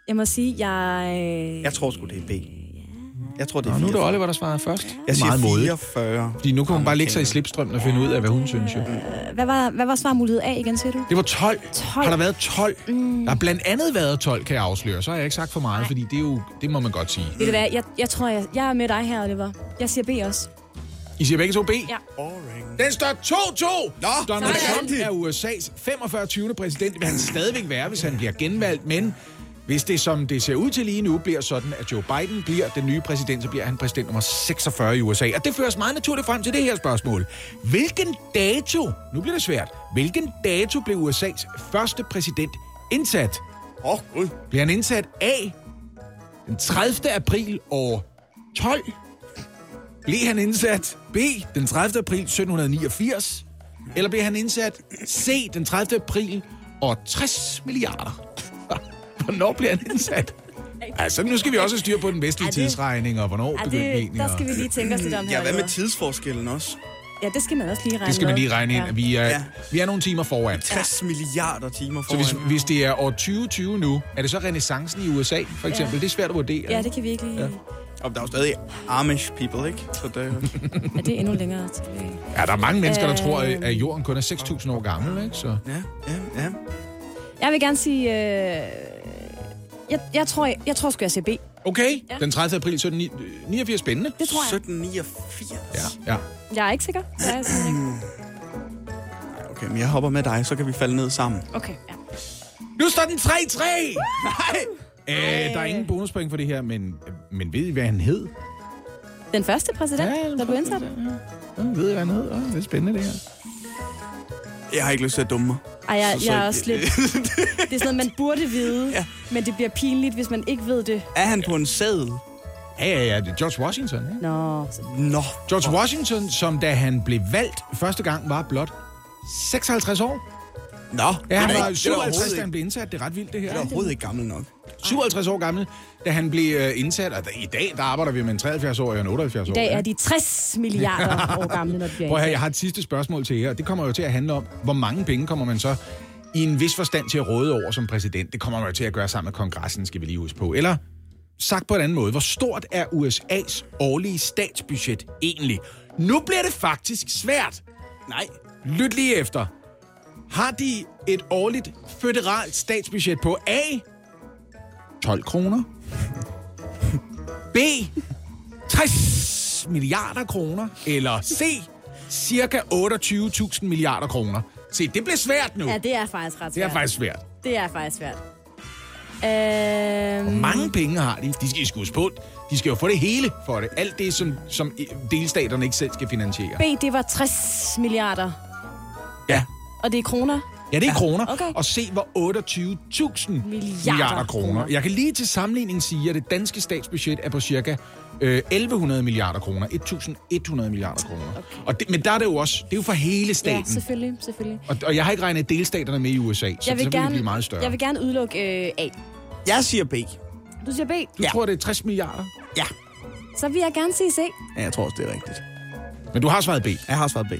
jeg må sige, jeg... øh, Jeg tror sgu, det er B. Jeg tror, det er Nå, nu er det 44. Oliver, der svarer først. Jeg siger Meget modigt. 44. Fordi nu kan hun bare lægge sig i slipstrømmen og finde ud af, hvad hun synes. Jo. Hvad var, hvad var svarmulighed A igen, siger du? Det var 12. 12. Har der været 12? Mm. Der har blandt andet været 12, kan jeg afsløre. Så har jeg ikke sagt for meget, Nej. fordi det, er jo, det må man godt sige. Ved du hvad, jeg, jeg tror, jeg, jeg er med dig her, Oliver. Jeg siger B også. I siger begge to B? Ja. Den står 2-2. Nå, Donald. Trump er USA's 45. 20. præsident. Det vil han stadigvæk være, hvis han bliver genvalgt. Men hvis det, som det ser ud til lige nu, bliver sådan, at Joe Biden bliver den nye præsident, så bliver han præsident nummer 46 i USA. Og det fører os meget naturligt frem til det her spørgsmål. Hvilken dato, nu bliver det svært, hvilken dato blev USA's første præsident indsat? Åh, oh, gud. Blev han indsat A, den 30. april år 12? Blev han indsat B, den 30. april 1789? Eller blev han indsat C, den 30. april år 60 milliarder? Hvornår blev han indsat? Altså, nu skal vi også have styr på den vestlige det- tidsregning, og hvornår det, egentlig der skal vi lige tænke os lidt om her. Ja, hvad med tidsforskellen også? Ja, det skal man også lige regne Det skal man lige regne ind. Ja. at Vi er, Ja. vi er nogle timer foran. 60 milliarder timer Så foran. hvis, hvis det er år 2020 nu, er det så renaissancen i USA, for eksempel? Ja. Det er svært at vurdere. Ja, det kan vi ikke lige... Ja. Og der er jo stadig Amish people, ikke? Så det, Ja, det er endnu længere tilbage. Ja, der er mange mennesker, der tror, Øhm. at jorden kun er 6.000 år gammel, ikke? Så... ja, ja, ja. Jeg vil gerne sige... Øh, jeg, jeg, tror, jeg, jeg tror sgu, jeg siger B. Okay, Ja. den 30. april 1789, spændende. Det tror jeg. 1789. Ja, ja. Jeg er ikke sikker. Jeg er simpelthen ikke. Okay, men jeg hopper med dig, så kan vi falde ned sammen. Okay, ja. Nu står den 3-3! Nej! Øh, der er ingen bonuspoint for det her, men, men ved I, hvad han hed? Den første præsident, Ja, den der blev indsat. Ja, ved I, hvad han hed? Ja, det er spændende, det her. Jeg har ikke lyst til at dumme mig. Ej, jeg, Så- så- jeg er også lidt... Det er sådan noget, man burde vide, Ja. men det bliver pinligt, hvis man ikke ved det. Er han på en sædel? Ja, ja, ja, det er George Washington. Ikke? Nå, Nå. George Washington, som da han blev valgt første gang, var blot 56 år. Nå, Ja, han er var ikke- det er 57, overhovedet da han blev indsat. Det er ret vildt, det her. Det er overhovedet ikke gammel nok. 57 år gammel, da han blev øh, indsat. Og i dag, der arbejder vi med en 73-årig og en 78-årig. i dag er de 60 milliarder år gamle, når de bliver Prøv indsat. jeg har et sidste spørgsmål til jer. Det kommer jo til at handle om, hvor mange penge kommer man så i en vis forstand til at råde over som præsident. Det kommer man jo til at gøre sammen med kongressen, skal vi lige huske på. Eller sagt på en anden måde, hvor stort er USA's årlige statsbudget egentlig? Nu bliver det faktisk svært. Nej. Lyt lige efter. Har de et årligt føderalt statsbudget på A? 12 kroner. B? 60 milliarder kroner. Eller C? Cirka 28.000 milliarder kroner. Se, det bliver svært nu. Ja, det er faktisk ret Det svært. er faktisk svært. Det er faktisk svært. Øhm, Hvor mange penge har de? De skal I huske på. De skal jo få det hele for det. Alt det, som, som delstaterne ikke selv skal finansiere. B, det var 60 milliarder. Ja. Og det er kroner. Ja, det er kroner. Okay. Og se, hvor 28.000 milliarder kroner. kroner. Jeg kan lige til sammenligning sige, at det danske statsbudget er på cirka øh, 1100 milliarder kroner. 1100 milliarder kroner. Okay. Og det, men der er det jo også, det er jo for hele Ja, staten. selvfølgelig, selvfølgelig. og, og jeg har ikke regnet delstaterne med i USA, så, Jeg så vil, vil det gerne, blive meget større. jeg vil gerne udelukke øh, A. Jeg siger B. Du siger B. Du ja. tror, det er 60 milliarder? Ja. Så vil jeg gerne sige C. Ja, jeg tror også, det er rigtigt. Men du har svaret B. Jeg har svaret B.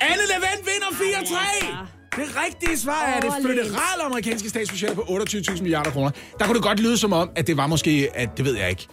Anne Levent vinder 4-3! Det rigtige svar er det føderale amerikanske statsbudget på 28.000 milliarder kroner. Der kunne det godt lyde som om, at det var måske, at det ved jeg ikke,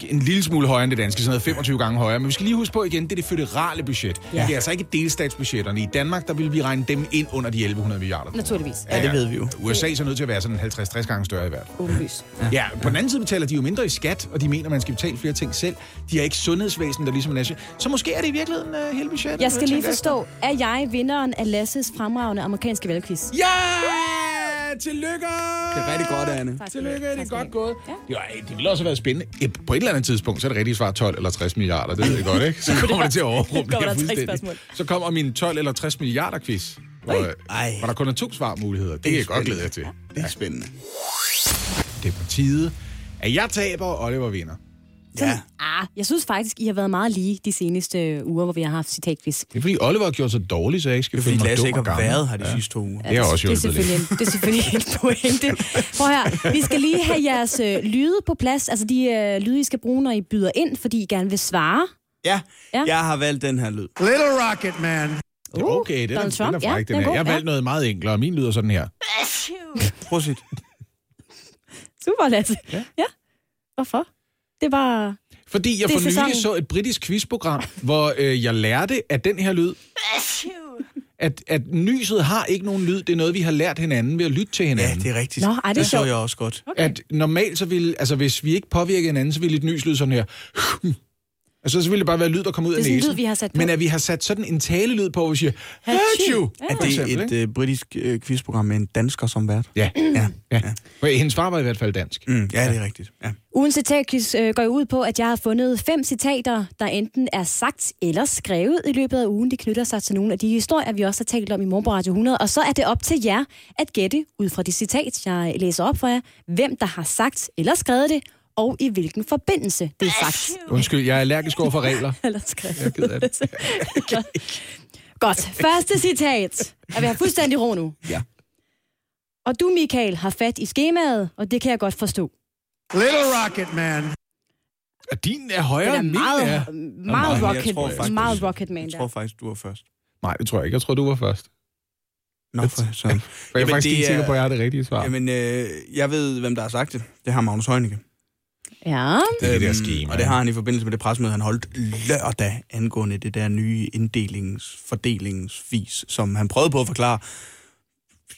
en lille smule højere end det danske, sådan noget 25 gange højere. Men vi skal lige huske på igen, det er det føderale budget. Ja. Det er altså ikke delstatsbudgetterne. I Danmark, der vil vi regne dem ind under de 1100 milliarder. Naturligvis. Ja, det ved vi jo. USA er så nødt til at være sådan 50-60 gange større i hvert fald. Åbenlyst. Ja, på den anden side betaler de jo mindre i skat, og de mener, man skal betale flere ting selv. De har ikke sundhedsvæsen, der ligesom er. Så måske er det i virkeligheden uh, hele budgettet. Jeg skal lige tænker efter. forstå, er jeg vinderen af Lasses fremragende amerikanske valgquiz? Ja! Tillykke! Det er rigtig godt, Anne. Tak Tillykke, det er godt gået. Ja. Jo, det ville også have været spændende. På et eller andet tidspunkt, så er det rigtige svar 12 eller 60 milliarder. Det ved jeg godt, ikke? Så kommer det til at overrumple tre fuldstændig. spørgsmål. Så kommer min 12 eller 60 milliarder quiz. Hvor, Ej. hvor der kun er to svarmuligheder. Det, det kan jeg godt glæde jer til. Det er spændende. Det er på tide, at jeg taber, og Oliver vinder. Ja. Ah, jeg synes faktisk, I har været meget lige de seneste uger, hvor vi har haft citatquiz. Det er fordi Oliver har gjort så dårligt, så jeg ikke skal er føle mig Lasse dum ikke har været her de sidste to uger. Det har også det er selvfølgelig, en, det er selvfølgelig en pointe. Prøv her, vi skal lige have jeres øh, lyde på plads. Altså de øh, lyde, I skal bruge, når I byder ind, fordi I gerne vil svare. Ja, Ja. jeg har valgt den her lyd. Little Rocket Man. Det er okay, det er, Donald den, den er Trump, ja, fræk, den den er er. Jeg har ja. valgt noget meget enklere, og min lyder sådan her. Sige. Super, Lasse. Ja. ja. Hvorfor? Det var... Fordi jeg for nylig sæsonen. så et britisk quizprogram, hvor øh, jeg lærte, at den her lyd, at, at nyset har ikke nogen lyd. Det er noget, vi har lært hinanden ved at lytte til hinanden. Ja, det er rigtigt. Nå, ej, det er det så jeg også godt. Okay. At normalt, så ville, altså hvis vi ikke påvirker hinanden, så ville et nys lyde sådan her. Altså, så ville det bare være lyd, der kommer ud Det er af sådan næsen. lyd, vi har sat på. Men at vi har sat sådan en talelyd på, hvor vi siger, Hachu! Ja. Er det et øh, britisk øh, quizprogram med en dansker som vært? Ja, Ja. ja. ja. Hendes far var i hvert fald dansk. Mm, ja, det er rigtigt. Ja. Ugens citatquiz øh, går ud på, at jeg har fundet fem citater, der enten er sagt eller skrevet i løbet af ugen. De knytter sig til nogle af de historier, vi også har talt om i Morgen på Radio 100. Og så er det op til jer at gætte ud fra det citat, jeg læser op for jer, hvem der har sagt eller skrevet det, og i hvilken forbindelse det er sagt. Undskyld, jeg er allergisk over for regler. Eller skrevet. Jeg er af det. Godt. Første citat. Er vi har fuldstændig ro nu? Ja. Og du, Michael, har fat i skemaet, og det kan jeg godt forstå. Little Rocket Man. Og din er højere er end min meget, er. meget, jeg rocket, tror faktisk- meget rocket man Jeg tror faktisk, du var først. Nej, det tror jeg ikke. Jeg tror, du var først. Nå, for. For jeg er Jamen, faktisk det ikke sikker er- på, at jeg har det rigtige svar. Jamen, øh, jeg ved, hvem der har sagt det. Det har Magnus Heunicke. Ja. Det er det der Øhm, schema, Og det har han i forbindelse med det pressemøde, han holdt lørdag angående det der nye inddelings, fordelingsvis, som han prøvede på at forklare,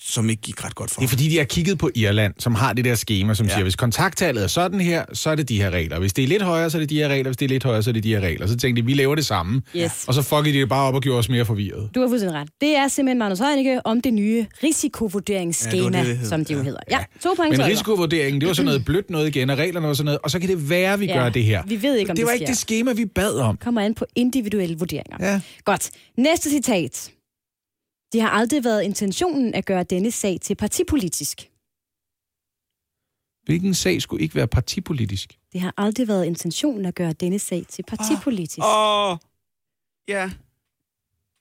som ikke gik ret godt for Det er fordi, de har kigget på Irland, som har det der schema, som ja. Ja. siger, hvis kontakttallet er sådan her, så er det de her regler. Hvis det er lidt højere, så er det de her regler. Hvis det er lidt højere, så er det de her regler. Så tænkte de, vi laver det samme. Yes. Og så fuckede de det bare op og gjorde os mere forvirret. Du har fuldstændig ret. Det er simpelthen Magnus Heunicke om det nye risikovurderingsskema, Ja, det det, som det jo Ja. hedder. Ja, to point Men risikovurderingen, det var sådan noget blødt noget igen, og reglerne var sådan noget, og så kan det være, at vi Ja, gør det her. vi ved ikke, om det det var ikke det schema, vi bad om. Kommer an på individuelle vurderinger. Ja. Godt. Næste citat. Det har aldrig været intentionen at gøre denne sag til partipolitisk. Hvilken sag skulle ikke være partipolitisk? Det har aldrig været intentionen at gøre denne sag til partipolitisk. Åh, ja.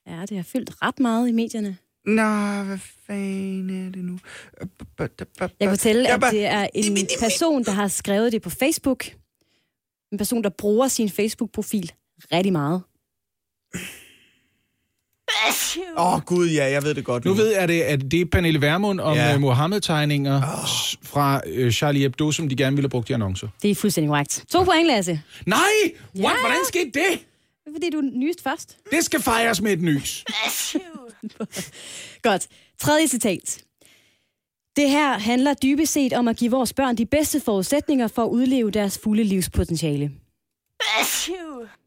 Ja, det har fyldt ret meget i medierne. Nå, hvad fanden er det nu? Jeg kan fortælle, Ja, at det er en person, der har skrevet det på Facebook. En person, der bruger sin Facebook-profil rigtig meget. Åh, oh, gud, ja, jeg ved det godt Nu ved jeg det, at det er Pernille Vermund om Ja. ja. Mohammed-tegninger oh. fra øh, Charlie Hebdo, som de gerne ville have brugt i annoncer. Det er fuldstændig korrekt. To point, Lasse. Nej! Ja. What? Hvordan skete det? Det er, fordi du nyest først. Det skal fejres med et nys. Godt. Tredje citat. Det her handler dybest set om at give vores børn de bedste forudsætninger for at udleve deres fulde livspotentiale.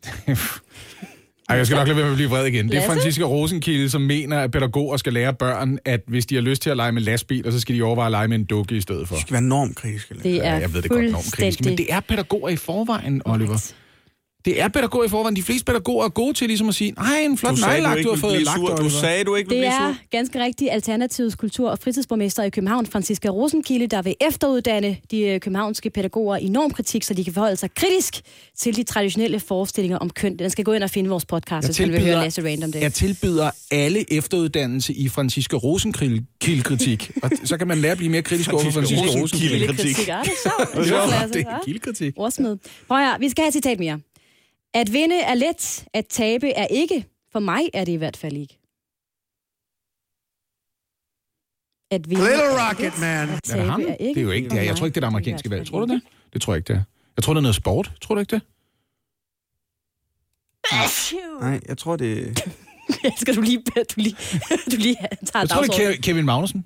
Ej, jeg skal nok lade være med at blive vred igen. Det er Lasse? Franziska Rosenkilde, som mener, at pædagoger skal lære børn, at hvis de har lyst til at lege med lastbiler, så skal de overveje at lege med en dukke i stedet for. Det skal være normkritiske. Det er Ja, jeg ved det godt normkritiske, men fuldstændig det er pædagoger i forvejen, Oliver. Det er pædagoger i forvejen. De fleste pædagoger er gode til ligesom at sige, nej, en flot Du du nejlagt, ikke du har fået lagt, sur. Du sagde, du ikke Det er sur. ganske rigtigt Alternativets kultur- og fritidsborgmester i København, Franziska Rosenkilde, der vil efteruddanne de øh, københavnske pædagoger i normkritik, så de kan forholde sig kritisk til de traditionelle forestillinger om køn. Den skal gå ind og finde vores podcast, hvis man vil høre Lasse Rand om det. jeg tilbyder alle efteruddannelse i Franziska Rosenkilde-kritik. og så kan man lære at blive mere kritisk over for Franziska Franziska Rosenkilde. Rosenkilde. Kritik, er det er. Lasse, Det er kildekritik. Ordsmed. Prøv her, vi skal have et citat mere. At vinde er let, at tabe er ikke. For mig er det i hvert fald ikke. at vinde Little er Rocket let, Man. at Er det tabe ham? er ikke. Det er jo ikke det. for Jeg tror ikke, det er det amerikanske valg. Tror du det? Det tror jeg ikke, det er. Jeg tror, det er noget sport. Tror du ikke det? Nej, jeg tror, det... Skal du lige, du lige, du lige tager Jeg tror, det er Kevin Magnussen.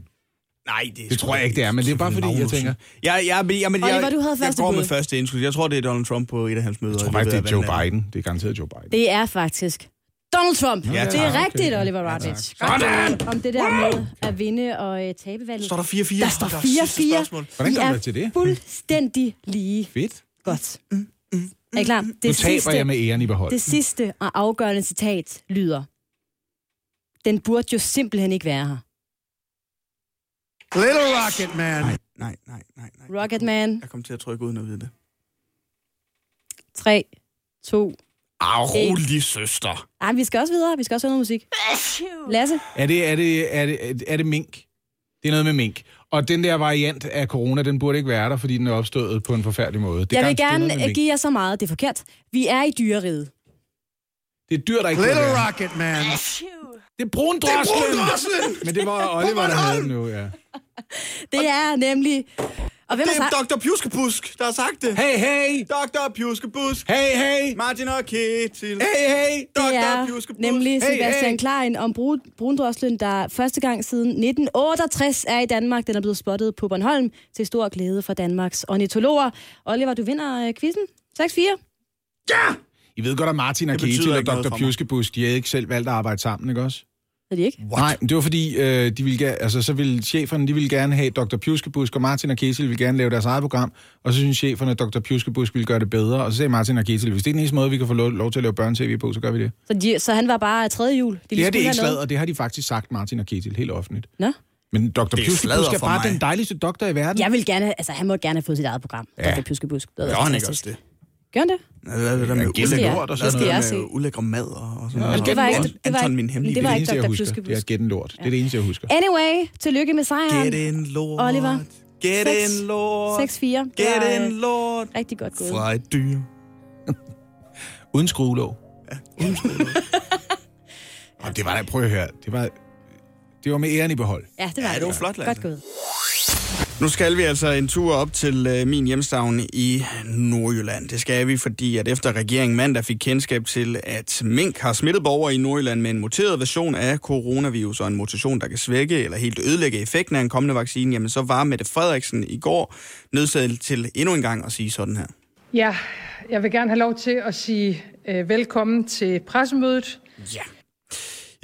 Nej, det, Det tror jeg ikke, det er, men det er bare fordi, jeg tænker... Ja, ja, men, ja, men jeg, Oliver, du havde jeg første går med bud. første indskud. Jeg tror, det er Donald Trump på et af hans møder. Jeg tror faktisk, det er Joe. Biden. Det er garanteret Joe Biden. Det er faktisk Donald Trump. Ja, det er Okay. rigtigt, Oliver Rodrich. Godt om det der med at vinde og uh, tabe valget. Står der 4-4? Der står Der er sidste 4-4. spørgsmål. Hvordan Vi kom er det til det? fuldstændig lige. Fedt. Godt. Er I klar? Nu Det taber jeg med æren i behold. det sidste og afgørende citat lyder. Den burde jo simpelthen ikke være her. Little Rocket Man. Nej, nej, nej, nej. nej. Rocket Man. Jeg kom til at trykke uden at vide det. 3, 2... Au, rolig søster. Ej, vi skal også videre. Vi skal også høre noget musik. Lasse? Er det, er, det, er, det, er det mink? Det er noget med mink. Og den der variant af corona, den burde ikke være der, fordi den er opstået på en forfærdelig måde. Det er Jeg vil det er gerne give jer så meget. Det er forkert. Vi er i dyreriget. Det er dyr, der ikke Little. Rocket Man. Det er brundroslen! Men det var Oliver, der havde den nu, ja. Det er nemlig... Og hvem Det har sagt... er Dr. Pjuskebusk, der har sagt det. Hey, hey! Dr. Pjuskebusk. Hey, hey! Martin og Ketil. Hey, hey! Det Dr. er Pjuskebusk. nemlig Sebastian hey. Klein om brun, brundroslen, der første gang siden 1968 er i Danmark. Den er blevet spottet på Bornholm til stor glæde for Danmarks ornitologer. Oliver, du vinder øh, quizzen. 6-4. I ved godt, at Martin og Det Ketil og Dr. Pjuskebusk, de havde ikke selv valgt at arbejde sammen, ikke også? Er de ikke? What? Nej, det var fordi, øh, de ville, altså, så ville cheferne de ville gerne have Dr. Pjuskebusk, og Martin og Ketil ville gerne lave deres eget program, og så synes cheferne, at Dr. Pjuskebusk ville gøre det bedre, og så sagde Martin og Ketil, hvis det er den eneste måde, vi kan få lov, lov til at lave børne-tv på, så gør vi det. Så, de, så han var bare tredje jul. De Det her det er ikke skulle have slad, og det har de faktisk sagt, Martin og Ketil, helt offentligt. Nå? Men Dr. Pjuskebusk er bare mig. den dejligste doktor i verden. Jeg vil gerne, altså han må gerne have fået sit eget program. Ja. Dr. Pjuskebusk. Det Gør han ikke også det? Gør han det? Hvad er det der med Ja, ulækre- lort og er sådan noget. med ulækre mad og, og sådan Ja, noget? det var ikke- det var Anton, min hemmelige det var det er ikke det eneste, jeg. Det er gætten lort. Det er det eneste, jeg husker. Anyway, tillykke med sejren. Get in, lord. Oliver. In, lord. 6-4. Det Get var, in, øh, lord. Rigtig godt gået. Fra et dyr. Uden skruelåg. Og det var da, prøv at høre, det var, det var med æren i behold. Ja, det var, Ja, det var flot, Lasse. Godt gået. Nu skal vi altså en tur op til øh, min hjemstavn i Nordjylland. Det skal vi, fordi at efter regeringen mandag fik kendskab til, at mink har smittet borgere i Nordjylland med en muteret version af coronavirus og en mutation, der kan svække eller helt ødelægge effekten af en kommende vaccine, jamen så var Mette Frederiksen i går nødsaget til endnu en gang at sige sådan her. Ja, jeg vil gerne have lov til at sige øh, velkommen til pressemødet. Ja.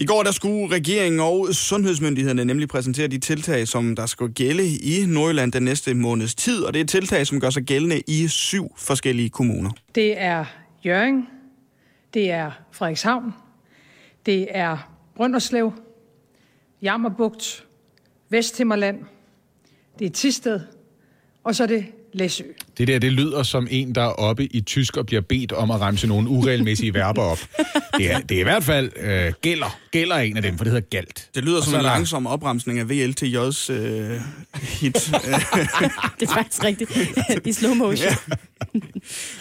I går der skulle regeringen og sundhedsmyndighederne nemlig præsentere de tiltag, som der skal gælde i Nordjylland den næste måneds tid, og det er tiltag, som gør sig gældende i syv forskellige kommuner. Det er Jørgen, det er Frederikshavn, det er Brønderslev, Jammerbugt, Vesthimmerland, det er Tisted, og så er det Læsø. Det der, det lyder som en, der er oppe i tysk og bliver bedt om at remse nogle uregelmæssige verber op. Det er, det er i hvert fald øh, gælder. Gælder er en af dem, for det hedder galt. Det lyder Og som en der- langsom opremsning af VLTJ's øh, hit. Det er faktisk rigtigt. I slow motion. Ja.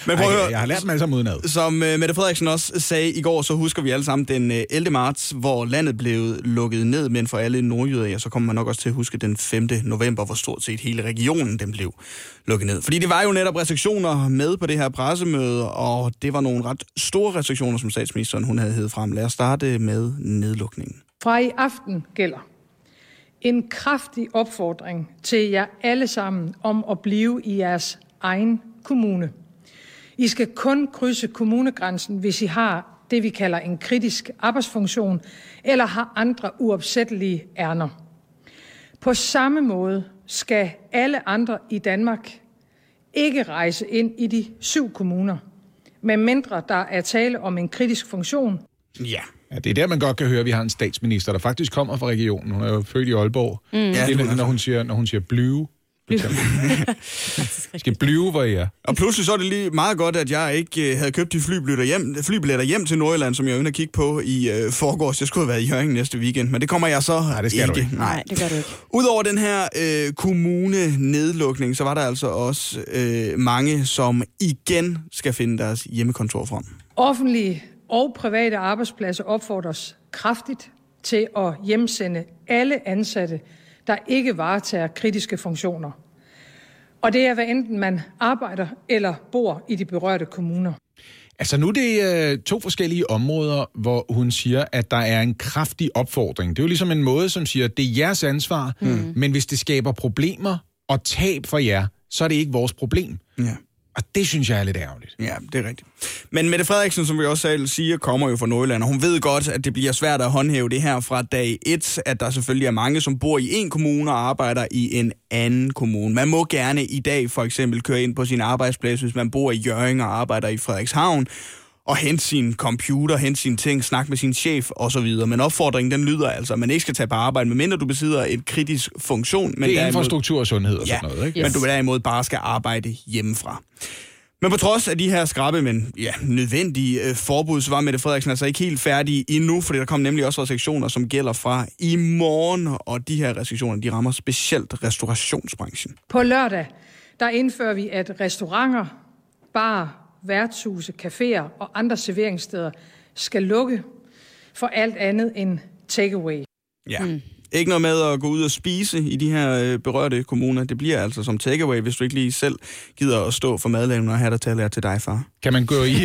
Men prøv at Ej, høre, jeg har lært dem alle sammen udenad. Som uh, Mette Frederiksen også sagde i går, så husker vi alle sammen den uh, 11. marts, hvor landet blev lukket ned, men for alle nordjyder, ja, så kommer man nok også til at huske den 5. november, hvor stort set hele regionen den blev lukket ned. Fordi det var jo netop restriktioner med på det her pressemøde, og det var nogle ret store restriktioner, som statsministeren hun havde hævet frem. Lad os starte med nedlukningen. Fra i aften gælder en kraftig opfordring til jer alle sammen om at blive i jeres egen kommune. I skal kun krydse kommunegrænsen, hvis I har det, vi kalder en kritisk arbejdsfunktion, eller har andre uopsættelige ærner. På samme måde skal alle andre i Danmark ikke rejse ind i de syv kommuner, medmindre der er tale om en kritisk funktion, Ja. Ja, det er der, man godt kan høre, at vi har en statsminister, der faktisk kommer fra regionen. Hun er jo født i Aalborg. Mm. Ja, Det det når, hun siger, når hun siger blive. I skal blive, hvor I er. Og pludselig så er det lige meget godt, at jeg ikke øh, havde købt de flybilletter hjem, flybilletter hjem til Nordjylland, som jeg ønsker at kigge på i øh, forgårs. Jeg skulle have været i Jørgen næste weekend, men det kommer jeg så Nej, det skal ikke. du ikke. Nej, det gør du ikke. Udover den her øh, kommune-nedlukning, så var der altså også øh, mange, som igen skal finde deres hjemmekontor frem. Offentlige og private arbejdspladser opfordres kraftigt til at hjemsende alle ansatte der ikke varetager kritiske funktioner. Og det er, hvad enten man arbejder eller bor i de berørte kommuner. Altså nu er det øh, to forskellige områder, hvor hun siger, at der er en kraftig opfordring. Det er jo ligesom en måde, som siger, at det er jeres ansvar, mm. men hvis det skaber problemer og tab for jer, så er det ikke vores problem. Ja. Og det synes jeg er lidt ærgerligt. Ja, det er rigtigt. Men Mette Frederiksen, som vi også selv siger, kommer jo fra Nordjylland, og hun ved godt, at det bliver svært at håndhæve det her fra dag 1, at der selvfølgelig er mange, som bor i en kommune og arbejder i en anden kommune. Man må gerne i dag for eksempel køre ind på sin arbejdsplads, hvis man bor i Jørgen og arbejder i Frederikshavn, og hente sin computer, hente sine ting, snakke med sin chef osv. Men opfordringen, den lyder altså, at man ikke skal tage på arbejde, medmindre du besidder et kritisk funktion. Men det er derimod- infrastruktur og sundhed og ja, sådan noget, ikke? men du derimod bare skal arbejde hjemmefra. Men på trods af de her skrappe, men ja, nødvendige øh, forbud, så var Mette Frederiksen altså ikke helt færdig endnu, fordi der kom nemlig også restriktioner, som gælder fra i morgen, og de her restriktioner, de rammer specielt restaurationsbranchen. På lørdag, der indfører vi, at restauranter, bar, værtshuse, caféer og andre serveringssteder skal lukke for alt andet end takeaway. Ja. Mm. Ikke noget med at gå ud og spise i de her øh, berørte kommuner. Det bliver altså som takeaway, hvis du ikke lige selv gider at stå for madlavningen og have der til at lære til dig, far. Kan man gå i,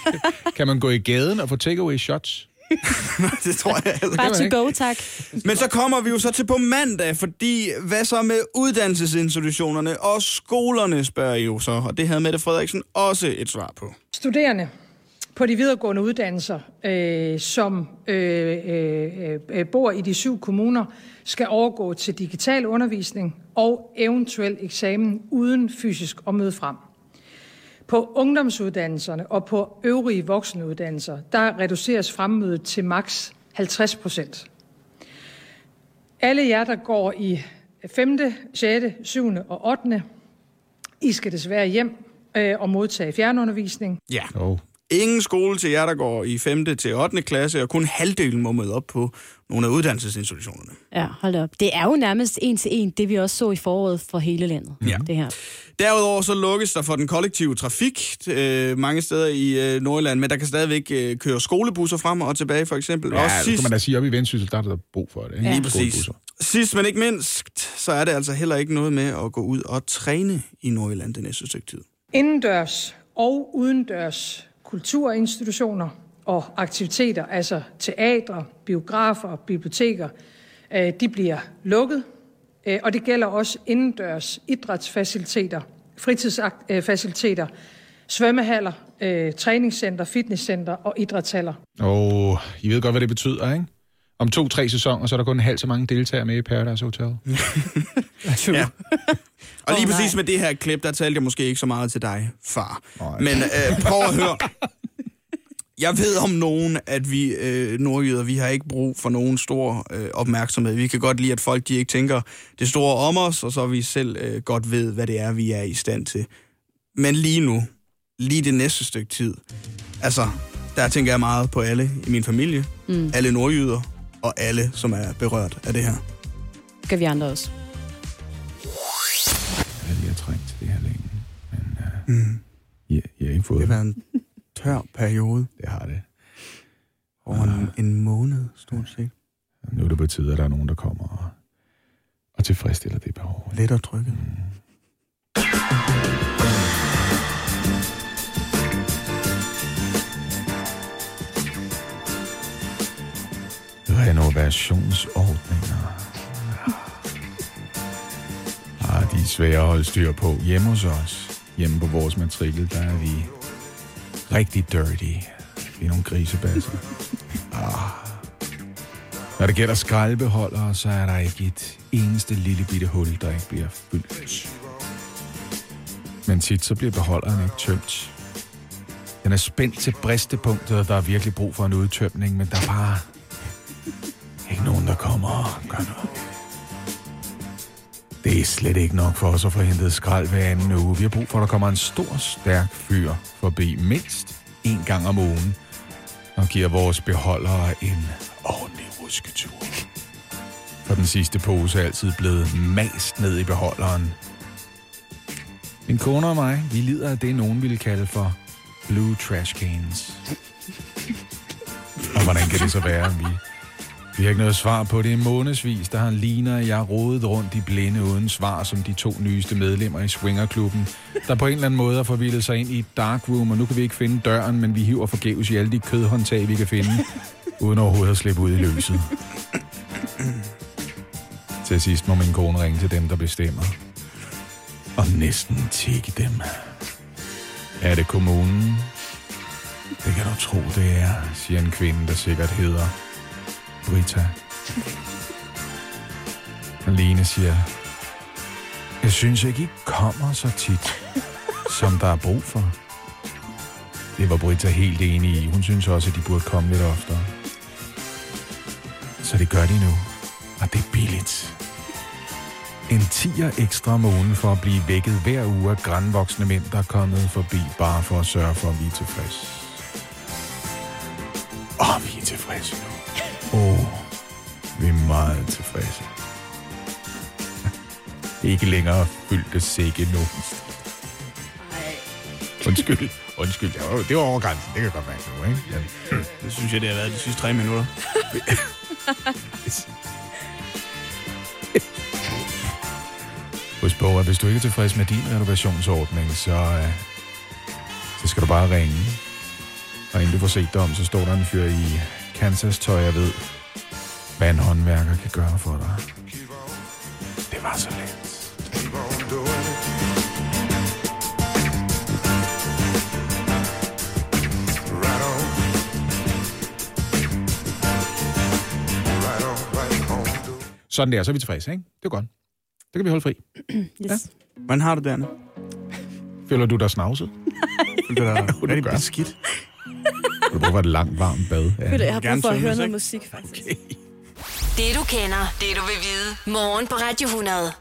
kan man gå i gaden og få takeaway shots? det tror jeg altså. Bare to go, tak. Men så kommer vi jo så til på mandag, fordi hvad så med uddannelsesinstitutionerne og skolerne, spørger I jo så. Og det havde Mette Frederiksen også et svar på. Studerende på de videregående uddannelser, øh, som øh, øh, øh, bor i de syv kommuner, skal overgå til digital undervisning og eventuel eksamen uden fysisk at møde frem. På ungdomsuddannelserne og på øvrige voksenuddannelser, der reduceres fremmødet til maks 50 procent. Alle jer, der går i 5., 6., 7. og 8. I skal desværre hjem øh, og modtage fjernundervisning. Ja. Oh. Ingen skole til jer, der går i 5. til 8. klasse, og kun halvdelen må møde op på nogle af uddannelsesinstitutionerne. Ja, hold op. Det er jo nærmest en til en, det vi også så i foråret for hele landet. Ja. Det her. Derudover så lukkes der for den kollektive trafik øh, mange steder i øh, Nordjylland, men der kan stadigvæk øh, køre skolebusser frem og tilbage, for eksempel. Ja, og det kan man da sige, op i Vendsyssel, der er der brug for det. Ikke? Lige præcis. Sidst men ikke mindst, så er det altså heller ikke noget med at gå ud og træne i Nordjylland det næste stykke tid. Indendørs og udendørs kulturinstitutioner og aktiviteter, altså teatre, biografer, biblioteker, øh, de bliver lukket. Øh, og det gælder også indendørs idrætsfaciliteter, fritidsfaciliteter, øh, svømmehaller, træningscenter, fitnesscenter og idrætshaller. Og I ved godt, hvad det betyder, ikke? Om to-tre sæsoner, så er der kun halvt så mange deltagere med i Paradise Hotel. Ja. Og lige præcis med det her klip, der talte jeg måske ikke så meget til dig, far. Men øh, prøv at høre. Jeg ved om nogen, at vi øh, nordjyder, vi har ikke brug for nogen stor øh, opmærksomhed. Vi kan godt lide, at folk de ikke tænker det store om os, og så vi selv øh, godt ved, hvad det er, vi er i stand til. Men lige nu, lige det næste stykke tid, altså, der tænker jeg meget på alle i min familie, Mm. alle nordjyder, og alle, som er berørt af det her. Skal vi andre også. Jeg lige har trængt til det her længe. Men uh, mm. I, I har ikke fået Det har været en tør periode. Det har det. Over en, en måned, stort set. Nu er det på tide, at der er nogen, der kommer og, og tilfredsstiller det behov. Let og trykket. Renovationsordninger. Ah, de er svære at holde styr på. Hjemme hos os, hjemme på vores matrikel, der er vi rigtig dirty. Vi er nogle grisebasser. Ah. Når det gælder skraldbeholdere, så er der ikke et eneste lille bitte hul, der ikke bliver fyldt. Men tit så bliver beholderen ikke tømt. Den er spændt til bristepunktet, og der er virkelig brug for en udtømning, men der er bare kommer og gør noget. Det er slet ikke nok for os at få hentet skrald hver anden uge. Vi har brug for, at der kommer en stor, stærk fyr forbi mindst en gang om ugen og giver vores beholdere en ordentlig rusketur. For den sidste pose er altid blevet mast ned i beholderen. Min kone og mig, vi lider af det, nogen ville kalde for blue trash cans. Og hvordan kan det så være, at vi vi har ikke noget svar på det i månedsvis, der har Lina og jeg rodet rundt i blinde uden svar, som de to nyeste medlemmer i Swingerklubben, der på en eller anden måde har forvildet sig ind i et dark room, og nu kan vi ikke finde døren, men vi hiver forgæves i alle de kødhåndtag, vi kan finde, uden overhovedet at slippe ud i løset. Til sidst må min kone ringe til dem, der bestemmer. Og næsten tikke dem. Er det kommunen? Det kan du tro, det er, siger en kvinde, der sikkert hedder Brita. Aline siger, jeg synes ikke, I kommer så tit, som der er brug for. Det var Brita helt enig i. Hun synes også, at de burde komme lidt oftere. Så det gør de nu. Og det er billigt. En tiger ekstra om ugen for at blive vækket hver uge af grænvoksne mænd, der er kommet forbi, bare for at sørge for, at vi er tilfredse. Åh, vi er tilfredse nu. Åh, oh, vi er meget tilfredse. Ikke længere fyldte sække nu. Undskyld. Undskyld, det var, det var over grænsen. Det kan godt være nu, ikke? Ja. Det synes jeg, det har været de sidste tre minutter. Husk på, at hvis du ikke er tilfreds med din renovationsordning, så, øh, så skal du bare ringe. Og inden du får set dig om, så står der en fyr i Kansas tøj, jeg ved, hvad en håndværker kan gøre for dig. Det var så let. Sådan der, så er vi tilfredse, ikke? Det er godt. Det kan vi holde fri. Yes. Hvordan har du det, Anna? Føler du dig snavset? Det er Ja, du rigtig gør. Du bruger et langt, varmt bad. Ja. Jeg har brug Gerne for at høre noget musik, faktisk. Okay. Det du kender, det du vil vide. Morgen på Radio 100.